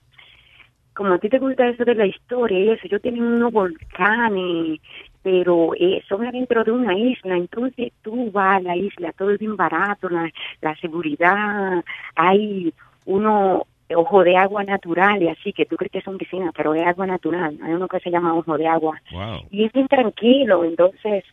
como a ti te gusta eso de la historia y eso, yo tenía unos volcanes, pero eh, son adentro de una isla, entonces tú vas a la isla, todo es bien barato, la, la seguridad, hay uno ojo de agua natural y así que tú crees que son piscinas, pero es agua natural, hay uno que se llama ojo de agua Wow. y es bien tranquilo, entonces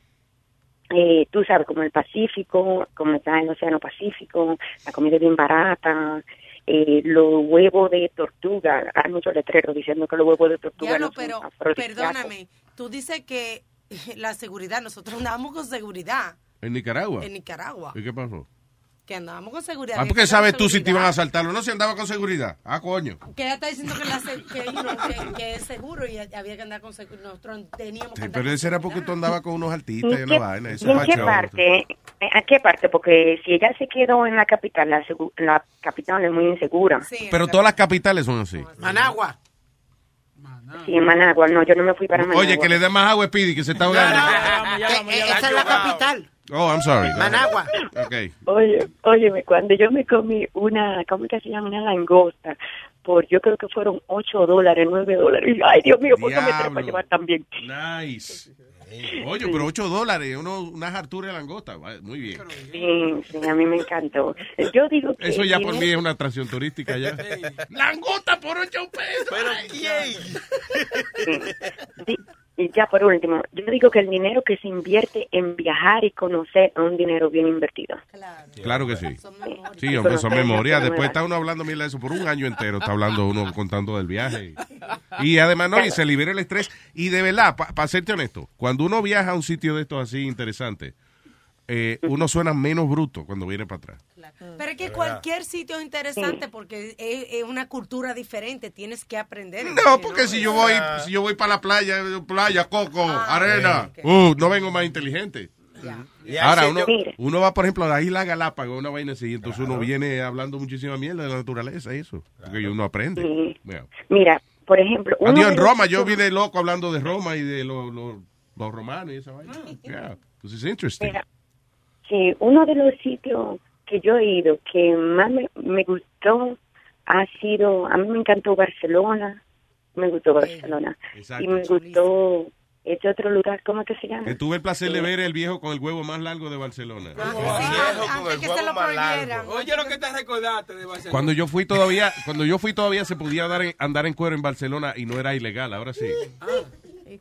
eh, tú sabes, como el Pacífico, como está el Océano Pacífico, la comida es bien barata, eh, los huevos de tortuga, hay muchos letreros diciendo que los huevos de tortuga Diablo, no son pero perdóname, tú dices que (laughs) la seguridad, nosotros (laughs) andábamos con seguridad ¿En Nicaragua? en Nicaragua. ¿Y qué pasó? Que andábamos con seguridad. Ah, había ¿por que qué andar sabes tú si te iban a asaltar o no? Si andaba con seguridad. Ah, coño. Que ella está diciendo que, la se- que, you know, que- que es seguro y había que andar con seguridad. Nosotros teníamos que Sí, pero ese era porque tú andabas con unos artistas y ¿En una qué, vaina. Eso y en qué parte? ¿A qué parte? Porque si ella se quedó en la capital, la, capital es muy insegura. Sí, Pero todas las capitales son así. Managua. en Managua. No, yo no me fui para Managua. Oye, que le dé más agua a Speedy, que se está ahogando. Eh, Esa es la capital. Oh, I'm sorry. Managua. Ok. Oye, óyeme, cuando yo me comí una, ¿cómo que se llama? Una langosta, por yo creo que fueron 8 dólares, 9 dólares. Y, Ay, Dios mío, ¿por qué me trae para llevar tan bien? Nice. Oye, pero 8 dólares, uno, unas harturas de langosta. Muy bien. Sí, sí, a mí me encantó. Yo digo que... Eso ya por mí es una atracción turística ya. (laughs) Langota por 8 pesos. Pero ¿quién? Y ya por último, yo digo que el dinero que se invierte en viajar y conocer es un dinero bien invertido. Claro que sí. Sí, hombre, son memorias. Después está uno hablando mil de eso por un año entero. Está hablando uno contando del viaje. Y además, no, y se libera el estrés. Y de verdad, para serte honesto, cuando uno viaja a un sitio de estos así interesante, eh, uno suena menos bruto cuando viene para atrás. Pero es que cualquier sitio es interesante porque es, es una cultura diferente, tienes que aprender. No, porque si yo voy, si yo voy para la playa, playa, coco, arena, uh, no vengo más inteligente. Ahora, uno, uno va, por ejemplo, a la isla Galápagos, una vaina así, entonces uno viene hablando muchísima mierda de la naturaleza y eso, porque uno aprende. Sí. Yeah. Mira, por ejemplo... uno Adiós, en Roma, yo vine loco hablando de Roma y de lo- lo- los romanos y esa vaina. Yeah, pues es interesting. Mira, sí, uno de los sitios que yo he ido que más me, me gustó ha sido, a mí me encantó Barcelona, me gustó Barcelona. Exacto. Y me gustó este otro lugar, ¿cómo que se llama? Que tuve el placer de ver el viejo con el huevo más largo de Barcelona. Antes que se lo prohibieran. Oye, lo que te recordaste de Barcelona. Cuando yo fui todavía, cuando yo fui todavía se podía dar en- andar en cuero en Barcelona y no era ilegal, ahora sí.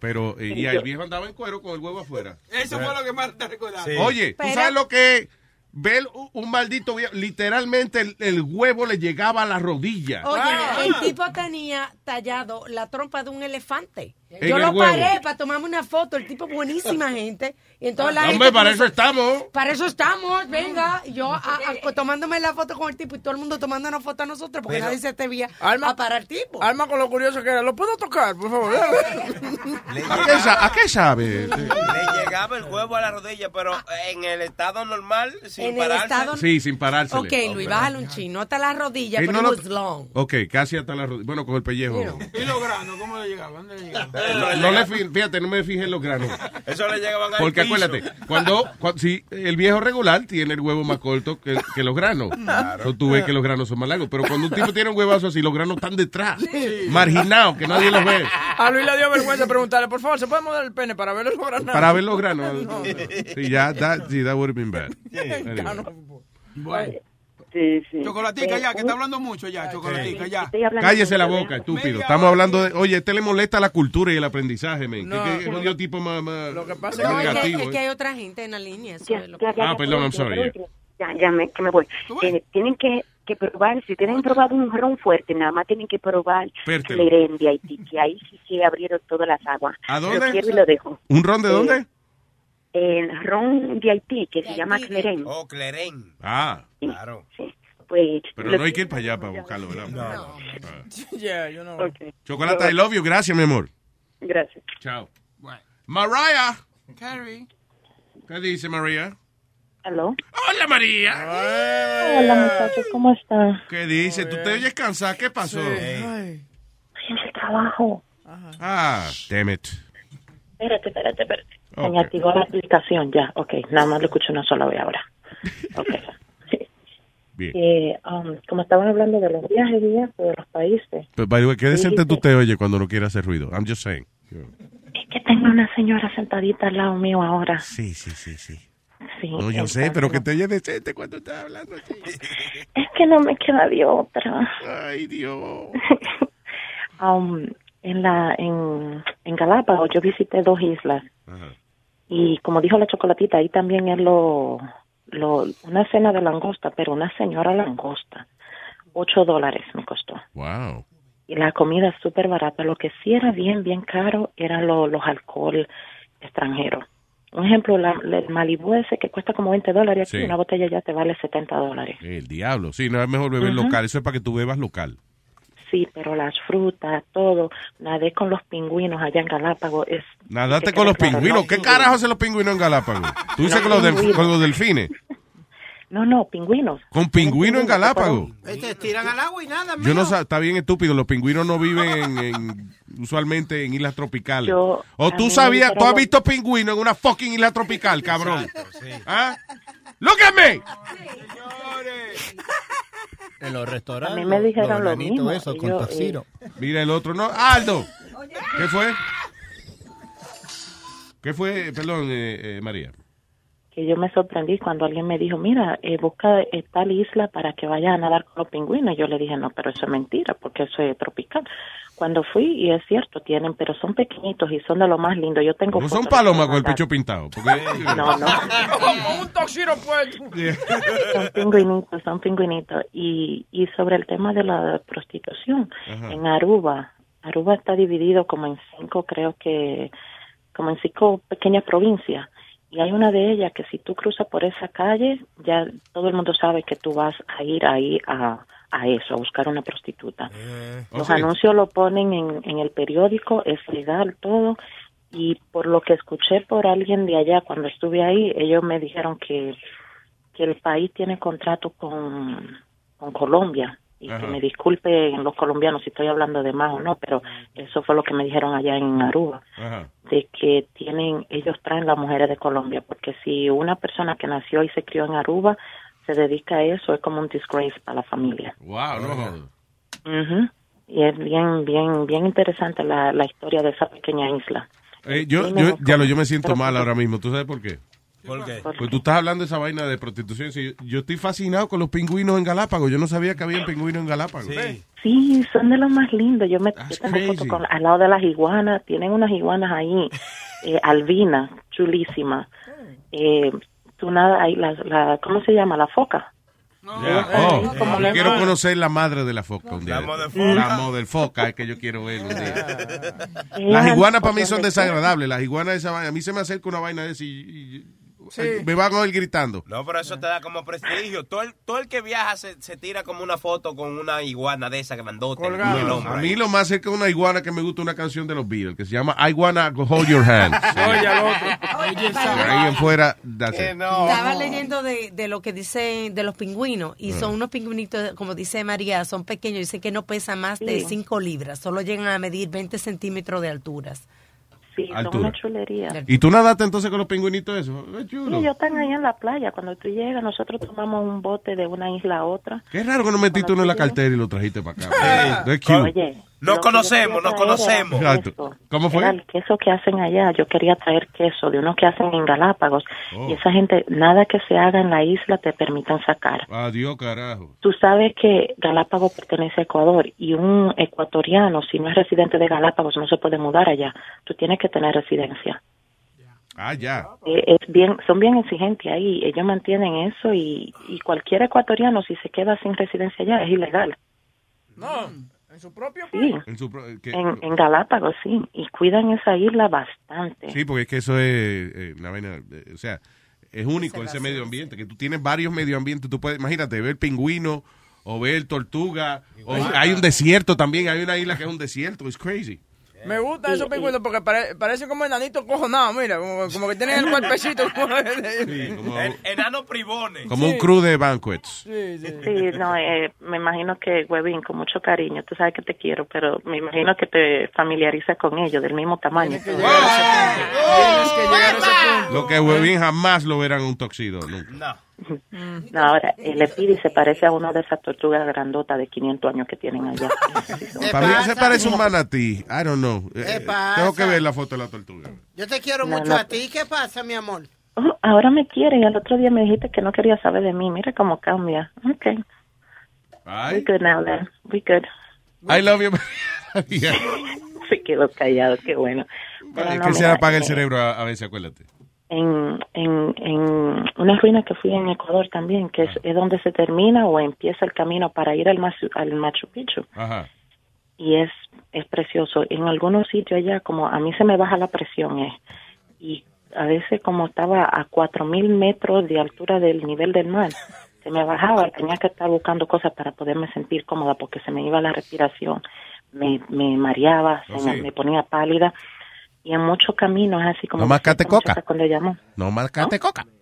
Pero eh, y el viejo andaba en cuero con el huevo afuera. Eso fue lo que más te recordaste. Oye, ¿tú Pero- sabes lo que ver un- un maldito viejo? Literalmente el, el huevo le llegaba a la rodilla. Oye, Ah. el tipo tenía tallado la trompa de un elefante. En Yo lo huevo. paré para tomarme una foto. El tipo buenísima gente. Y entonces la Hombre, gente para eso estamos. Para eso estamos, venga. Yo a- a- tomándome la foto con el tipo y todo el mundo tomando una foto a nosotros porque Pero- nadie se atrevía Alma- a parar el tipo. Alma con lo curioso que era. ¿Lo puedo tocar, por favor? (laughs) ¿A qué, sa- a qué sabe? Le llegaba el huevo a la rodilla, pero en el estado normal, sin En el pararse. estado- Sí, sin parársele. Ok, Luis, bájale un chino hasta la rodilla, Sí, pero no it was long. Ok, casi hasta la rodilla. Bueno, con el pellejo. ¿Y los granos? ¿Cómo le llegaban? ¿Dónde le llegaban? Eh, No le fíjate, no me fijé en los granos. (laughs) Eso le llegaban al Porque piso. acuérdate, cuando, cuando si el viejo regular tiene el huevo más corto que, que los granos. (laughs) Claro. Tú ves que los granos son más largos. Pero cuando un tipo tiene un huevazo así, los granos están detrás, marginados, que nadie los ve. A Luis le dio vergüenza preguntarle, por favor, ¿se puede mover el pene para ver el granados? Para ver los granos. (laughs) Sí, ya, that, sí, that would have been bad. Anyway. Bueno. Sí, sí. Chocolatica Eh, ya, que un- está hablando mucho ya, chocolatica ya. Cállese la boca, ¿verdad? estúpido. Estamos hablando de. Oye, este le molesta la cultura y el aprendizaje, men. No. ¿Qué, qué jodido tipo más, más Lo que pasa más No, es, que, negativo? es eh? que hay otra gente en la línea. eso Ya, es lo ya, que- ya, Ah, perdón, I'm sorry. Ya, ya me, que me voy. Tienen, tienen que, que probar, si tienen probado un ron fuerte, nada más tienen que probar Pértelo. Cleren de Haití, que ahí sí se abrieron todas las aguas. ¿A Lo dónde? quiero y lo dejo. ¿Un ron de Eh, dónde? El ron de Haití, que se llama Cleren. Oh, Cleren. Ah, Claro. Pues, pero no hay que ir para allá para buscarlo, ¿verdad? Ah. Yeah, you know. Chocolate, I love you. Gracias, mi amor. Gracias. Chao. Mariah. Carrie. ¿Qué dice María? ¿Aló? Hola, María. Hola, muchachos, ¿cómo están? ¿Qué dice? ¿Tú te oyes cansada? ¿Qué pasó? Estoy en el trabajo. Ah, damn it. Espérate, espérate, espérate. Se Ok. me activó la aplicación ya. Ok, nada más lo escucho una sola vez ahora. Ok. (laughs) Bien. Eh, um, como estaban hablando de los viajes y eso, de los países, Pero, by the way, qué decente tú te oyes cuando no quieres hacer ruido. I'm just saying. es que tengo una señora sentadita al lado mío ahora. Sí, sí, sí, sí. Sí, No, yo sé, pero que te oyes decente cuando estás hablando así. (laughs) Es que no me queda de otra. Ay, Dios. (laughs) Um, en la en, en Galápagos yo visité dos islas y como dijo la chocolatita ahí también es lo, lo una cena de langosta pero una señora langosta ocho dólares me costó Wow. y la comida súper barata lo que sí era bien bien caro eran lo- los alcohol extranjeros. Un ejemplo, la, el Malibu ese que cuesta como 20 dólares aquí, Sí. una botella ya te vale 70 dólares. El diablo. Sí, no es mejor beber local. Eso es para que tú bebas local. Sí, pero las frutas, todo, nadé con los pingüinos allá en Galápagos. Es, Nadate que con los claro, pingüinos. no ¿Qué pingüinos. carajo hacen los pingüinos en Galápagos? Tú dices con los, con los delfines. No, no, pingüinos. Con pingüinos en Galápagos. Este, tiran al agua y nada, Yo no está bien estúpido. Los pingüinos no viven en, en- usualmente en islas tropicales. Yo- o tú sabías, tú has visto pingüinos en una fucking isla tropical, cabrón. ¿Ah? Look at me. En los restaurantes. A mí me dijeron los lo mismo, esos con yo, tocino. Mira el otro, no. Aldo. ¿Qué fue? ¿Qué fue? Perdón, eh, eh, María. Que yo me sorprendí cuando alguien me dijo, mira, eh, busca eh, tal isla para que vaya a nadar con los pingüinos. Yo le dije, no, pero eso es mentira, porque eso es tropical. Cuando fui, y es cierto, tienen, pero son pequeñitos y son de lo más lindo. Yo tengo No son palomas con el pecho pintado. Porque, (laughs) No, no. (laughs) Con un toxino puesto. Son pingüinitos, son pingüinitos. Y, y sobre el tema de la prostitución, Ajá. en Aruba, Aruba está dividido como en cinco, creo que, como en cinco pequeñas provincias. Y hay una de ellas que si tú cruzas por esa calle, ya todo el mundo sabe que tú vas a ir ahí a, a eso, a buscar una prostituta. Oh, Los anuncios lo ponen en, en el periódico, es legal todo. Y por lo que escuché por alguien de allá cuando estuve ahí, ellos me dijeron que, que el país tiene contrato con, con Colombia. Y Ajá. que me disculpen los colombianos si estoy hablando de más o no, pero eso fue lo que me dijeron allá en Aruba Ajá. de que tienen, ellos traen las mujeres de Colombia, porque si una persona que nació y se crió en Aruba se dedica a eso, es como un disgrace para la familia. Wow, no. Y es bien, bien, bien interesante la, la historia de esa pequeña isla. Eh, yo, ya lo, yo me siento mal ahora mismo. ¿Tú sabes por qué? ¿Por qué? Pues tú estás hablando de esa vaina de prostitución. Sí, yo, estoy fascinado con los pingüinos en Galápagos. Yo no sabía que había pingüinos en Galápagos. Sí, son de los más lindos. Yo me yo tengo crazy. fotos con, al lado de las iguanas. Tienen unas iguanas ahí, (laughs) eh, albinas, chulísimas. Eh, tú nada, ahí, la, la, ¿cómo se llama? La foca. Ya. Oh, como yo quiero conocer la madre de la foca un día. La mother foca. Foca es que yo quiero ver un día. (laughs) Las iguanas para mí son desagradables. Las iguanas de esa vaina. A mí se me acerca una vaina de esa y, y- Sí. me van a oír gritando. No, pero eso te da como prestigio. Todo el, todo el que viaja se, se tira como una foto con una iguana de esa el No, a mí lo más cerca de una iguana que me gusta una canción de los Beatles que se llama I Wanna Hold Your Hand. (laughs) Oye, al otro. De ahí en fuera, that's it. Estaba leyendo de, de lo que dicen de los pingüinos y son unos pingüinitos, como dice María, son pequeños, dice que no pesan más de Sí. 5 libras, solo llegan a medir 20 centímetros de alturas. Sí, son Altura. una chulería. ¿Y tú nadaste entonces con los pingüinitos eso? Es chulo. Sí, ellos están ahí en la playa. Cuando tú llegas, nosotros tomamos un bote de una isla a otra. Qué raro que no metiste uno en la cartera y lo trajiste para acá. (laughs) Oye, Yo conocemos, traer conocemos. Exacto. ¿Cómo fue? Era el queso que hacen allá. Yo quería traer queso de unos que hacen en Galápagos. Oh. Y esa gente, nada que se haga en la isla te permitan sacar. Adiós, carajo. Tú sabes que Galápagos pertenece a Ecuador y un ecuatoriano, si no es residente de Galápagos, no se puede mudar allá. Tú tienes que tener residencia. Ah, ya. Eh, es bien, son bien exigentes ahí. Ellos mantienen eso y, y cualquier ecuatoriano, si se queda sin residencia allá, es ilegal. No, en su propio Sí. En, su pro- que- En, en Galápagos, sí. Y cuidan esa isla bastante. Sí, porque es que eso es eh, una vaina, eh, o sea, es único ese medio ambiente, que tú tienes varios medio ambientes, tú puedes, imagínate, ver pingüino o ver tortuga, o hay un desierto también, hay una isla que es un desierto, es crazy. Me gustan esos pingüinos porque pare- parecen como enanitos cojonados, mira, como, como que tienen el (laughs) cuerpecito. como- En- enano privones. Como un crew de banquets. Sí, sí. Sí, no, eh, me imagino que, Webin, con mucho cariño, tú sabes que te quiero, pero me imagino que te familiarizas con ellos, del mismo tamaño. Que llegar a ese punto. Lo que Webin jamás lo verán un toxido, nunca. No, ahora, el Epidi se parece a una de esas tortugas grandotas de 500 años que tienen allá. (laughs) Para mí se parece un manatí, I don't know. Eh, ¿Qué eh, tengo que ver la foto de la tortuga. Yo te quiero No, mucho no. a ti. ¿Qué pasa, mi amor? Oh, ahora me quieren. El otro día me dijiste que no quería saber de mí. Mira cómo cambia. Okay. We good now, then. We good. I love you. (laughs) Yeah. Se quedó callado, qué bueno. Es no, que se apaga el eh, cerebro a, a veces, acuérdate. En, en, en una ruina que fui en Ecuador también, que es, es donde se termina o empieza el camino para ir al Machu, al Machu Picchu. Ajá. y es, es precioso. En algunos sitios allá, como a mí se me baja la presión, es y a veces como estaba a cuatro mil metros de altura del nivel del mar, (laughs) se me bajaba, tenía que estar buscando cosas para poderme sentir cómoda porque se me iba la respiración, me, me mareaba, se Oh, me, sí. me ponía pálida y en muchos caminos es así como... No muchacha coca. Cuando llamó. No marcaste coca. (laughs)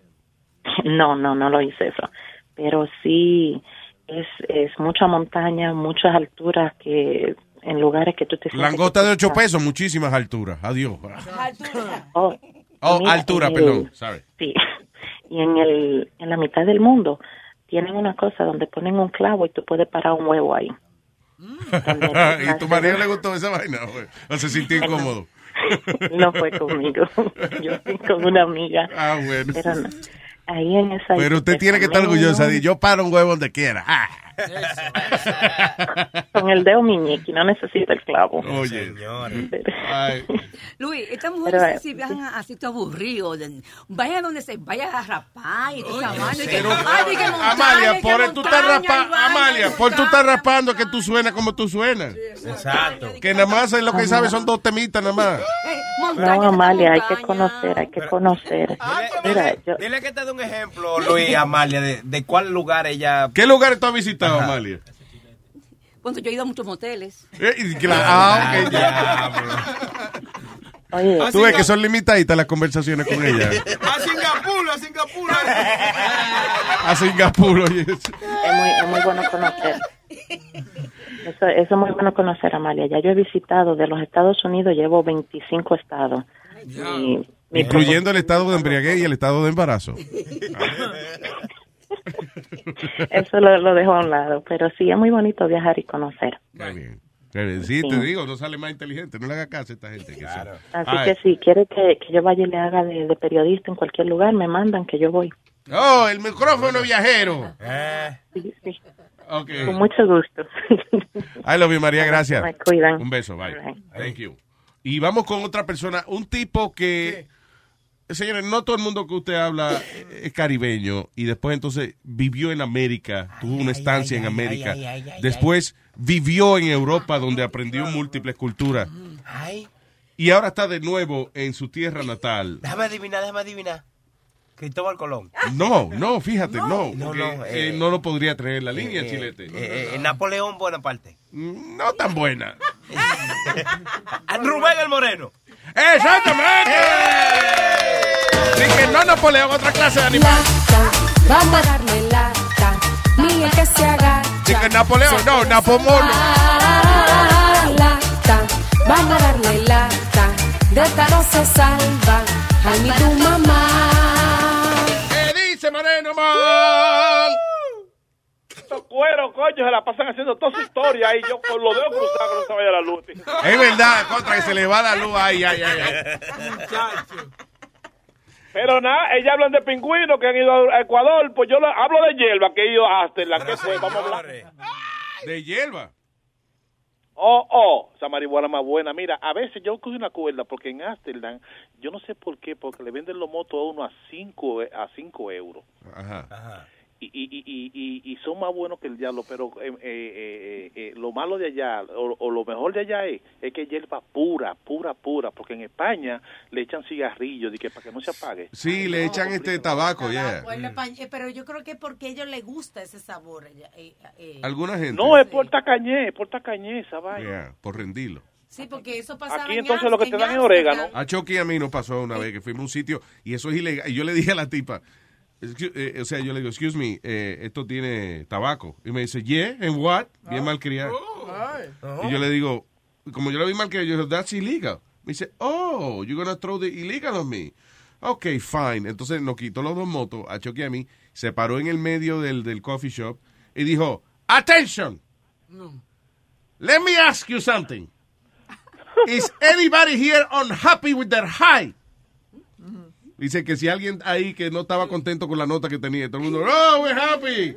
No, no, no lo hice eso. Pero sí es, es mucha montaña, muchas alturas que en lugares que tú te sientes Langota de tú 8 estás- pesos, muchísimas alturas. Adiós. Oh, Oh, mira, altura, el- perdón. Sorry. Sí. (laughs) Y en el en la mitad del mundo tienen una cosa donde ponen un clavo y tú puedes parar un huevo ahí. (laughs) ¿Y tu marido le gustó esa vaina? güey? ¿O se sintió incómodo? No fue conmigo. Yo fui con una amiga. Ah, bueno. Pero no, ahí en esa Pero usted tiene que estar orgullosa. Yo paro un huevo donde quiera. Ah. Con el dedo miñique, no necesita el clavo. Oye. Ay. Luis, estas mujeres eh, si viajan a, a sitios aburridos, de- vaya donde se vaya a rapar y toda Amalia, por tú estás montaña, rapa- y vaina, Amalia, por tú estás rapando que tú suenas como tú suenas. Exacto. Que nada más es lo que sabes son dos temitas nada más. No, Amalia, hay que conocer, hay que conocer. Mira, yo, Dile que te dé un ejemplo, Luis, Amalia, de, de cuál lugar ella... ¿Qué lugares tú has visitado, Amalia? Bueno, yo he ido a muchos moteles. Eh, claro, ah, ok, ya. Oye, Tú ves que son limitaditas las conversaciones con ella. A Singapur, a Singapur. A Singapur, oye. es muy, es muy bueno conocer. Eso, eso es muy bueno conocer, Amalia. Ya yo he visitado de los Estados Unidos, llevo 25 estados. Mi Incluyendo el estado de embriaguez y el estado de embarazo. (laughs) (laughs) Eso lo, lo dejo a un lado, pero sí es muy bonito viajar y conocer. Qué bien. Sí, Sí. te digo, no sale más inteligente. No le hagas caso a esta gente. Que son- Así Ay. que si quiere que, que yo vaya y le haga de, de periodista en cualquier lugar, me mandan que yo voy. Oh, el micrófono viajero. Sí, sí. Ok. Con mucho gusto. (laughs) I love you, María, gracias. Me cuidan. Un beso, bye. Thank you. Y vamos con otra persona, un tipo que, señores, no todo el mundo que usted habla (laughs) es caribeño y después entonces vivió en América, tuvo una estancia en América, después vivió en Europa donde aprendió múltiples culturas y ahora está de nuevo en su tierra natal. déjame adivinar, déjame adivinar. Cristóbal Colón. No, no, fíjate, no, No, porque, no, eh, eh, no lo podría traer en la línea, eh, Chilete. eh, eh, Napoleón Bonaparte. No tan buena. (laughs) Rubén el Moreno. ¡Exactamente! Que no Napoleón, otra clase de animal. Vamos a darle lata, el que se agacha. Que Napoleón, no, Napomono. Lata, vamos a darle lata, de esta no se salva, ay ni tu mamá. ¿Qué dice Moreno, man? Estos cueros, coño, se la pasan haciendo toda su historia ahí. Yo con los dedos cruzados que no se vaya la luz. Es verdad, contra que se le va la luz. Ay, ay, ay. ay. Pero nada, ellas hablan de pingüinos que han ido a Ecuador. Pues yo lo- hablo de hierba que he ido a Asterland. ¿Qué fue? Vamos a hablar. De hierba. Oh, oh, esa marihuana más buena. Mira, a veces yo cogí una cuerda porque en Amsterdam, yo no sé por qué, porque le venden los motos a uno a 5 a cinco euros. Ajá. Y, y, y, y, y- y son más buenos que el diablo, pero eh, eh, eh, eh, lo malo de allá, o, o lo mejor de allá es, es que es hierba pura, pura, pura, porque en España le echan cigarrillos de que para que no se apague. Sí, le echan este tabaco, ya. Eh, pero yo creo que es porque a ellos les gusta ese sabor. ella- eh, eh. Alguna gente. No, es por tacañé, es por tacañé esa vaina. Yeah, por rendirlo. Sí, porque eso pasaba Aquí en entonces lo que te dan es orégano. A Chucky a mí nos pasó una vez que fuimos a un sitio y eso es ilegal. Y yo le dije a la tipa, "Excuse- eh, o sea, yo le digo, excuse me, eh, esto tiene tabaco. Y me dice, yeah, and what? Bien malcriada. Y yo le digo, como yo lo vi malcriada, yo digo, that's illegal. Me dice, oh, you're gonna throw the illegal on me. Ok, fine. Entonces nos quitó los dos motos, a Chucky y a mí, se paró en el medio del, del coffee shop y dijo, attention, let me ask you something. Is anybody here unhappy with their high? Dice que si alguien ahí que no estaba contento con la nota que tenía, todo el mundo, oh, we're happy.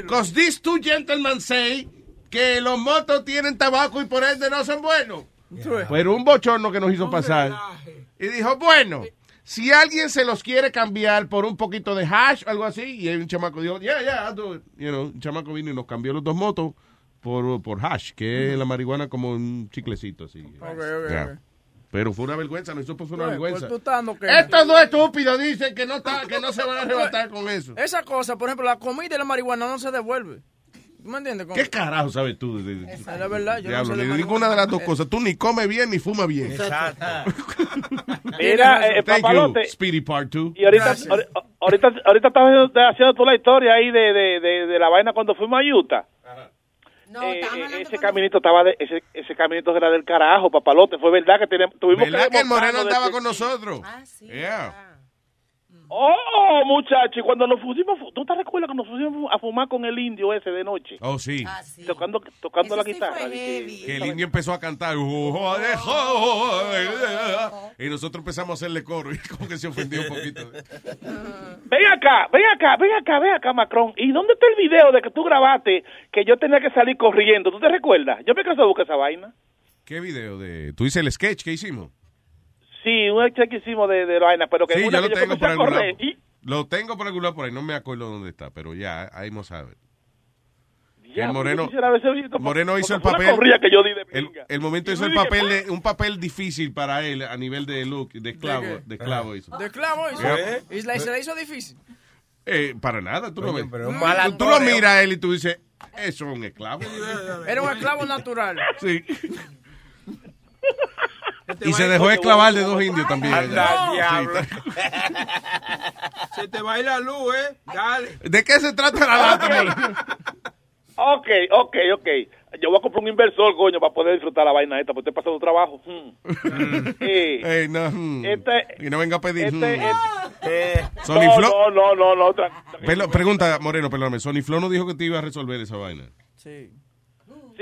Because these two gentlemen say que los motos tienen tabaco y por ende no son buenos. Pero un bochorno que nos hizo pasar. Y dijo, bueno, si alguien se los quiere cambiar por un poquito de hash o algo así, y un chamaco dijo, yeah, yeah, I'll do it. You know, un chamaco vino y nos cambió los dos motos por, por hash, que es la marihuana como un chiclecito así. Ok, ok, Yeah. ok. Pero fue una vergüenza, no, eso fue una Pues, vergüenza. pues estás dando que- Estos dos estúpidos dicen que no, está, que no se van a arrebatar con eso. Esa cosa, por ejemplo, la comida y la marihuana no se devuelve. ¿Tú me entiendes? Como- ¿Qué carajo sabes tú? de- de- Es la verdad, yo no Diablo, sé de ninguna de las dos cosas. Tú ni comes bien ni fumas bien. (laughs) Mira, eh, Thank papalote. you, Speedy Part 2. Y ahorita, ahori- ahorita, ahorita estás haciendo, haciendo tú la historia ahí de, de, de, de la vaina cuando fuimos a Utah. Eh, eh, ese caminito estaba de, ese, ese caminito era del carajo, papalote. Fue verdad que tenemos, tuvimos ¿Verdad que el desmontarnos Moreno de- andaba con nosotros? Yeah. Oh, muchacho, y cuando nos pusimos, ¿tú te recuerdas que nos pusimos a fumar con el indio ese de noche? Oh, sí. Tocando, tocando la guitarra. que- Que el indio empezó a cantar. Y nosotros empezamos a hacerle coro. Y como que se ofendió un poquito. (laughs) Ven acá, ven acá, ven acá, ven acá, Macron. ¿Y dónde está el video de que tú grabaste que yo tenía que salir corriendo? ¿Tú te recuerdas? Yo me cansé de buscar esa vaina. ¿Qué video de.? ¿Tú dices el sketch que hicimos? Sí, un hecho que hicimos de, de la vaina, pero que Sí, una yo lo que tengo por algún lado. Lo tengo por algún lado por ahí. No me acuerdo dónde está, pero ya, ahí vamos a ver. Ya, el Moreno, Moreno hizo el papel. que yo di de el, momento hizo el papel de, un papel difícil para él a nivel de look, de esclavo, de esclavo hizo. De clavo hizo. La- se la hizo difícil. Eh, para nada, tú lo ves. pero Tú- lo miras a él y tú dices, eso es un esclavo. Era un esclavo natural. Sí. (laughs) Y se dejó esclavar de dos indios también. Anda, (laughs) Se te va a ir la luz, ¿eh? Dale. ¿De qué se trata la lata? Ok, ok, ok. Yo voy a comprar un inversor, coño, para poder disfrutar la vaina esta, porque estoy pasando trabajo. Hmm. Eh, no, hmm. Este- y no venga a pedir. este- hmm. este- Sony no, Flow. no, no, no, no, Pelo- pregunta, Moreno, perdóname. Sony Flow no dijo que te iba a resolver esa vaina. Sí.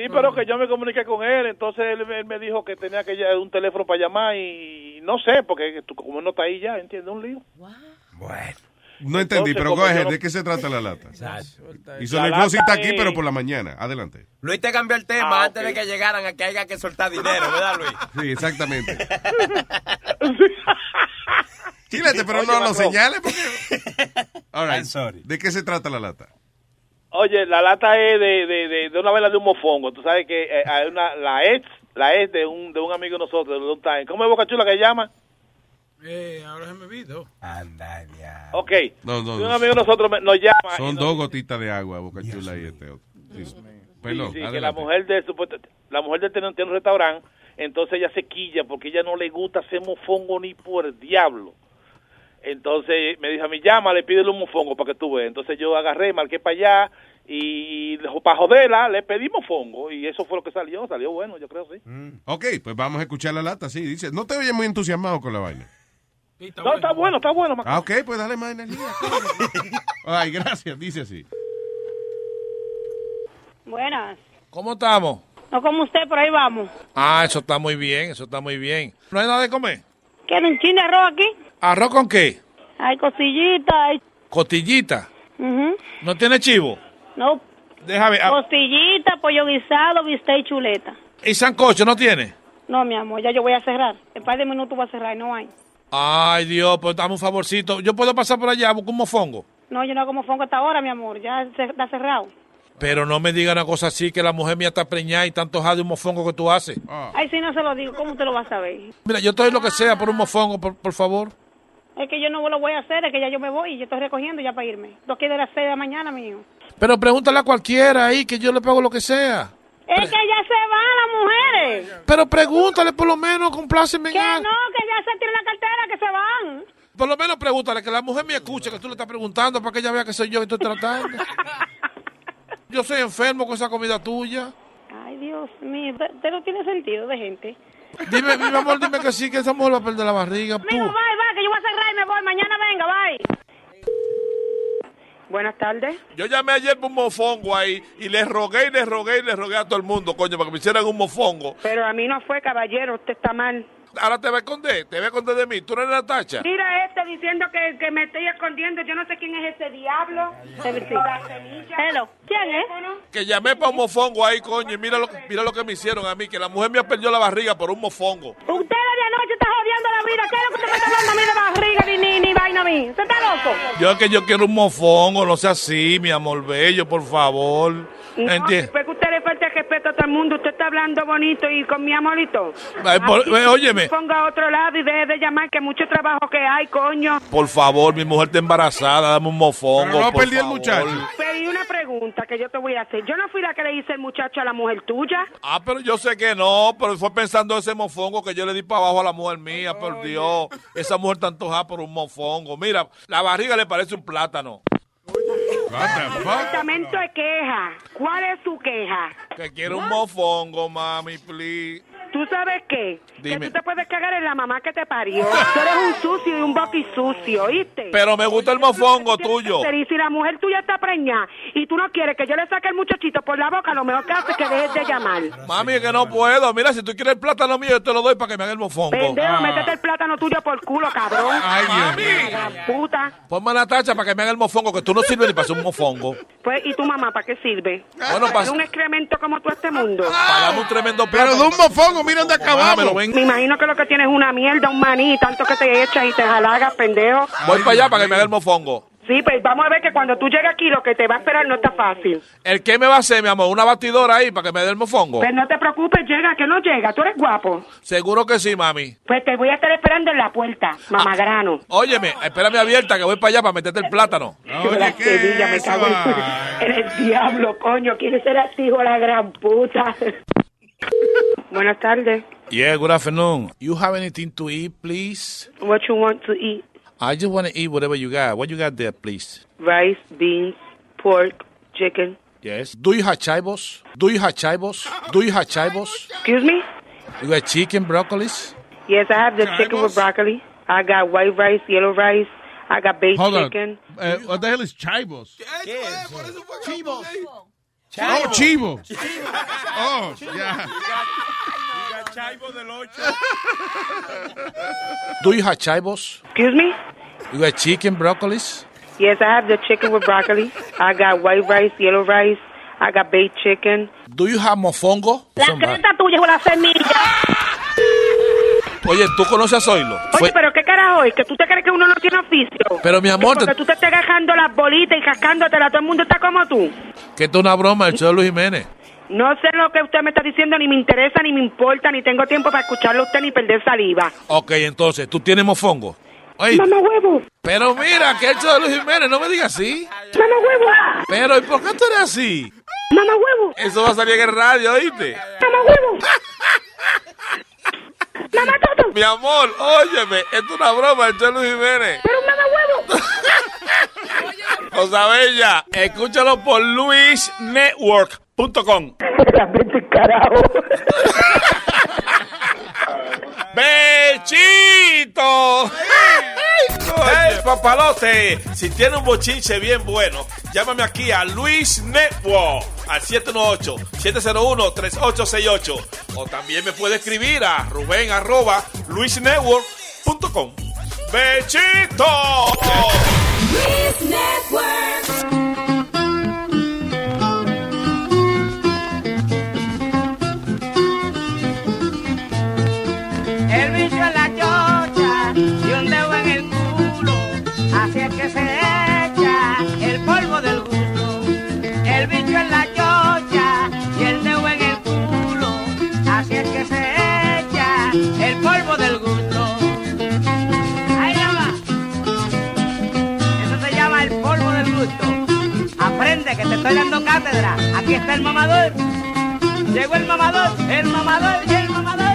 Sí, pero que yo me comuniqué con él, entonces él, él me dijo que tenía que ya un teléfono para llamar y no sé, porque tú, como no está ahí ya, ¿entiendes? Un lío. Bueno. No entendí, Entonces, pero coge, no- ¿de qué se trata la lata? Y Flow sí está aquí, pero por la mañana. Adelante. Luis te cambió el tema Ah, antes de que llegaran a que haya que soltar dinero, ¿verdad, Luis? (laughs) Sí, exactamente. (laughs) Chilete, pero Oye, no lo señales porque... (laughs) All right. ¿De qué se trata la lata? Oye, la lata es de, de, de, de una vela de un mofongo. Tú sabes que eh, hay una, la ex, la ex de un, de un amigo de nosotros, de Long Time. ¿Cómo es Boca Chula que se llama? Eh, ahora se me olvidó. Anda, ya. Ok. No, no, De un no. amigo de nosotros me- nos llama. Son nos- dos gotitas de agua, Boca Chula y este otro. Sí. Perdón, Sí, sí, que la mujer de supuesto, la mujer de tiene, tiene un restaurante, entonces ella se quilla porque ella no le gusta hacer mofongo ni por el diablo. Entonces me dijo a mí, llámale, pídele un mofongo para que tú veas. Entonces yo agarré, marqué para allá y para joderla le pedí mofongo y eso fue lo que salió, salió bueno, yo creo, sí. Ok, pues vamos a escuchar la lata, sí. Dice, no te oyes muy entusiasmado con la vaina. No, está bueno, está bueno. Ah, ok, pues dale más energía. (laughs) Ay, gracias, dice así. Buenas. ¿Cómo estamos? No como usted, por ahí vamos. Ah, eso está muy bien, eso está muy bien. ¿No hay nada de comer? ¿Quieren un chin de arroz aquí? ¿Arroz con qué? Hay costillita. ¿Costillita? Ujú. ¿No tiene chivo? No, Déjame. ah, costillita, pollo guisado, bistec y chuleta. ¿Y sancocho no tiene? No, mi amor, ya yo voy a cerrar. En par de minutos voy a cerrar y no hay. Ay, Dios, pues dame un favorcito. ¿Yo puedo pasar por allá a buscar un mofongo? No, yo no como fongo hasta ahora, mi amor. Ya está cerrado. Pero no me diga una cosa así, que la mujer mía está preñada y está antojada de un mofongo que tú haces. Ay, si no se lo digo, ¿cómo usted lo va a saber? Mira, yo estoy lo que sea por un mofongo, por, por favor. Es que yo no lo voy a hacer, es que ya yo me voy y yo estoy recogiendo ya para irme. Dos que de las seis de la mañana, mío. Pero pregúntale a cualquiera ahí que yo le pago lo que sea. Es que ya se van las mujeres. Pero pregúntale por lo menos, compláceme. Que no, que ya se tienen la cartera, que se van. Por lo menos pregúntale, que la mujer me escuche, que tú le estás preguntando para que ella vea que soy yo que estoy tratando. (laughs) Yo soy enfermo con esa comida tuya. Ay, Dios mío, usted no tiene sentido de gente. Dime, mi amor, dime que sí, que esa mujer va a perder la barriga. Pu. bye, bye, que yo voy a cerrar y me voy. Mañana venga, bye. Buenas tardes. Yo llamé ayer por un mofongo ahí y le rogué y le rogué y le rogué a todo el mundo, coño, para que me hicieran un mofongo. Pero a mí no fue, caballero, usted está mal. Ahora te va a esconder, te va a esconder de mí. ¿Tú no eres Natacha? Mira este diciendo que, que me estoy escondiendo. Yo no sé quién es ese diablo. Hello. ¿Quién es? Que llamé para un mofongo ahí, coño, y mira lo, mira lo que me hicieron a mí, que la mujer me perdió la barriga por un mofongo. Usted de anoche está jodiendo la vida. ¿Qué es lo que usted me está hablando a mí de barriga ni, ni, ni vaina a mí? ¿Usted está loco? Yo es que yo quiero un mofongo, no sea así, mi amor bello, por favor. No, que usted le falta respeto a todo el mundo. Usted está hablando bonito y con mi amorito. Ay, por- Así eh, óyeme. Ponga a otro lado y deje de llamar, que mucho trabajo que hay, coño. Por favor, mi mujer está embarazada, dame un mofongo. Pero no perdí el muchacho. Pero y una pregunta que yo te voy a hacer. Yo no fui la que le hice el muchacho a la mujer tuya. Ah, pero yo sé que no, pero fue pensando ese mofongo que yo le di para abajo a la mujer mía, por Dios. Esa mujer está antojada por un mofongo. Mira, la barriga le parece un plátano. Departamento de queja. ¿Cuál es su queja? Que quiero un mofongo, mami, please. ¿Tú sabes qué? Dime. Que tú te puedes cagar en la mamá que te parió. Tú eres un sucio y un boqui sucio, ¿oíste? Pero me gusta el mofongo tuyo. Y si la mujer tuya está preñada y tú no quieres que yo le saque el muchachito por la boca, lo mejor que hace es que dejes de llamar. Mami, que no puedo. Mira, si tú quieres el plátano mío, yo te lo doy para que me haga el mofongo. Pendejo, métete el plátano tuyo por culo, cabrón. Ay, Dios mío. La puta. Ponme la tacha para que me haga el mofongo, que tú no sirves ni para hacer un mofongo. Pues, ¿y tu mamá para qué sirve? Bueno, ¿Para un excremento como tú a este mundo? Pagamos un tremendo Pero plátano. de un mofongo, mira dónde acabamos. Me imagino que lo que tienes es una mierda, un maní, tanto que te echas y te jalagas, pendejo. Voy para allá para que me haga el mofongo. Sí, pues vamos a ver que cuando tú llegues aquí lo que te va a esperar no está fácil. ¿El qué me va a hacer, mi amor? ¿Una batidora ahí para que me dé el mofongo? Pues no te preocupes, llega, que no llega, tú eres guapo. Seguro que sí, mami. Pues te voy a estar esperando en la puerta, mamagrano. Óyeme, espérame abierta que voy para allá para meterte el plátano. la Sevilla, me cago en, en el (laughs) diablo, coño. ¿Quién será este hijo de la gran puta? Buenas tardes. Yeah, good afternoon. You have anything to eat, please? What you want to eat? I just want to eat whatever you got. What you got there, please? Rice, beans, pork, chicken. Yes. Do you have chivos? Do you have chivos? Do you have chivos? Excuse me? You got chicken, broccolis? Yes, I have the chicken with broccoli. I got white rice, yellow rice. I got baked Hold on. chicken. Uh, what the hell is chivos? Chivos. Oh, chivo. Chivo. Oh, yeah. Do you have chivos? Excuse me? You got chicken, broccolis? Yes, I have the chicken with broccoli. I got white rice, yellow rice. I got baked chicken. Do you have mofongo? La creta tuya es una semilla. (laughs) Oye, ¿tú conoces a Zoilo? Oye, Fue- pero ¿qué carajo es? ¿Que tú te crees que uno no tiene oficio? Pero, mi amor, Que porque tú te estés gajando las bolitas y cascándotela, todo el mundo está como tú. Que esto es una broma, el show de Luis Jiménez. No sé lo que usted me está diciendo, ni me interesa, ni me importa, ni tengo tiempo para escucharlo a usted ni perder saliva. Ok, entonces, ¿tú tienes mofongo? Oye, Mamá huevo, pero mira, que el show de Luis Jiménez, no me digas así. mamá huevo, Pero, ¿y por qué tú eres así? mamá huevo, Eso va a salir en el radio, ¿oíste? mamá huevo. (laughs) mamá toto, Mi amor, óyeme, esto es una broma, el de Luis Jiménez. pero mamá huevo. (laughs) Cosa bella, escúchalo por luisnetwork.com. (laughs) carajo. (laughs) ¡Bechito! ¡Hey, papalote! Si tiene un bochinche bien bueno, llámame aquí a Luis Network al 718-701-3868. O también me puede escribir a Rubén arroba luisnetwork.com. ¡Bechito! El estoy cátedra. Aquí está el mamador. Llegó el mamador, el mamador y el mamador.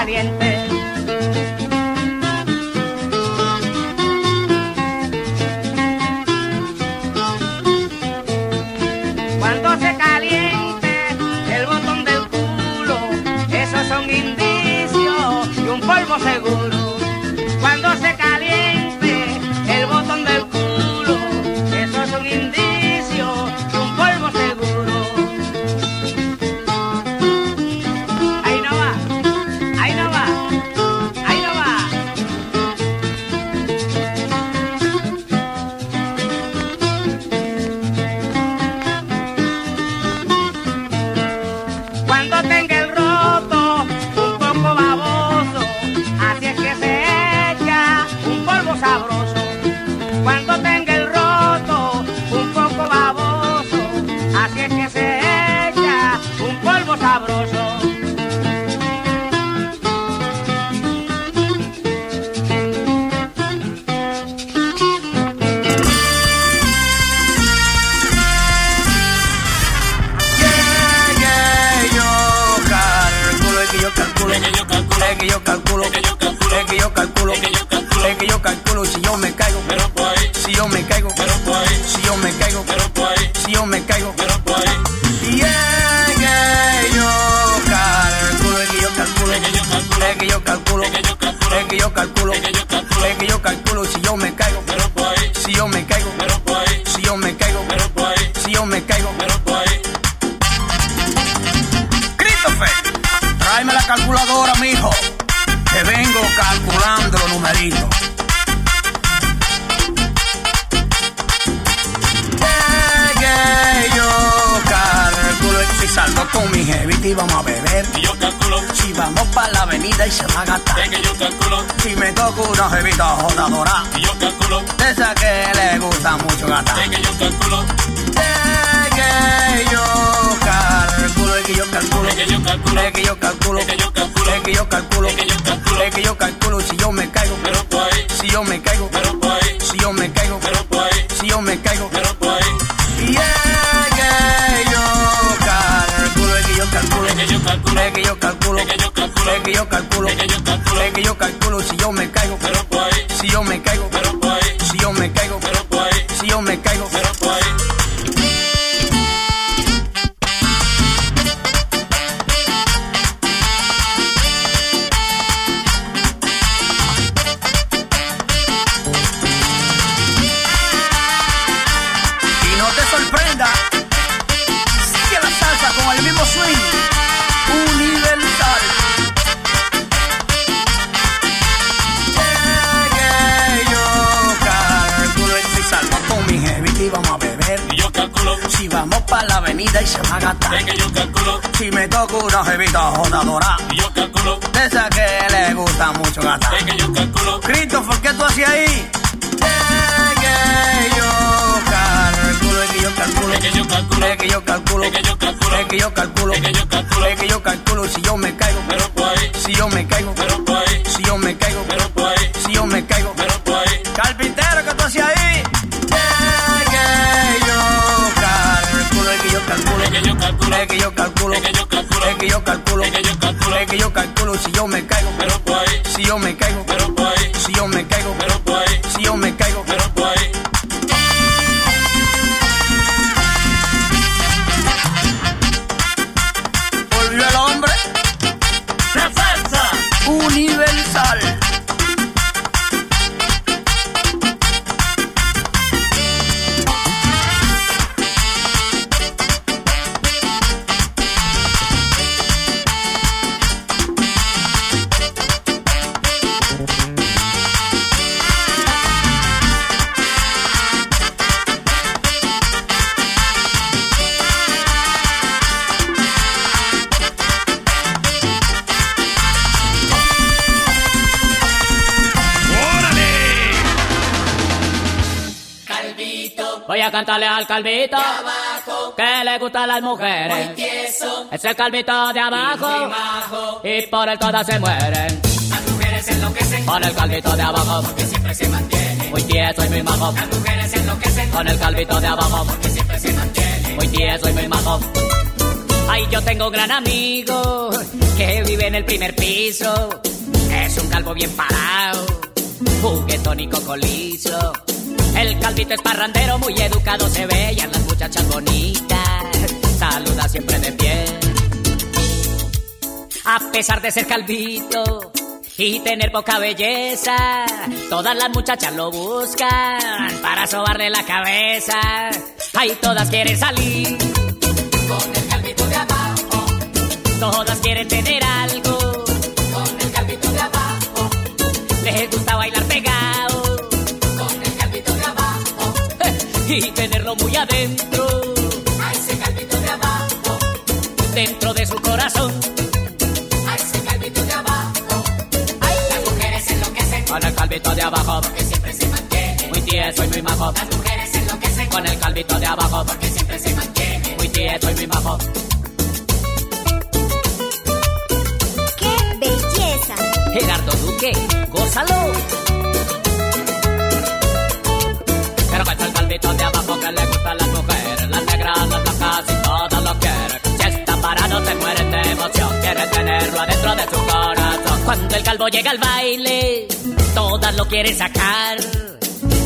Caliente. Vamos para la avenida y se va a gastar. Es que yo calculo si me toco una jevita jodadora. Y yo calculo de esa que le gusta mucho gastar. Es que yo calculo es que yo calculo, es que yo calculo, es que yo calculo, es que yo calculo, es que yo calculo, es que yo calculo, es que yo calculo, que si yo me caigo, si yo me caigo, si calculo, es que yo calculo, es que yo calculo, si yo me caigo, jodadora. A cantarle al calvito que le gustan las mujeres. Es el calvito de abajo y por él todas se mueren. Las mujeres enloquecen Con el calvito de abajo porque siempre se mantiene. muy tieso y muy majo. Las mujeres enloquecen Con el calvito de abajo porque siempre se mantiene. muy tieso y muy majo. Ay, yo tengo un gran amigo que vive en el primer piso. Es un calvo bien parado, juguetón y cocolizo. El calvito es parrandero, muy educado se ve y a las muchachas bonitas saluda siempre de pie. A pesar de ser calvito y tener poca belleza, todas las muchachas lo buscan para sobarle la cabeza. Ay, todas quieren salir Con el calvito de abajo, Todas quieren tener algo, y tenerlo muy adentro, a ese calvito de abajo, dentro de su corazón. a ese calvito de abajo. Las mujeres enloquecen Con el calvito de abajo, porque siempre se mantiene. muy tieso y muy majo. Las mujeres enloquecen Con el calvito de abajo, porque siempre se mantiene. muy tieso y muy majo. ¡Qué belleza! Gerardo Duque, gózalo. Calvito de abajo que le gustan las mujeres, las negras, las blancas y todas lo quieren. Si está parado se mueren de emoción, quiere tenerlo adentro de su corazón. Cuando el calvo llega al baile, Todas lo quieren sacar.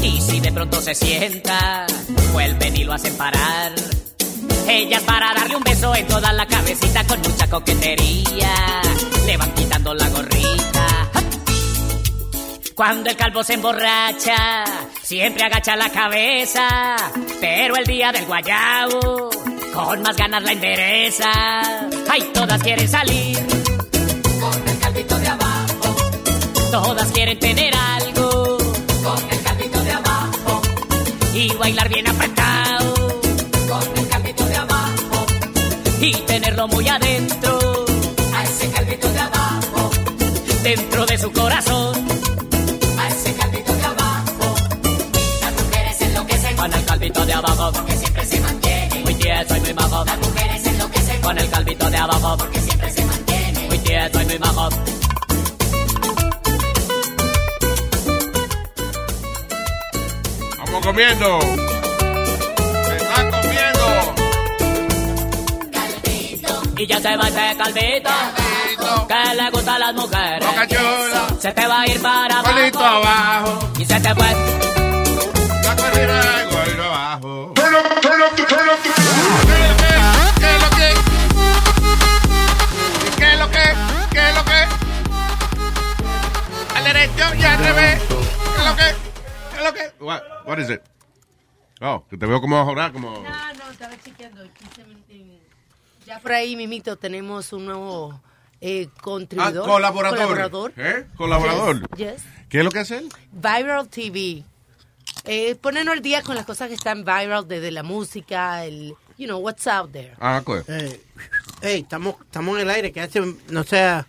Y si de pronto se sienta, vuelven y lo hacen parar. Ellas para darle un beso en toda la cabecita con mucha coquetería. Le van quitando la gorrita. Cuando el calvo se emborracha, siempre agacha la cabeza. Pero el día del guayabo, con más ganas la endereza. Ay, todas quieren salir con el calvito de abajo. Todas quieren tener algo con el calvito de abajo. Y bailar bien apretado con el calvito de abajo. Y tenerlo muy adentro a ese calvito de abajo. Dentro de su corazón tieso y muy majo. Las mujeres enloquecen con el calvito de abajo porque siempre se mantiene. Muy tieso y muy majo. Vamos comiendo. Se está comiendo. Y ya se va ese calvito, que le gusta a las mujeres. Se te va a ir para abajo, abajo. y se te fue. La carrera de gordo abajo. ¿Qué es lo que? ¿Qué es lo que? Al derecho y al revés. ¿Qué es lo que? ¿Qué es lo que? What, what is it? Oh, que te veo como ahora, como... No, no, estaba chequeando. eh, Ya por ahí, mimito, tenemos un nuevo eh, Ah, contribuidor. colaborador. Colaborador. ¿Eh? Colaborador. Yes, yes. ¿Qué es lo que hace él? Viral TV. Eh, ponernos al día con las cosas que están viral, desde la música, el, you know, what's out there. Ah, pues. Eh, Ey, estamos, estamos en el aire, que hace, no sea,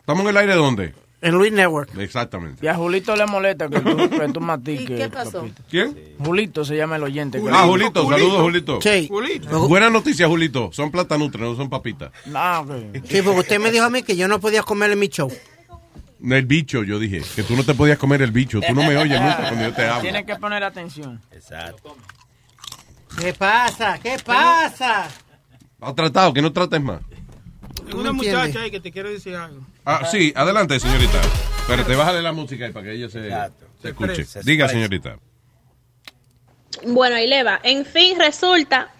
¿Estamos en el aire dónde? en Luis Network. Exactamente. Y a Julito le molesta que tú, que tú matiques. ¿Y qué pasó? papito. ¿Quién? Julito se llama el oyente. que- Ah, Julito, saludos, Julito. Sí. Buena noticia, Julito. Son platanutres, no son papitas. No, ok. Sí, porque usted me dijo a mí que yo no podía comer en mi show. El bicho, yo dije. Que tú no te podías comer el bicho. Tú no me oyes nunca cuando yo te (laughs) hablo. Tienes que poner atención. Exacto. ¿Qué pasa? ¿Qué pasa? ¿Has tratado? Que no trates más. Hay una muchacha ahí que te quiere decir algo. Ah, sí, adelante, señorita. Pero te bájale la música ahí para que ella se, se escuche. Diga, señorita. Bueno, ahí le va. En fin, resulta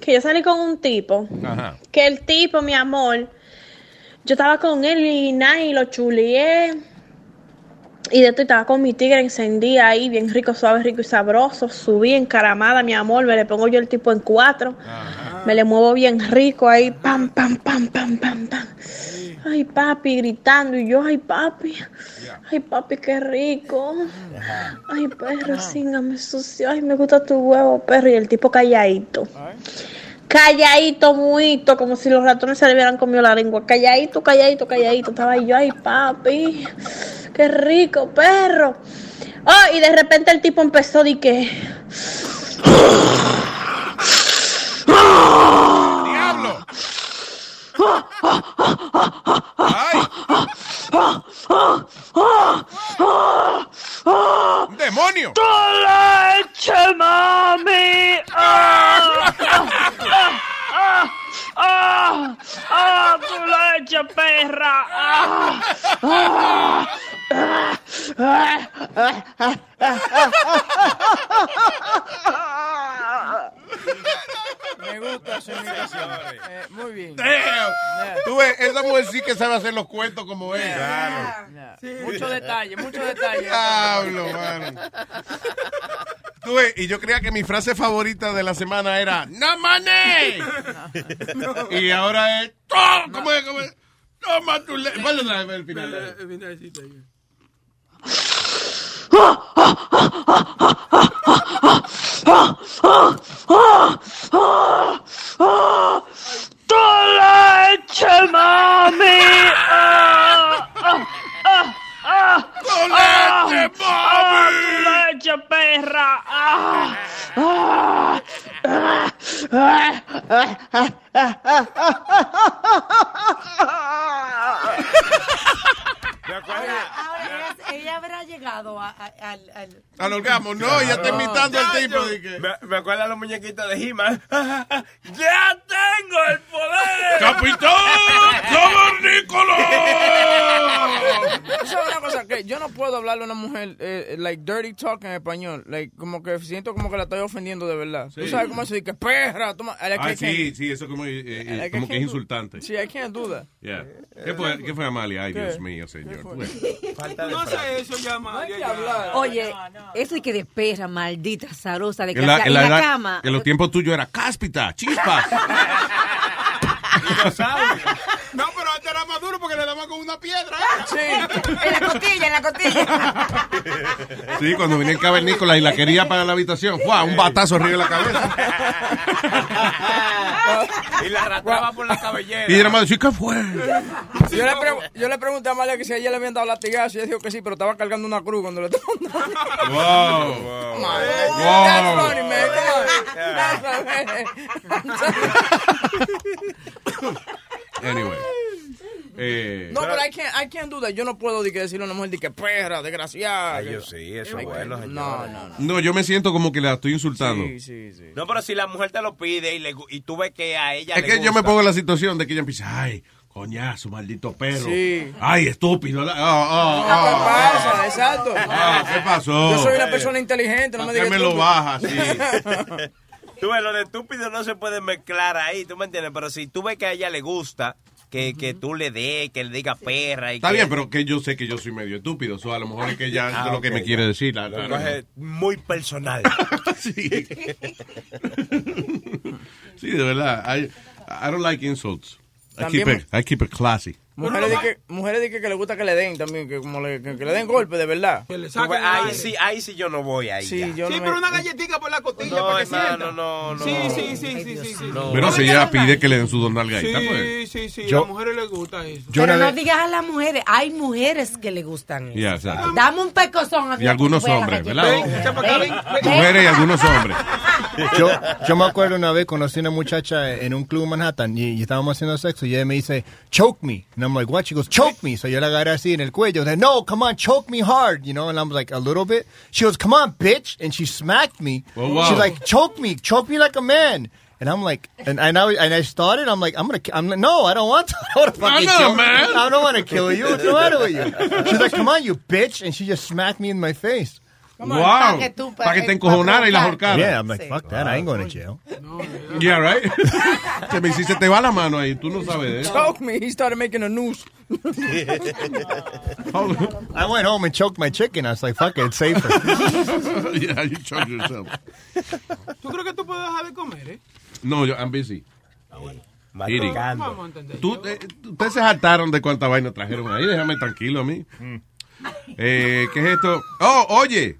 que yo salí con un tipo. Ajá. Que el tipo, mi amor, yo estaba con él y nada, y lo chuleé. Y de esto estaba con mi tigre encendida ahí, bien rico, suave, rico y sabroso. Subí encaramada, mi amor, me le pongo yo el tipo en cuatro. Me le muevo bien rico ahí, pam, pam, pam, pam, pam, pam. Ay, papi, gritando. Y yo, ay, papi. Ay, papi, qué rico. Ay, perro, síngame sucio. Ay, me gusta tu huevo, perro. Y el tipo calladito. Calladito, muito, como si los ratones se le hubieran comido la lengua. Calladito, calladito, calladito. Estaba yo, ay, papi. Qué rico, perro. Oh, y de repente el tipo empezó de que. ¡Diablo! (laughs) ¡Demonio! ¡Tu leche, mami! (laughs) ¡Ah! ¡Ah! ¡Ah! ¡Ah! ¡Ah! ¡Tu leche, perra! ¡Ah! ¡Ah! ¡Ah! ¡Ah! Me gusta su imitación. Eh, muy bien. Damn. Tú ves, esa mujer sí que sabe hacer los cuentos como él. Yeah. Mucho detalle, mucho detalle. Diablo, mano. Tú ves, y yo creía que mi frase favorita de la semana era ¡No money! y ahora es ¡Toma! ¿Cómo es? ¿Cómo es? Toma tu le... ¿Cuál es la- el final? ¡Tu leche, mami! (laughs) ¡Ah! ¡Ah! ¡Ah! ¡Ah! ¡Tu ¡Ah! leche, ¡Ah! mami! ¡Tu leche, perra! ¡Ah! ¡Ah! ¡Ah! ¡Ah! ¡Ah! Ahora, ahora es- ella habrá llegado a- a- al, al- Al orgasmo, no, ya está imitando al tipo. de que- Me, me acuerdo a los muñequitos de He-Man. (laughs) ¡Ya te tengo el poder. ¡Capitán Cavernícola! ¿Tú sabes una cosa? Que yo no puedo hablarle a una mujer, eh, like, dirty talk en español. Like, como que siento como que la estoy ofendiendo de verdad. ¿Tú Sí. sabes cómo se dice? Que perra, toma. I Ah, sí, sí, eso como, eh, eh, como que es insultante. Sí, I can't do that. Yeah. ¿Qué, fue, ¿Qué fue Amalia? Ay, ¿Qué? Dios mío, señor. Bueno. (laughs) No sé eso ya, Amalia, ya. Oye, eso y que de perra, maldita, zarosa, de En la, casa, en la en la edad- cama. en los tiempos tuyos era cáspita, chispa. (laughs) daban con una piedra. Sí, en la costilla, en la costilla. Sí, cuando venía el cavernícola y la quería para la habitación, ¡fua! un batazo arriba de la cabeza. Y la arrastraba por la cabellera. Y era más decir, ¿qué fue? Yo le, pre- yo le pregunté a Amalia que si a ella le habían dado latigazo y ella dijo que sí, pero estaba cargando una cruz cuando le estaban dando. Wow. That's funny, man. Come on. Anyway. Eh, No, pero can't, I can't do that. Yo no puedo de que decirle a una mujer de que perra, desgraciada. Ay, yo sí, eso es bueno, No, no, no. no, yo me siento como que la estoy insultando. Sí, sí, sí. No, pero si la mujer te lo pide y, le, y tú ves que a ella Es le que yo me pongo en la situación de que ella empieza, ay, coñazo, maldito perro. Sí. Ay, estúpido. ¿Qué ah, pasa? Exacto. ah, ¿Qué pasó? Yo soy una persona inteligente, no me ¿Para digas me lo? Sí. (laughs) Tú ves, lo de estúpido no se puede mezclar ahí, ¿tú me entiendes? Pero si tú ves que a ella le gusta, que, que tú le des, que le diga perra y Está que... bien, pero que yo sé que yo soy medio estúpido. So, a lo mejor es que ella Ah, es lo que me ya. quiere decir. la- Lo la- coge muy personal. (laughs) sí. (laughs) sí, de verdad. I, I don't like insults. I keep, it, I keep it classy. Mujeres de que, mujeres de que, que le gusta que le den también, que como le, que, que le den golpe de verdad. Tú ves, ahí sí, ahí sí yo no voy ahí. Sí, ya. yo Sí, no pero me- una galletita por la costilla No, para que sienta. no, no. Sí, sí, sí, sí, sí, sí. Pero si ella pide que le den su don nalgadita, Sí, pues. sí, sí, a las mujeres les gusta eso. Yo Pero no digas a las mujeres, hay mujeres que le gustan eso. Exacto. Dame un pecozón. Y algunos hombres, ¿verdad? Mujeres y algunos hombres. (laughs) Yo, yo me acuerdo una vez conocí a una muchacha en un club en Manhattan y, y estábamos haciendo sexo y ella me dice, choke me. I'm like, what? She goes, choke me. So yo la agarré así en el cuello. I no, come on, choke me hard. You know, and I'm like, a little bit. She goes, come on, bitch. And she smacked me. Oh, wow. She's like, choke me, choke me like a man. And I'm like, and, and, I, and I started, I'm like, I'm going to, I'm like, no, I don't want to. (laughs) I don't want to no, kill man. I don't want to kill you. What's the matter with you? She's like, come on, you bitch. And she just smacked me in my face. Wow. Para que te encojonara y la ahorcara. Yeah, I'm like, fuck that. I ain't going to jail. (laughs) Yeah, right? (laughs) Se me se te va la mano ahí, tú no sabes de eso. Choke me. He started making a noose. (laughs) I went home and choked my chicken. I was like, fuck it, it's safer. yeah, you choke yourself. ¿Tú crees que tú puedes dejar de comer, eh? No, yo, I'm busy. Eating. Vamos a entender. Tú, eh, ustedes se hartaron de cuánta vaina trajeron ahí, déjame tranquilo a mí. Eh, ¿Qué es esto? Oh, oye.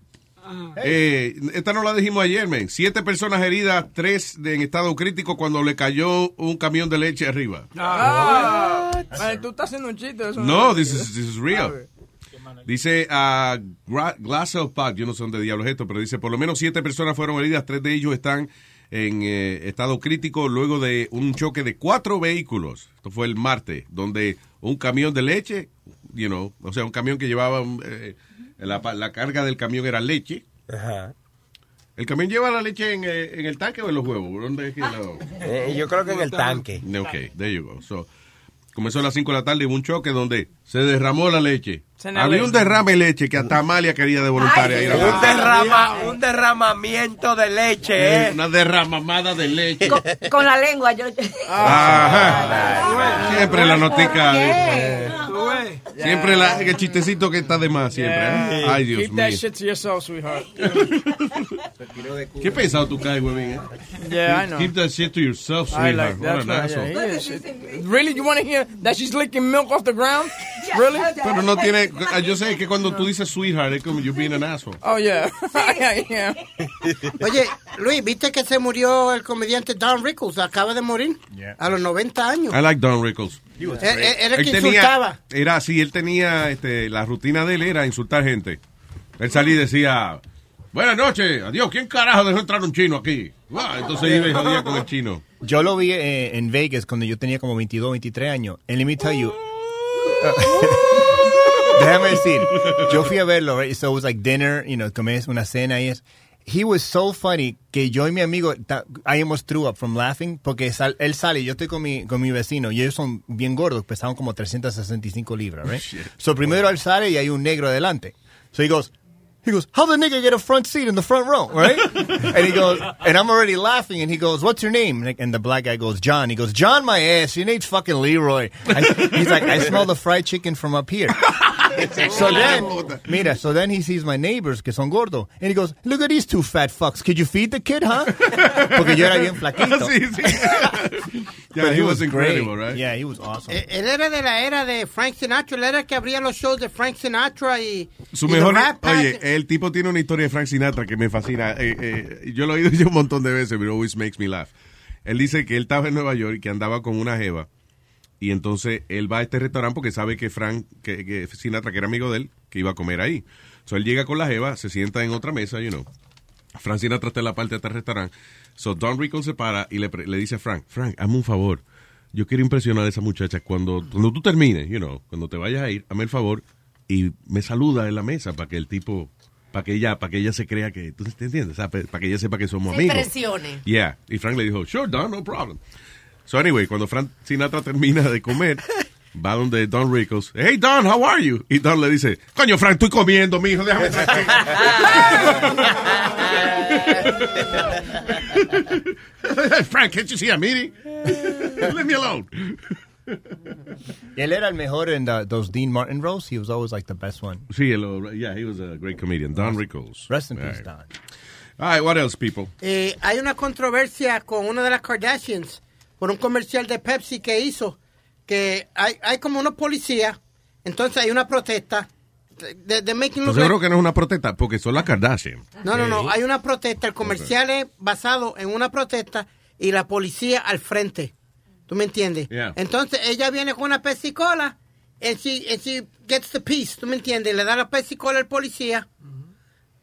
Eh, esta no la dijimos ayer, men. Siete personas heridas, tres de- en estado crítico cuando le cayó un camión de leche arriba. Ah, man, tú estás haciendo un chiste. Eso No, this is, this is real. Dice a Glass of Park, yo no sé dónde diablos es esto, pero dice por lo menos siete personas fueron heridas, tres de ellos están en eh, estado crítico luego de un choque de cuatro vehículos. Esto fue el martes, donde un camión de leche, you know, o sea, un camión que llevaba eh, la, la carga del camión era leche. ¿El camión lleva la leche en, eh, en el tanque o en los huevos? ¿Dónde es que la- Eh, yo creo que en el tanque. Ok, there you go. So, comenzó a las 5 de la tarde y hubo un choque donde se derramó la leche. Había un derrame de leche que hasta Amalia quería de voluntaria ir a Un, derrama, un derramamiento de leche, Eh, ¿eh? Una derramamada de leche. Con, con la lengua, yo. Ajá. Siempre la notica. Siempre la, el chistecito que está de más, siempre. ¿eh? Ay, Dios Keep mío. that shit to yourself, sweetheart. Qué pesado tú caes, huevín. ¿eh? Yeah, I know. Keep that shit to yourself, I sweetheart. like What that. an right, asshole. yeah. Really? You want to hear that she's licking milk off the ground? Really? Pero no tiene. Yo sé que cuando tú dices sweetheart es como you being an asshole. Oh, yeah. (laughs) yeah, yeah. Oye, Luis, ¿viste que se murió el comediante Don Rickles? Acaba de morir a los 90 años. I like Don Rickles. Eh, eh, Era el Él que tenía- insultaba. Era así, él tenía, este, la rutina de él era insultar gente. Él salía y decía, buenas noches, adiós, ¿quién carajo dejó entrar un chino aquí? Ah, entonces iba y jodía con el chino. Yo lo vi eh, en Vegas cuando yo tenía como 22, 23 años. And let me tell you. (laughs) Déjame decir, yo fui a verlo, right? So it was like dinner, you know, comes una cena y es. He was so funny que yo y mi amigo, I almost threw up from laughing, porque sal- él sale, yo estoy con mi, con mi vecino, y ellos son bien gordos, pesaban como 365 libras, right? So primero él sale y hay un negro adelante. So he goes, he goes, how the nigga get a front seat in the front row, right? (laughs) and he goes, and I'm already laughing, and he goes, what's your name? And- And the black guy goes, John. He goes, John, my ass, your name's fucking Leroy. I, he's like, I smell the fried chicken from up here. So then, mira, so then he sees my neighbors que son gordos, and he goes, look at these two fat fucks. Could you feed the kid, huh? (laughs) Porque yo era bien flaquito. Sí, sí. (laughs) Yeah, But he was great. incredible, right? Yeah, he was awesome. Eh, Él era de la era de Frank Sinatra, él era el que abría los shows de Frank Sinatra y, Su y The mejor. Oye, el tipo tiene una historia de Frank Sinatra que me fascina. Eh, eh, yo lo he oído (laughs) yo un montón de veces, pero always makes me laugh. Él dice que él estaba en Nueva York y que andaba con una jeva. Y entonces él va a este restaurante porque sabe que Frank, que, que Sinatra, que era amigo de él, que iba a comer ahí. So él llega con la jeva, se sienta en otra mesa, you know. Frank Sinatra está en la parte de este restaurante. So Don Rickles se para y le, le dice a Frank, Frank, hazme un favor. Yo quiero impresionar a esa muchacha cuando, cuando tú termines, you know, cuando te vayas a ir, hazme el favor y me saluda en la mesa para que el tipo, para que ella, para que ella se crea que, ¿tú te entiendes? O sea, pa- para que ella sepa que somos Se amigos. impresione. Yeah. Y Frank le dijo, sure, Don, no problem. So anyway, cuando Frank Sinatra termina de comer, va donde Don Rickles. Hey, Don, how are you? Y Don le dice, coño, Frank, estoy comiendo, mijo, déjame tranquilo." (laughs) Frank, can't you see I'm eating? (laughs) Leave me alone. Él era el mejor en the- those Dean Martin roles. He was always like the best one. Sí, el- yeah, he was a great comedian. Don Rickles. Rest in peace, right. Don. All right, what else, people? Eh, hay una controversia con una de las Kardashians por un comercial de Pepsi que hizo, que hay, hay como unos policías, entonces hay una protesta. De, de making Pues seguro like- que no es una protesta, porque son las Kardashian. no, no, no, hay una protesta. El comercial es basado en una protesta y la policía al frente. ¿Tú me entiendes? Yeah. Entonces ella viene con una Pepsi Cola and she, and she gets the piece. ¿Tú me entiendes? Le da la Pepsi Cola al policía.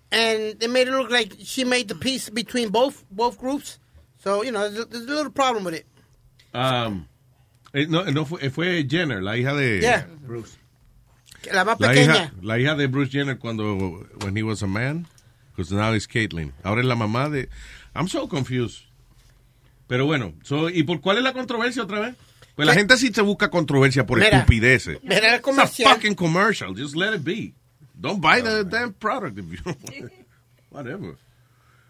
And they made it look like she made the peace between both both groups. So, you know, there's, there's a little problem with it. Um, eh, no, no fue, fue Jenner, la hija de Yeah. Bruce. La más La pequeña. hija, la hija de Bruce Jenner cuando when he was a man, because now it's Caitlyn. Ahora es la mamá de. I'm so confused. Pero bueno, so, ¿y por cuál es la controversia otra vez? Pues la gente sí se busca controversia por Mira, estupideces. mira el It's a comercial. fucking commercial. Just let it be. Don't buy the damn product if you (laughs) Whatever.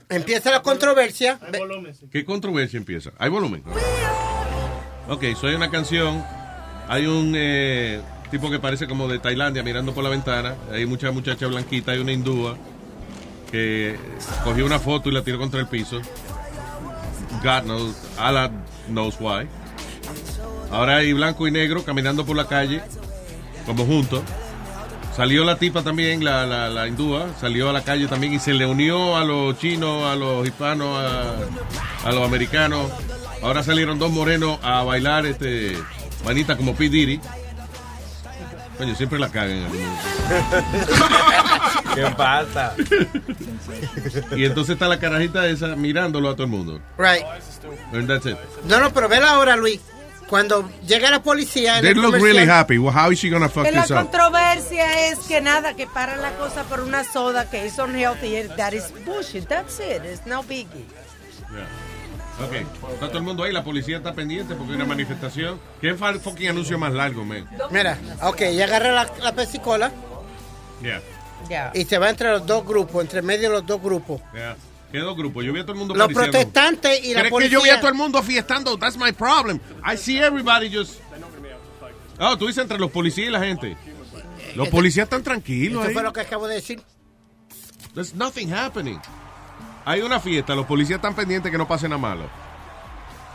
Empieza la controversia. ¿Qué controversia empieza? ¿Hay volumen? Ok, soy una canción. Hay un eh, tipo que parece como de Tailandia mirando por la ventana. Hay mucha muchacha blanquita, hay una hindúa que cogió una foto y la tiró contra el piso. God knows, Allah knows why. Ahora hay blanco y negro caminando por la calle, como juntos. Salió la tipa también, la, la, la hindúa, salió a la calle también y se le unió a los chinos, a los hispanos, a, a los americanos. Ahora salieron dos morenos a bailar este manita como P. Diddy. Coño, siempre la cagan. (laughs) ¿Qué pasa? Y entonces está la carajita esa mirándolo a todo el mundo. Right. And that's it. No, no, pero vela ahora, Luis. Cuando llega la policía. They look comercial- really happy. Well, how is she gonna fuck Que la this up? controversia es que nada, que paran la cosa por una soda que es unhealthy. That is bullshit. That's it. It's no biggie. Ok, está todo el mundo ahí, la policía está pendiente porque hay una manifestación. ¿Qué fa- fucking anuncio más largo, man? Mira, ok, ella agarra la, la Pepsi Cola Yeah, y se va entre los dos grupos, entre medio de los dos grupos. yeah. ¿Qué dos grupos? Yo vi a todo el mundo Los pariciando. protestantes y la ¿Crees policía. que yo vi a todo el mundo fiestando? That's my problem. I see everybody just... Oh, tú dices entre los policías y la gente. Los policías están tranquilos Eso ahí. fue lo que acabo de decir. There's nothing happening. Hay una fiesta, los policías están pendientes que no pase nada malo.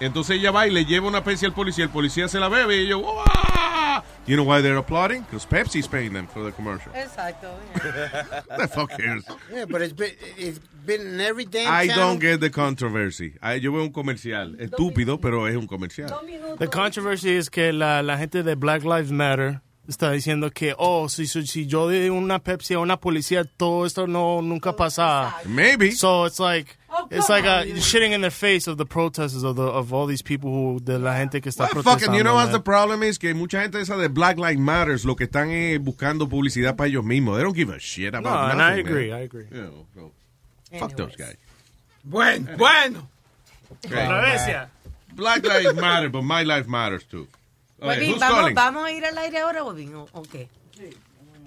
Entonces ella va y le lleva una Pepsi al policía, el policía se la bebe y ellos, ¡Wow! You know why they're applauding? Because Pepsi's paying them for the commercial. Exacto. (laughs) the fuck cares? Yeah, but it's been, it's been in every damn I channel. don't get the controversy. I- yo veo un comercial, estúpido, pero es un comercial. The controversy es que la, la gente de Black Lives Matter está diciendo que, oh, si, si, si yo doy una Pepsi a una policía, todo esto no nunca pasa. Maybe. So it's like, it's like a, shitting in their face of the protesters of the of all these people who de la gente que está Well, protestando. fucking, you know what the problem is? Que mucha gente esa de Black Lives Matters lo que están es buscando publicidad para ellos mismos. They don't give a shit No, about and nothing, I agree, man. I agree. You know, so. Fuck those guys. Bueno, bueno. Okay. Black lives matter, but my life matters too. ¿Vamos? ¿Vamos a ir al aire ahora, Webin? ¿O, o qué?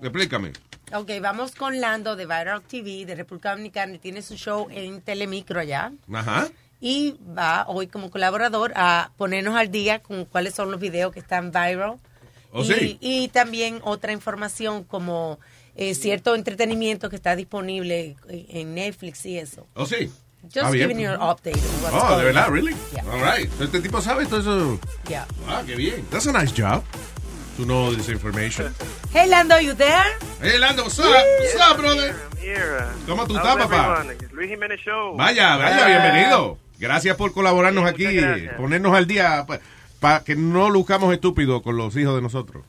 Explícame. Ok, vamos con Lando de Viral TV de República Dominicana. y Tiene su show en Telemicro allá. Ajá. Y va hoy como colaborador a ponernos al día con cuáles son los videos que están viral. Oh, y, sí. y también otra información como eh, cierto entretenimiento que está disponible en Netflix y eso. Oh, sí. Just Ah, bien. giving you an update. Oh, going de verdad, on. really? Yeah. All right. Este tipo sabe todo eso. Yeah. Ah, qué bien. That's a nice job. To know this information. Hey, Lando, you there? Hey, Lando, what's up? What's up, brother? ¿Cómo tú estás, papá? Luis Jiménez Show. Vaya, vaya, bienvenido. Gracias por colaborarnos aquí, gracias. ponernos al día para que no luzcamos estúpidos con los hijos de nosotros.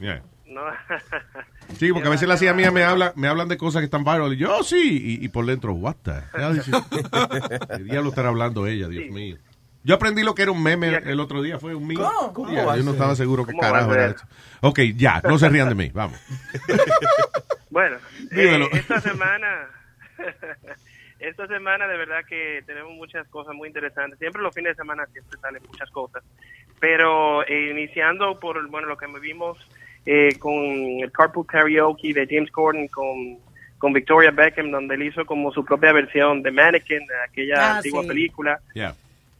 Yeah. No. (laughs) Sí, porque a veces la hija mía me habla, me hablan de cosas que están viral y yo "Oh, sí, y, y por dentro, what the hell? (laughs) ¿Qué diablo estará hablando ella, Dios mío? Yo aprendí lo que era un meme el otro día, fue un meme. ¿Cómo? ¿Cómo Yeah, va a yo no estaba seguro qué ¿Cómo va a carajo era eso. Ok, ya, no se rían de mí, vamos. (laughs) Bueno, Dímelo. eh, esta semana, esta semana de verdad que tenemos muchas cosas muy interesantes. Siempre los fines de semana siempre salen muchas cosas. Pero eh, iniciando por bueno lo que vimos eh, con el Carpool Karaoke de James Corden con, con Victoria Beckham, donde él hizo como su propia versión de Mannequin, de aquella Ah, antigua sí. película. Yeah.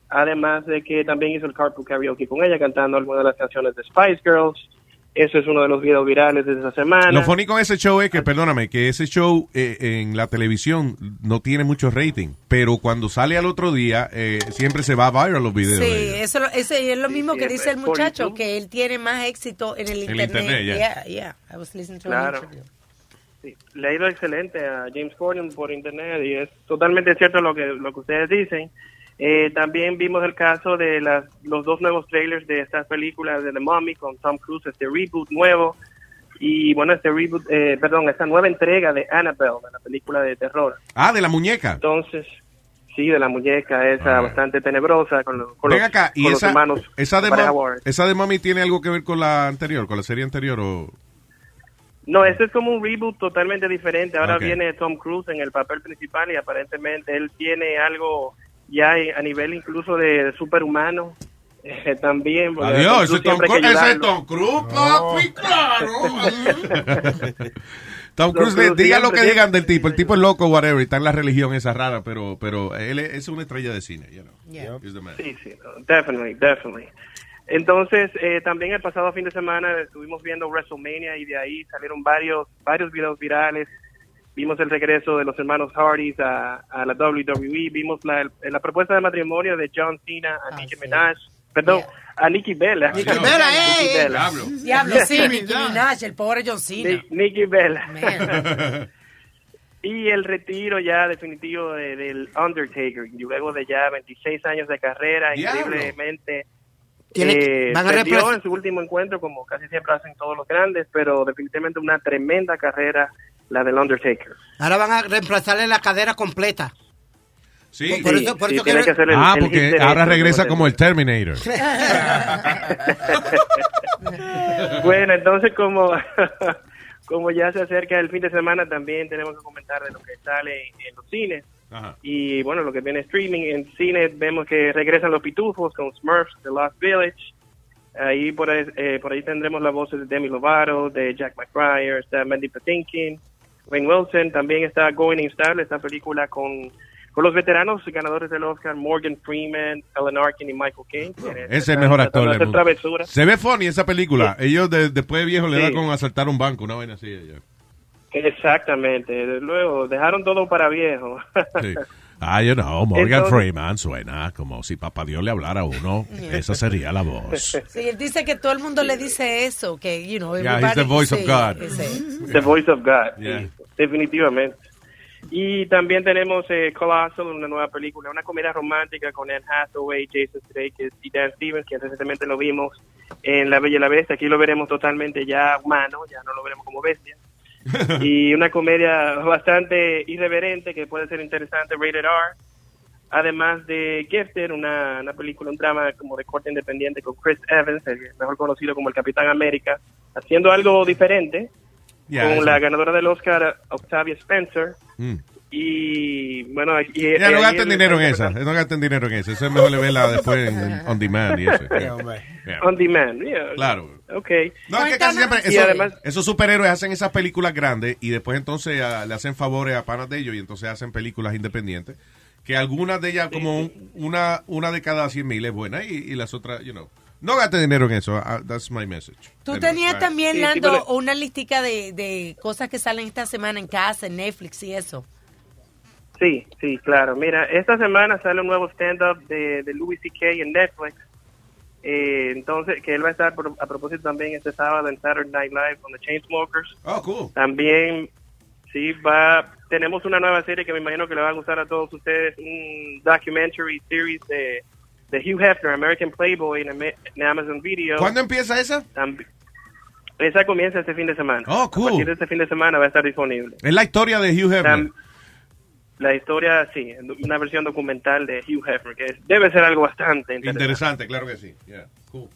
Además de que también hizo el Carpool Karaoke con ella cantando algunas de las canciones de Spice Girls. Eso es uno de los videos virales de esa semana. Lo funny con ese show es que, perdóname, que ese show eh, en la televisión no tiene mucho rating, pero cuando sale al otro día, eh, siempre se va viral los videos. Sí, de eso, lo- ese es lo mismo que dice el muchacho, YouTube. que él tiene más éxito en el internet. internet, ya. yeah, yeah. I was listening to an Claro. interview. Sí, le ha ido excelente a James Corden por internet y es totalmente cierto lo que lo que ustedes dicen. Eh, también vimos el caso de las, los dos nuevos trailers de estas películas de The Mummy con Tom Cruise, este reboot nuevo y bueno, este reboot, eh, perdón, esta nueva entrega de Annabelle, de la película de terror. Ah, de la muñeca. Entonces, sí, de la muñeca esa bastante tenebrosa con, los- con Ven los, acá, y con los esa, hermanos esa, de Mom- Ward. esa de Mami tiene algo que ver con la anterior, con la serie anterior o... No, este es como un reboot totalmente diferente. Ahora viene Tom Cruise en el papel principal y aparentemente él tiene algo ya a nivel incluso de superhumano. eh, también. Adiós, ese Tom Cruise, ese. Tom Cruise, papi, claro. (laughs) Tom Cruise, Cruise diga lo que digan del tipo, el tipo es loco, whatever, y está en la religión esa rara, pero, pero él es, una estrella de cine, you know. He's the man. Sí, sí, no, definitely, definitely. Entonces, eh, también el pasado fin de semana estuvimos viendo WrestleMania y de ahí salieron varios varios videos virales. Vimos el regreso de los hermanos Hardys a, a la WWE. Vimos la, la propuesta de matrimonio de John Cena a Nicki Minaj. Perdón, a Nicki Bella. Nicki Bella, Nicki eh, Bella. Diablo, sí, Nicki Minaj, el pobre John Cena. Ni- Nicki Bella. (laughs) y el retiro ya definitivo de- del Undertaker, y luego de ya 26 años de carrera, Diablo. increíblemente. Tiene- eh, van a perdió repres- en su último encuentro, como casi siempre hacen todos los grandes, pero definitivamente una tremenda carrera la del Undertaker. Ahora van a reemplazarle la cadera completa. Sí, Por eso, por sí, eso tiene que- que hacer el- ah, el porque derecho, ahora regresa como el Terminator. (laughs) bueno, entonces como, (laughs) como ya se acerca el fin de semana, también tenemos que comentar de lo que sale en los cines. Ajá. Y bueno, lo que viene streaming en cine, vemos que regresan los pitufos con Smurfs, The Lost Village. Ahí por ahí, eh, por ahí tendremos las voces de Demi Lovato, de Jack McBride, está Mandy Patinkin, Wayne Wilson. También está Going Instable, esta película con, con los veteranos ganadores del Oscar, Morgan Freeman, Ellen Arkin y Michael Caine. Ese es el mejor actor del mundo. Se ve funny esa película. Ellos de- después de viejo le Sí. da con asaltar un banco, una vaina así. ella. Exactamente. Luego dejaron todo para viejo. Sí. (laughs) Ah, you know, Morgan Entonces- Freeman suena como si papá Dios le hablara a uno. (laughs) Esa sería la voz. Sí, él dice que todo el mundo le dice eso, que, you know, Yeah, he's the voice of God. ese. (laughs) The Voice of God, sí, definitivamente. Y también tenemos eh, Colossal, una nueva película, una comedia romántica con Anne Hathaway, Jason Sudeikis y Dan Stevens, que recientemente lo vimos en La Bella y la Bestia. Aquí lo veremos totalmente ya humano, ya no lo veremos como bestia. (laughs) y una comedia bastante irreverente que puede ser interesante, rated R. Además de Gifted, una, una película, un drama como de corte independiente con Chris Evans, el mejor conocido como el Capitán América, haciendo algo diferente Yeah, con la ganadora del Oscar, Octavia Spencer. Mm. Y bueno, y, Ya no gasten dinero en esa, no gasten dinero en eso. Eso es mejor le verla después en, en (laughs) on demand y eso. Yeah. On demand, yeah. Claro. Ok. No, es que casi siempre Y esos, además, esos superhéroes hacen esas películas grandes y después entonces ah, le hacen favores a panas de ellos y entonces hacen películas independientes. Que algunas de ellas, como un- una, una de cada 100 mil es buena y, y las otras, you know. No gaste dinero en eso. ah, that's my message. Tú tenías también, Sí, sí, Lando, pero- una listica de, de cosas que salen esta semana en casa, en Netflix y eso. Sí, sí, claro. Mira, esta semana sale un nuevo stand-up de, de Louis C.K. en Netflix. Eh, entonces, que él va a estar por- a propósito también este sábado en Saturday Night Live con The Chainsmokers. Oh, cool. También, sí, va. Tenemos una nueva serie que me imagino que le va a gustar a todos ustedes, un documentary series de, de Hugh Hefner, American Playboy, en, en Amazon Video. ¿Cuándo empieza esa? Tambi- esa comienza este fin de semana. Oh, cool. A partir de este fin de semana va a estar disponible. Es la historia de Hugh Hefner. Tam- la historia, sí, una versión documental de Hugh Hefner, que es- debe ser algo bastante interesante. Interesante, claro que sí. Yeah, cool.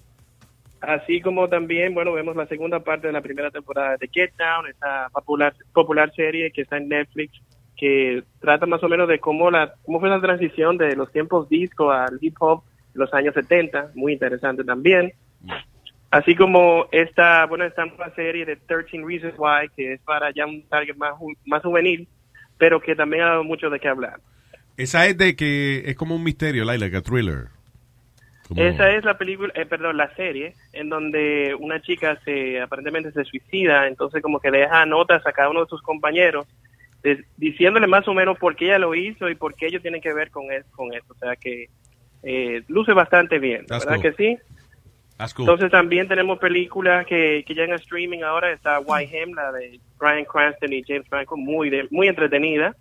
Así como también, bueno, vemos la segunda parte de la primera temporada de Get Down, esta popular, popular serie que está en Netflix, que trata más o menos de cómo, la, cómo fue la transición de los tiempos disco al hip hop en los años 70, muy interesante también. Así como esta, bueno, esta nueva serie de 13 Reasons Why, que es para ya un target más, más juvenil, pero que también ha dado mucho de qué hablar. Esa es de que es como un misterio, like, like a thriller. Como- Esa es la película, eh, perdón, la serie en donde una chica se aparentemente se suicida, entonces como que le deja notas a cada uno de sus compañeros de- diciéndole más o menos por qué ella lo hizo y por qué ellos tienen que ver con eso, con eso. O sea que eh, luce bastante bien, That's ¿verdad cool. que sí? That's cool. Entonces también tenemos películas que, que ya en streaming ahora está Why Him, la de Brian Cranston y James Franco, muy de- muy entretenida.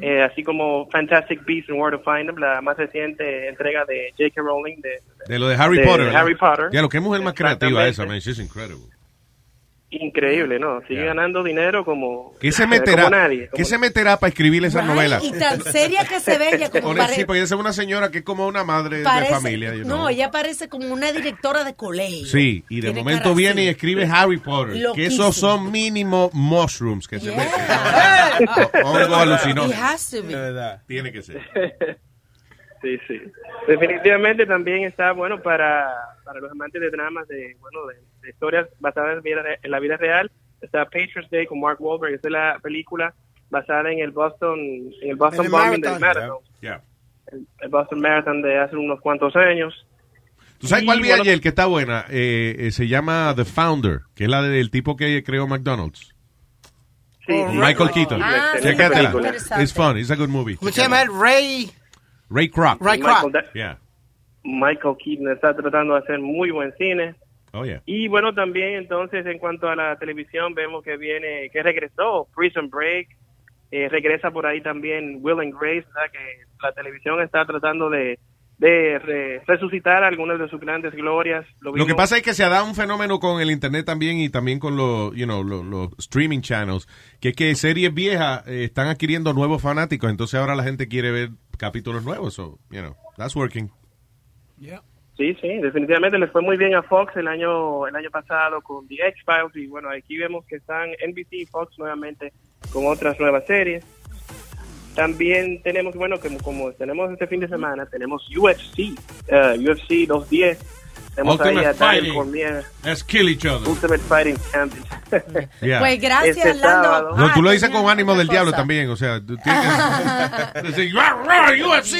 Eh, así como Fantastic Beasts and Where to Find Them, la más reciente entrega de J.K. Rowling de, de lo de Harry de Potter. Harry Potter. Ya, lo que es mujer más creativa esa, man. She's incredible. Increíble, ¿no? Sigue ganando dinero como, ¿Qué se (laughs) como meterá, nadie. ¿qué se meterá para escribir esas novelas? Y tan seria que se ve ella (laughs) como Pone- pare- sí, porque ella es una señora que es como una madre parece- de familia. you know. No, ella parece como una directora de colegio. Sí, y de Tiene momento viene así. y escribe Harry Potter. Que esos son mínimo mushrooms que se meten. (laughs) Hongo alucinógeno. It has to be. Tiene que ser. Sí, sí. Definitivamente también está bueno para, para los amantes de dramas, de bueno de, de historias basadas en, vida en la vida real. Está Patriots Day con Mark Wahlberg. Esta es la película basada en el Boston en el Boston En el bombing del marathon. Marathon. Yeah. El, el Boston Marathon de hace unos cuantos años. ¿Tú sabes Y, cuál vi bueno, ayer que está buena? Eh, eh, se llama The Founder, que es la del tipo que creó McDonald's. Sí, Con Michael sí. Keaton. Ah, sí, Chécatela. It's fun. It's a good movie. ¿Cómo se llama? Ray. Ray Kroc. Ray Kroc. Yeah. Michael Keaton está tratando de hacer muy buen cine. Oh, yeah. Y bueno, también entonces en cuanto a la televisión vemos que viene, que regresó Prison Break, eh, regresa por ahí también Will and Grace, que la televisión está tratando de, de re- resucitar algunas de sus grandes glorias. Lo que pasa es que se ha dado un fenómeno con el internet también y también con los, you know, los, los streaming channels, que es que series viejas eh, están adquiriendo nuevos fanáticos, entonces ahora la gente quiere ver capítulos nuevos, so, you know, that's working. Sí, sí, definitivamente les fue muy bien a Fox el año el año pasado con The X-Files y bueno, aquí vemos que están NBC y Fox nuevamente con otras nuevas series. También tenemos, bueno, como, como tenemos este fin de semana, tenemos UFC, eh, UFC 210. Tenemos ahí Ultimate a Daniel Fighting. Cormier, Let's kill each other. Ultimate Fighting Champion. (laughs) Yeah. Pues gracias, Este Lando. sábado. No, tú lo Ah, dices con ánimo del diablo también, o sea, tú tienes que (laughs) decir, "Rar, rar, UFC.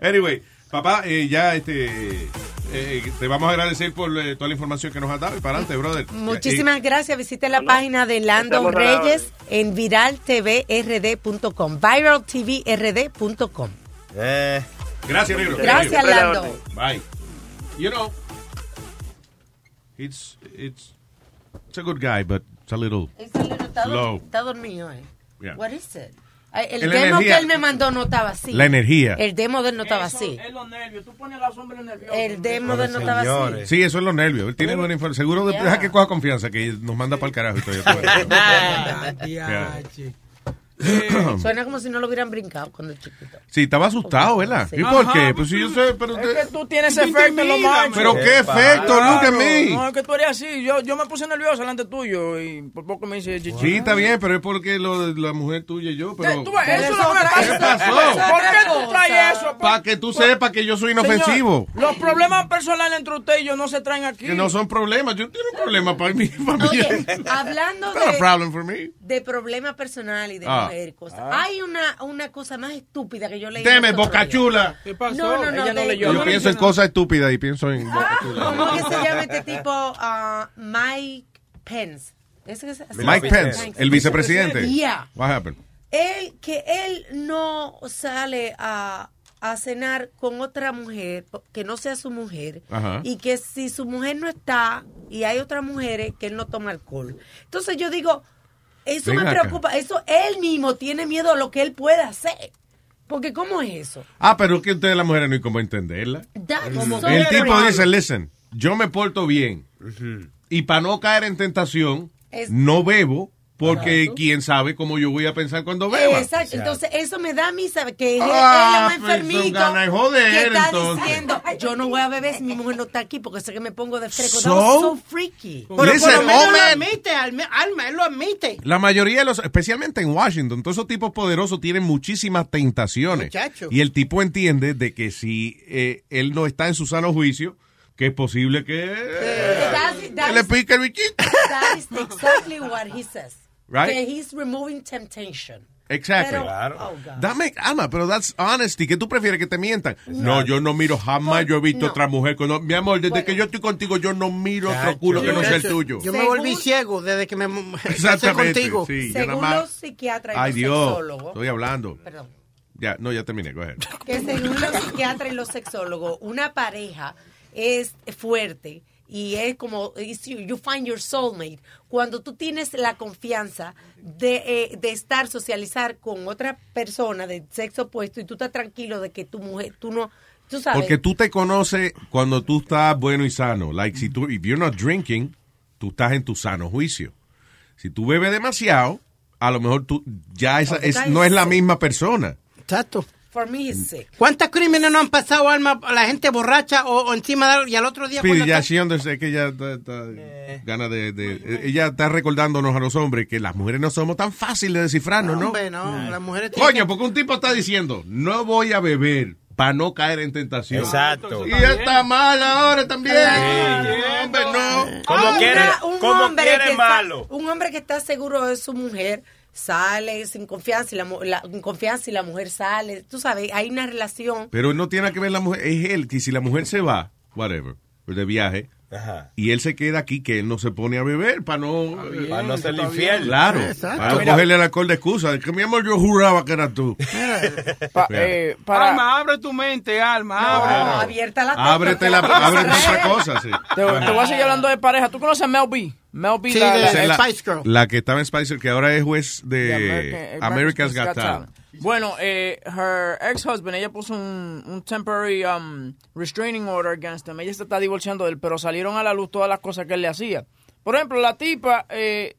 Rar". Anyway, papá, eh, ya este, eh, te vamos a agradecer por eh, toda la información que nos has dado y para adelante, brother. Muchísimas gracias. Visite la página de Lando estamos a la Reyes en viraltvrd.com, viraltvrd.com. Eh, Gracias, negro. Gracias, Siempre a la Lando. orden. Bye. You know, it's it's it's a good guy, but it's a little Está, slow. está dormido, eh. Yeah. What is it? El La demo energía- que él me mandó no estaba así. La energía. El demo de él no estaba así. Es los nervios. Tú pones a los hombres nerviosos. El demo de él no estaba así. Sí, eso es los nervios. Él tiene buena información. Seguro de- Yeah. deja que coja confianza, que nos manda para el carajo y todo. (laughs) Yeah. (coughs) Suena como si no lo hubieran brincado cuando chiquito. Sí, estaba asustado, ¿verdad? Sí. ¿Y por Ajá. qué? Pues si yo sé, pero Es usted... que tú tienes efecto en los machos. Pero qué efecto, look at me. No, es que tú eres así. Yo, yo me puse nervioso delante tuyo y por poco me dice chichi. Sí, está bien, pero es porque lo, la mujer tuya y yo, pero... Tú eso es lo ¿Qué pasa. pasó? ¿Por qué tú traes eso? Para que tú sepas que yo soy inofensivo. Señor, los problemas personales entre usted y yo no se traen aquí. Que no son problemas. Yo tengo un problema para mí. Para mí. Oye, hablando (laughs) de, de problema personal y de Ah. Mujer y cosas, Ah. hay una, una cosa más estúpida que yo leí. Deme, los otros boca días. chula. ¿Qué pasó? No, no, no. de- Yo pienso en cosas estúpidas y pienso en... ¿Cómo que se llama este tipo? Ah, Mike Pence. ¿Ese que se- Mike Pence, el vicepresidente. Yeah. What happened? Él, que él no sale a, a cenar con otra mujer que no sea su mujer Ajá. y que si su mujer no está y hay otras mujeres que él no toma alcohol. Entonces yo digo, eso me acá. preocupa, eso él mismo tiene miedo a lo que él puede hacer. Porque ¿cómo es eso? Ah, pero es que ustedes las mujeres no hay cómo entenderla. El tipo dice, listen, yo me porto bien. Y para no caer en tentación, Es- no bebo, porque quién sabe cómo yo voy a pensar cuando beba. Exacto, entonces eso me da a mí saber que Ah, él es un pues, enfermito ganas de joder, que está entonces. diciendo, yo no voy a beber si mi mujer no está aquí porque sé que me pongo de fresco. So? That so freaky. Pero por Listen, lo menos oh, lo admite, Alma, él lo admite. La mayoría de los, especialmente en Washington, todos esos tipos poderosos tienen muchísimas tentaciones. Muchacho. Y el tipo entiende de que si eh, él no está en su sano juicio, que es posible que, That's- that que le is- pique el bichito. That is exactly what he says. Right? Que he's removing temptation. Exactly. Pero- oh, God. Dame, ama, pero that's honesty. ¿Qué tú prefieres que te mientan? No, yo no miro jamás. Yo he visto otra mujer. con- Mi amor, desde que yo estoy contigo, yo no miro otro culo que no sea el tuyo. Yo me volví ciego desde que me (laughs) Exactamente. contigo. Sí, yo nada Según más- los psiquiatras y Ay, los Dios. sexólogos, Estoy hablando. Perdón. Ya, no, ya terminé. Go ahead. que según los psiquiatras y los sexólogos, una pareja es fuerte y es como you find your soulmate cuando tú tienes la confianza de, eh, de estar socializar con otra persona de sexo opuesto y tú estás tranquilo de que tu mujer tú no tú sabes Porque tú te conoces cuando tú estás bueno y sano. Like, si tú, if you're not drinking, tú estás en tu sano juicio. Si tú bebes demasiado, a lo mejor tú ya esa, es, no es la misma persona. Exacto. For me he's sick ¿Cuántos crímenes no han pasado, Alma, a la gente borracha o, o encima de y al otro día ya sí, sé que ella está, está- gana de, de- ella está recordándonos a los hombres que las mujeres no somos tan fáciles de descifrarnos, ¿no? Hombre, no, las mujeres tienen Coño, que- porque un tipo está diciendo, no voy a beber para no caer en tentación. Exacto. Y está mal ahora también. Hombre, no. Como quiere, un como hombre quiere malo. un hombre que está seguro de su mujer sale sin confianza y la, confianza y la mujer sale. Tú sabes hay una relación. Pero no tiene que ver la mujer, es él, que si la mujer se va, whatever, de viaje, y él se queda aquí, que él no se pone a beber para no... Para no ser infiel. Claro, Exacto. para no Mira. cogerle el alcohol de excusa. Que mi amor, yo juraba que eras tú. (laughs) Pa- eh, para, Alma, abre tu mente, Alma, No, abre. abierta la Ábrete, la, ábrete otra cosa, sí. te, te voy a seguir hablando de pareja. ¿Tú conoces a Mel B? Mel B, Sí, la- de- la- la, Spice Girl. la que estaba en Spice Girl, que ahora es juez de de American- America's Got Talent. Bueno, eh, her ex-husband, ella puso un, temporary um, restraining order against him. Ella se está divorciando de él, pero salieron a la luz todas las cosas que él le hacía. Por ejemplo, la tipa eh,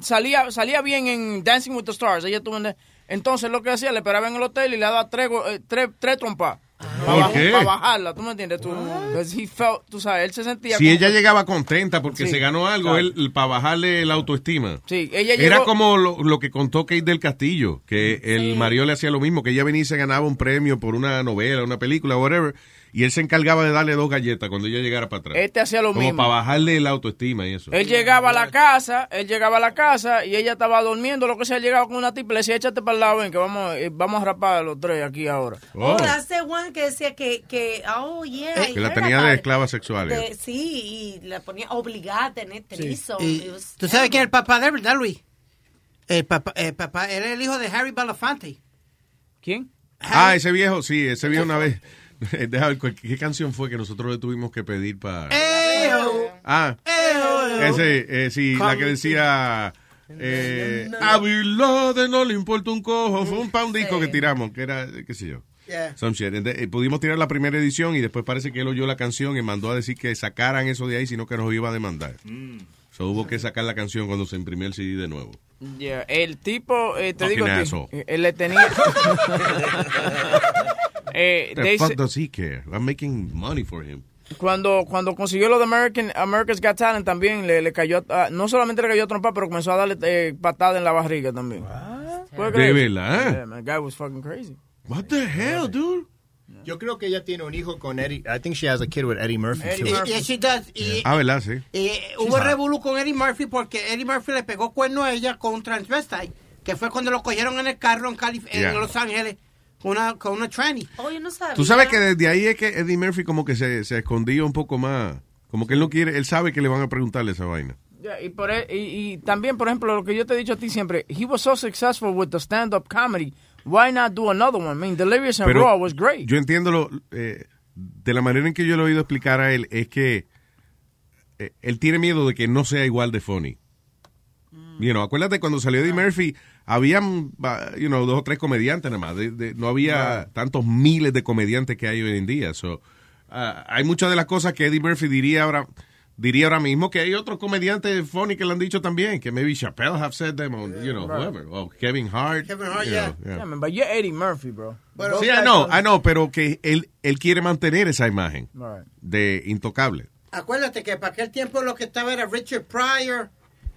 salía salía bien en Dancing with the Stars. Ella tuvo en- entonces lo que hacía, le esperaba en el hotel y le daba tres, eh, tres, tres trompas. ¿Por qué? Para bajarla, ¿tú me entiendes? Tú, he felt- tú sabes, él se sentía... Si como- ella llegaba contenta porque Sí, se ganó algo, claro. él, para bajarle la autoestima. Sí, ella Era como lo, lo que contó Kate del Castillo, que el marido le hacía lo mismo, que ella venía y se ganaba un premio por una novela, una película, whatever, y él se encargaba de darle dos galletas cuando ella llegara para atrás. Este hacía lo como mismo. para bajarle la autoestima y eso. Él llegaba a la casa, él llegaba a la casa y ella estaba durmiendo, lo que sea, llegaba con una tipa y le decía, échate para el lado, ven, que vamos, eh, vamos a rapar a los tres aquí ahora. Oh, hace one que decía que, que oh, yeah. I que la tenía de esclava sexual. De- sí, y la ponía obligada a tener. Y- It was ¿Tú sabes quién es el papá de él, verdad, Luis? El papá, el papá era el hijo de Harry Belafonte. ¿Quién? Ah, ese viejo, sí, ese viejo una vez. (laughs) Deja ver, ¿cuál- ¿qué canción fue que nosotros le tuvimos que pedir para...? Ah, ese, eh, sí, la que decía... Eh, a Bill Laden no le importa un cojo. Fue un, pa' un disco que tiramos, que era, qué sé yo. Yeah. Some shit. Eh, pudimos tirar la primera edición y después parece que él oyó la canción y mandó a decir que sacaran eso de ahí, sino que nos iba a demandar. So, hubo que sacar la canción cuando se imprimió el CD de nuevo. Yeah, el tipo, eh, te Fucking digo, asshole. eh, él le tenía... (laughs) eh, The they fuck does he care? I'm making money for him. cuando, cuando consiguió lo de American, America's Got Talent también le, le cayó, ah, no solamente le cayó a trompa, pero comenzó a darle eh, patada en la barriga también. ¿Puedes ¿De verdad? Yeah, man, guy was fucking crazy. What the hell, dude? Yo creo que ella tiene un hijo con Eddie. I think she has a kid with Eddie Murphy. Y- too. Yes, she does. Y, Ah, ¿verdad? Sí. y hubo hot. revolú con Eddie Murphy porque Eddie Murphy le pegó cuerno a ella con un transvestite, que fue cuando lo cogieron en el carro en, Calif Yeah. en Los Ángeles con una, con una tranny. No sabía. Tú sabes que desde ahí es que Eddie Murphy como que se, se escondía un poco más. Como que él no quiere, él sabe que le van a preguntarle esa vaina. Yeah, y, por, y, y también, por ejemplo, lo que yo te he dicho a ti siempre, he was so successful with the stand-up comedy, why not do another one? I mean, Delirious and Pero Raw was great. Yo entiendo lo, eh, de la manera en que yo lo he oído explicar a él es que eh, él tiene miedo de que no sea igual de funny. You know, acuérdate cuando salió Eddie Murphy, habían, you know, dos o tres comediantes nada más. de- de- no había tantos miles de comediantes que hay hoy en día. So, ah, hay muchas de las cosas que Eddie Murphy diría ahora, diría ahora mismo que hay otros comediantes funny que lo han dicho también, que maybe Chappelle have said them, or, you know, Right. whoever, o Kevin Hart. Kevin Hart, you yeah. know, yeah. Yeah, man, but you're Eddie Murphy, bro. Sí, I know, I know, pero que él, él quiere mantener esa imagen Right. de intocable. Acuérdate que para aquel tiempo lo que estaba era Richard Pryor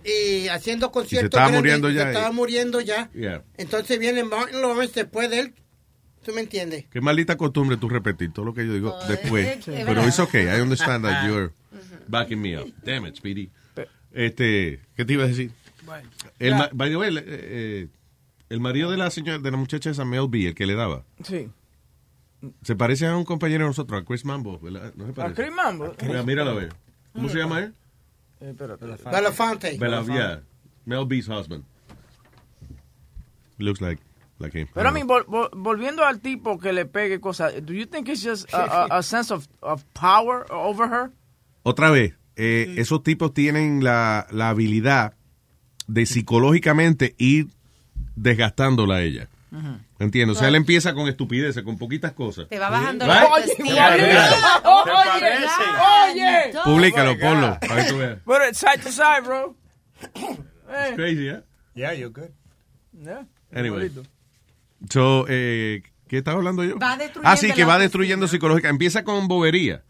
y haciendo conciertos. estaba grandes, muriendo y se ya, estaba eh. muriendo ya. Yeah. Entonces viene Martin Lawrence después de él. ¿Tú me entiendes? Qué maldita costumbre tú repetir todo lo que yo digo después. es- es Pero it's okay, I understand that (laughs) you're backing me up. Damn it, Speedy. Este, ¿qué te iba a decir? El, ma- by the way, el, eh, eh, el marido de la señora, de la muchacha esa Mel B, el que le daba, Sí. se parece a un compañero de nosotros, a Chris Mambo, ¿verdad? ¿No se ¿A? Chris Mambo? Mira, míralo a ver. ¿Cómo se llama él? Eh, espérate. Belafonte. Bela, yeah. Mel B's husband. Looks like, like him. Pero a mí, vol- vol- volviendo al tipo que le pegue cosas, do you think it's just a, a- a sense of, of power over her? Otra vez, eh, esos tipos tienen la, la habilidad de psicológicamente ir desgastándola a ella. Entiendo. O sea, él empieza con estupideces, con poquitas cosas. Te va bajando Right? la autoestima. Oye, oye. Públicalo, ponlo, para que tú veas. Put it side to side, bro. (coughs) It's crazy, ¿eh? Yeah, you're good. Yeah. Anyway. So, eh, ¿qué estaba hablando yo? Va destruyendo Ah, sí, que va destruyendo psicológica. Empieza con bobería.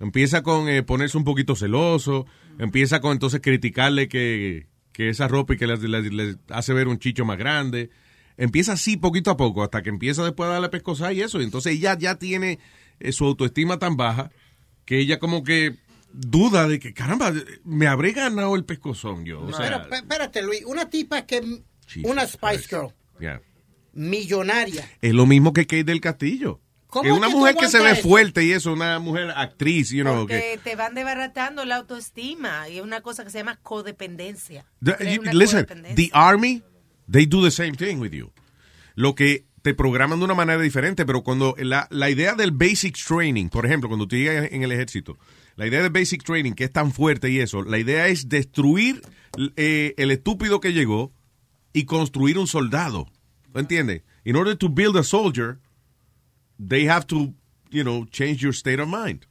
Empieza con eh, ponerse un poquito celoso. Empieza con entonces criticarle que, que esa ropa y que le hace ver un chicho más grande. Empieza así poquito a poco hasta que empieza después a darle pescosa y eso. Y entonces ella ya tiene eh, su autoestima tan baja que ella como que duda de que, caramba, me habré ganado el pescozón yo. O sea, Pero pe- espérate, Luis, una tipa que Jesus una Spice Girl, yeah. millonaria. Es lo mismo que Kate del Castillo. ¿Cómo Que una que mujer que se ve eso? fuerte y eso, una mujer actriz, you know, que... Te van desbaratando la autoestima y es una cosa que se llama codependencia. The- you- listen, codependencia. the army, they do the same thing with you. Lo que te programan de una manera diferente, pero cuando la, la idea del basic training, por ejemplo, cuando tú llegas en el ejército, la idea del basic training, que es tan fuerte y eso, la idea es destruir eh, el estúpido que llegó y construir un soldado. ¿Lo entiendes? In order to build a soldier, they have to, you know, change your state of mind.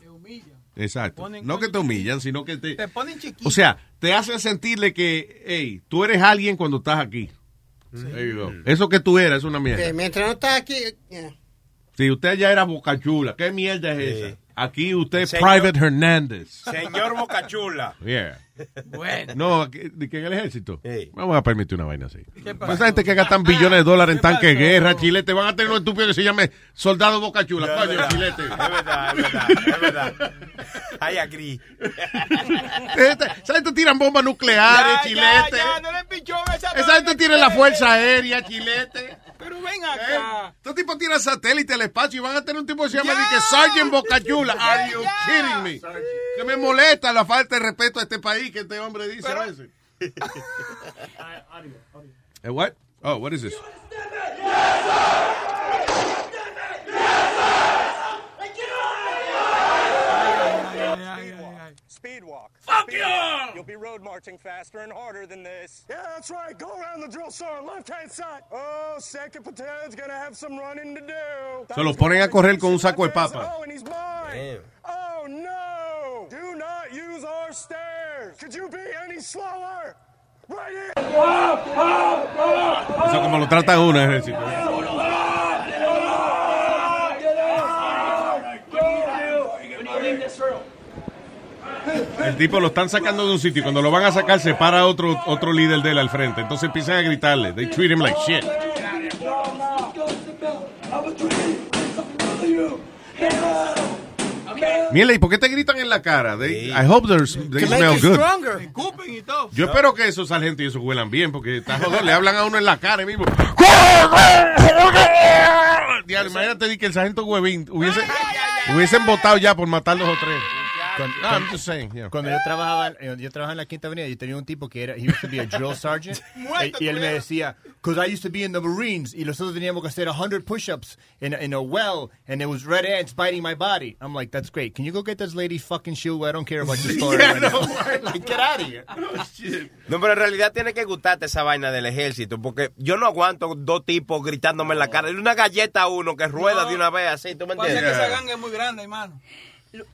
Exacto. No que te humillan, sino que te... Te ponen chiquito. O sea, te hacen sentirle que, hey, tú eres alguien cuando estás aquí. Go. Eso que tú eras es una mierda. Que mientras no estás aquí, yeah. Si usted ya era bocachula, ¿qué mierda es esa? Aquí usted Señor- Private Hernández. Señor Bocachula. Yeah. Bueno. No, ¿de de que en el ejército? Vamos a permitir una vaina así. ¿Qué Pues esa gente que gastan billones de dólares en tanques de guerra, chilete, van a tener un estúpido que se llame Soldado Bocachula. No, es Coño, verdad. chilete. Es verdad, es verdad, es verdad. I agree. Esa gente tiran bombas nucleares, Ya, chilete. ya, ya, no le esa Esa gente tiene la fuerza aérea, chilete. Pero ven acá. Estos tipos tiran satélite al espacio y van a tener un tipo que se llama que Sergeant Bocachula. Are you kidding me? Que me molesta la falta de respeto a este país que este hombre dice a veces. (laughs) Eh, what? Oh, what is this? Speed walk. Fuck Speed you! walk. You'll be road marching faster and harder than this. Yeah, that's right. Go around the drill sergeant, left hand side. Oh, second platoon's gonna have some running to do. Se los ponen a correr con un saco de papa. Oh, and he's mine. Oh no! Do not use our stairs. Could you be any slower? Right here. Eso como lo trata uno en el ejército. El tipo lo están sacando de un sitio y cuando lo van a sacar se para otro, otro líder de él al frente. Entonces empiezan a gritarle. They treat him like shit. Mira, ¿y por qué te gritan en la cara? They- I hope they smell good. stronger. Escupen y todo. Yo espero que esos sargentos y esos huelan bien, porque está jodón, le hablan a uno en la cara y mismo. Imagínate di que el sargento Huevín hubiese, hubiesen votado ya por matar dos o tres. Cuando, No, I'm just saying, yeah. cuando yo trabajaba, eh, yo trabajaba en la Quinta Avenida, yo tenía un tipo que era, he used to be a drill (laughs) sergeant, y, y él me decía, because I used to be in the Marines, y nosotros teníamos que hacer 100 push-ups in, a- in a well, and there was red ants biting my body. I'm like, that's great. Can you go get this lady's fucking shield? I don't care about your (laughs) story Yeah, right no, (laughs) like, get out of here. No, pero en realidad tiene que gustarte esa vaina del ejército, porque yo no aguanto dos tipos gritándome en la cara. Una galleta a uno que rueda de una vez así, ¿tú me Pasa que entiendes? esa ganga es muy grande, hermano.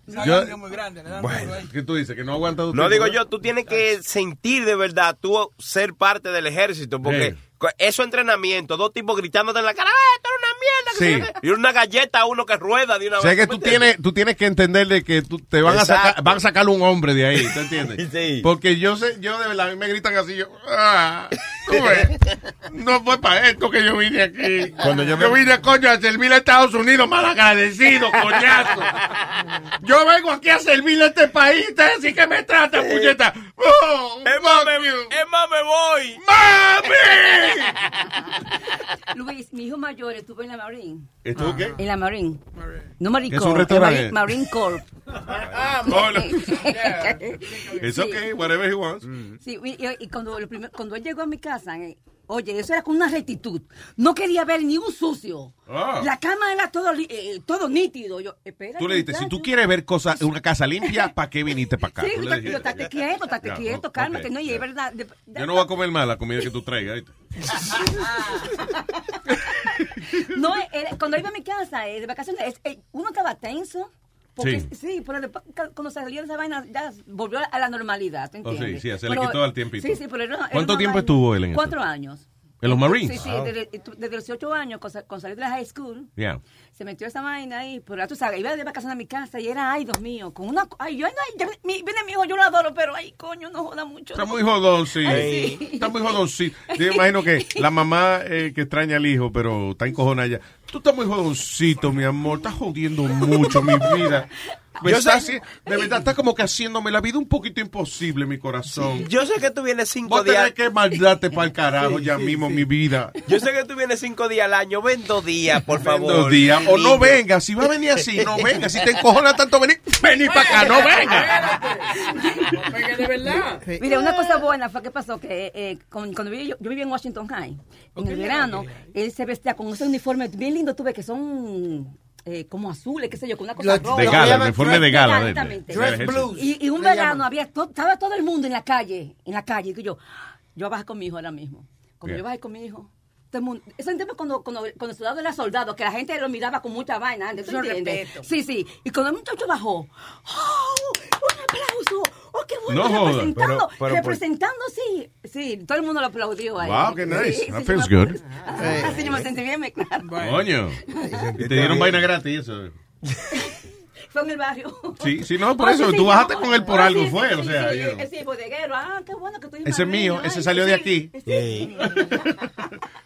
Esa Yo- muy grande. Duro ahí. ¿Qué tú dices? ¿Que no aguanta No digo yo, tú tienes que sentir de verdad, tú ser parte del ejército, porque Sí. Eso es entrenamiento, dos tipos gritándote en la cara, ¡eh, esto es una mierda! que Sí. no sé qué". Y una galleta a uno que rueda de una O sea vez. que ¿tú tienes, tú tienes que entender de que tú te van a sacar, van a sacar un hombre de ahí, ¿te entiendes? (laughs) Sí. Porque yo sé, yo de verdad, a mí me gritan así, yo, ah, tú ves, no fue para esto que yo vine aquí. Cuando yo yo, me- vine, coño, a servir a Estados Unidos, malagradecido, coñazo. Yo vengo aquí a servirle a este país, ustedes sí que me tratan, puñeta. Oh, Es más, me, es más, me voy. (laughs) Luis, mi hijo mayor estuvo en la Marine. ¿Estuvo qué? En la Marine. No Marine Es un Corps, restaurante. Marine. (laughs) Hola. (laughs) It's okay, whatever he wants. Sí, y, y- y cuando, lo primer- cuando él llegó a mi casa, eh, oye, eso era con una rectitud. No quería ver ni un sucio. Ah. La cama era todo, eh, todo nítido. Yo, espera. Tú le dijiste, si tú quieres ver cosas, una casa limpia, ¿para qué viniste para acá? Sí, yo, estate quieto, estate quieto, ok, cálmate. no, y es verdad. de- no voy a comer más la comida que tú traigas. (laughs) No, era- cuando iba a mi casa eh, de vacaciones, es- eh, uno estaba tenso. Porque, Sí. sí. pero después, cuando salió de esa vaina, ya volvió a la normalidad, ¿te Oh, sí, entiendes? sí, se le Pero- quitó al tiempito. Sí, sí, pero era- era ¿Cuánto una tiempo vaina- estuvo él en eso? Cuatro años. ¿En los Marines? Sí, sí, desde, desde los 18 años, con, con salir de la high school, Yeah. se metió esa vaina ahí, pero ya tú sabes, iba de vacaciones a mi casa y era, ay, Dios mío, con una, ay, yo, ay, mi, viene mi hijo, yo lo adoro, pero, ay, coño, no joda mucho. Está no. muy jodón, sí. Ay, sí. Está muy jodón, sí. Yo imagino que la mamá eh, que extraña al hijo, pero está encojonada ya. Tú estás muy jodoncito, mi amor. Estás jodiendo mucho mi vida. (laughs) Me Yo está sé- de verdad, está como que haciéndome la vida un poquito imposible, mi corazón. Yo sé que tú vienes cinco Vos días. tenés que mandarte para el (laughs) carajo Sí, ya sí, mismo, sí. mi vida. Yo sé que tú vienes cinco días al año. Ven dos días, por favor. Dos días. O no niño. venga. Si va a venir así, no venga. Si te encojona tanto venir, vení para acá, no venga. de verdad. Mira, una cosa buena fue que pasó que eh, con- cuando viví- yo, yo vivía en Washington High, en el verano, él se vestía con ese uniforme bien lindo, tuve que son eh, como azules, qué sé yo, con una cosa De roja. gala, el uniforme de gala. de- Exactamente. de- del ejército. Y, y un verano llaman. había to- estaba todo el mundo en la calle, en la calle, y yo, yo bajé con mi hijo ahora mismo. Cuando Bien. yo bajé con mi hijo, todo eso entiendo cuando, cuando, cuando el soldado era soldado, que la gente lo miraba con mucha vaina. Sí, sí. Y cuando el muchacho bajó, ¡oh! ¡Un aplauso! ¡Oh, qué bueno! No joda. representando, Pero- pero, representando, sí. Sí, todo el mundo lo aplaudió ahí. Wow, qué nice. Sí, That sí, feels yo me- good. Ah, sí, yo me sentí bien, me claro. Coño. Y te dieron vaina gratis, eso. (laughs) Fue en el barrio. Sí, sí, no, por (laughs) Oh, eso. sí, Tú sí, bajaste no, con él por ah, algo, sí, fue. sí, O sea, sí, bodeguero. Ah, qué bueno que tú Ese es mío, ese salió de aquí.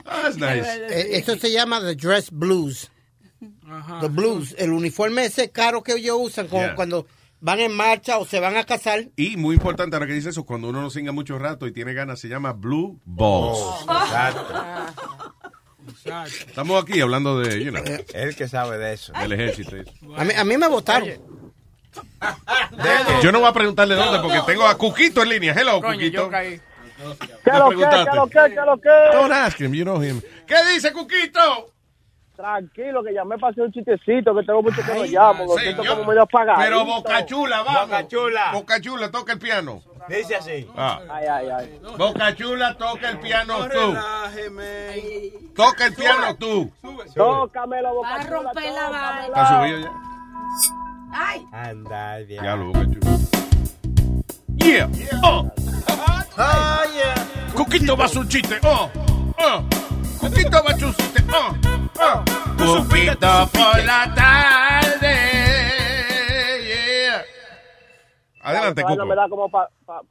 Ah, that's nice. Eh, Eso se llama the dress blues. The blues. El uniforme ese caro que ellos usan como Yeah. cuando van en marcha o se van a casar. Y muy importante, ahora que dice eso, cuando uno no singa mucho rato y tiene ganas, se llama Blue Balls. Estamos aquí hablando de, you know, Él que sabe de eso. del ejército. A mí, a mí me votaron. Yo no voy a preguntarle dónde porque tengo a Cuquito en línea. Hello, Coño, Cuquito. yo caí. ¿Qué lo que, qué lo que, qué lo que? Don't ask him, you know him. ¿Qué dice Cuquito? Tranquilo, que llamé para hacer un chistecito, que tengo mucho que no llamo, lo siento como medio apagado. Pero Boca Chula, vamos. Boca Chula. Boca Chula, toca el piano. Dice así. Ah. Ay, ay, ay. Boca Chula, toca el piano No tú. relájeme. Toca el piano tú. Tócamelo, boca Va a romper la vaina. ¿Está subido ya? Ay. Anda, bien. Ya lo Boca Chula. Yeah. Oh. Ah, Cuquito va a su chiste. Oh. Oh. Su chiste. Oh. Oh. Cuquito por la tarde. Yeah. Adelante, Cuco. me da como para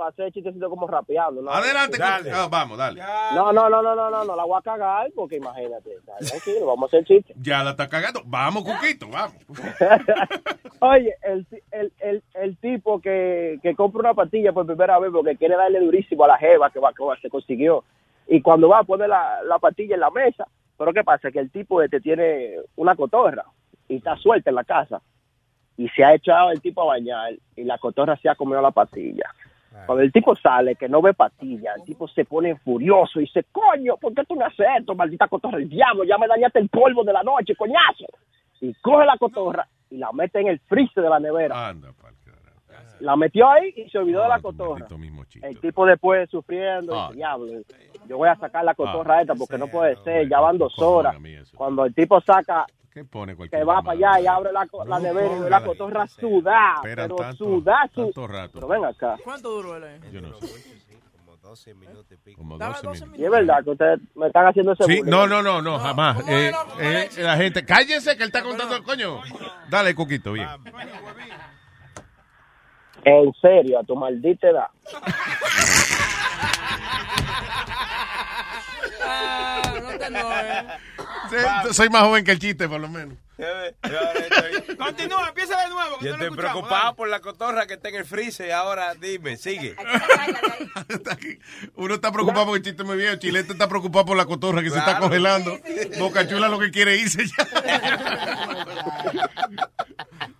hacer chistecito como rapeando. ¿no? Adelante, Cuco. Ah, vamos, dale. No, no, no, no, no, no, no la voy a cagar porque imagínate. Tranquilo, vamos a hacer chiste. Ya la está cagando. Vamos, Cuquito, vamos. (laughs) Oye, el, el, el, el tipo que, que compra una pastilla por primera vez porque quiere darle durísimo a la jeva que, va, que va- se consiguió. Y cuando va a poner la, la pastilla en la mesa, pero ¿qué pasa? Que el tipo este tiene una cotorra y está suelta en la casa. Y se ha echado el tipo a bañar y la cotorra se ha comido la pastilla. Cuando el tipo sale, que no ve pastilla, el tipo se pone furioso y dice, coño, ¿por qué tú me haces esto, maldita cotorra? El diablo, ya me dañaste el polvo de la noche, coñazo. Y coge la cotorra y la mete en el freezer de la nevera. La metió ahí y se olvidó de la cotorra. El tipo después sufriendo, Ah. diablo, yo voy a sacar la cotorra esta porque no puede ser, ya van dos horas. Cuando el tipo saca, ¿Qué pone que va para allá y abre la, la nevera y ve la cotorra sudada, pero sudada, su-. Pero ven acá. ¿Cuánto duró él ahí? Yo no sé. Como 12 minutos y pico. Como Daba 12 12 minutos. Y es verdad que ustedes me están haciendo ese Sí, no, no, no, no, jamás. Eh, eh, la gente, cállense que él está contando el coño. Dale, Cuquito, bien. En serio, a tu maldita edad. (laughs) Sí, soy más joven que el chiste, por lo menos. Continúa, empieza de nuevo. que Yo no lo estoy preocupado por la cotorra que está en el freezer y ahora dime, sigue. Uno está preocupado porque el chiste muy viejo. Chilete está preocupado por la cotorra que se está congelando. Boca Chula lo que quiere irse ya. (laughs)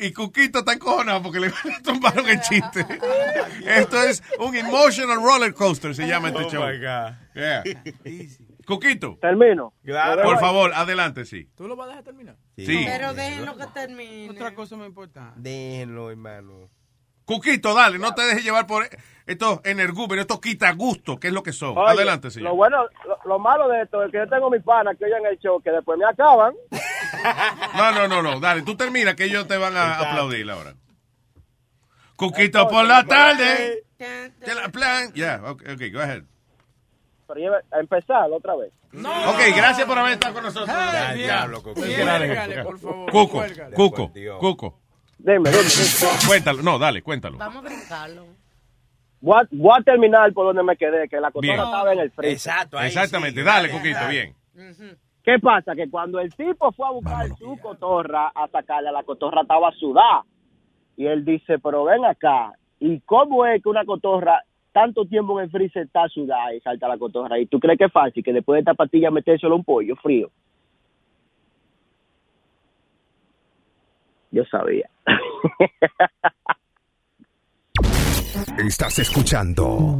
Y Cuquito está encojonado porque le (laughs) tumbaron el chiste. (laughs) Esto es un emotional roller coaster, se llama este Oh, show. my God. Yeah. Cuquito. Termino. Por favor, adelante, sí. ¿Tú lo vas a dejar terminar? Sí. Pero déjenlo que termine. Otra cosa me importa. Déjenlo, hermano. Cuquito, dale, no te dejes llevar por estos energúmenos, estos quitagustos, que es lo que son. Oye, adelante, señor. Lo bueno, lo, lo malo de esto es que yo tengo mis panas que oyen el show que después me acaban. (laughs) No, no, no, no, dale, tú termina que ellos te van a aplaudir ahora. Cuquito por la tarde. Te la plan. Ya, ok, ok, go ahead. Pero lleve- a empezar otra vez. Ok, gracias por haber estado con nosotros. Ya, diablo, Cuco. Cuco. Cuco. Cuco. Dime, dime. Cuéntalo, no, dale, cuéntalo. Vamos a brincarlo. Voy a, voy a terminar por donde me quedé, que la cotorra Bien. estaba en el freezer. Exacto, ahí Exactamente, sí, dale, dale. bien. ¿Qué pasa? Que cuando el tipo fue a buscar su cotorra a sacarla, la cotorra estaba sudada. Y él dice, pero ven acá, ¿y cómo es que una cotorra tanto tiempo en el freezer está sudada y salta la cotorra? ¿Y tú crees que es fácil que después de esta pastilla metérselo un pollo frío? Yo sabía. Estás escuchando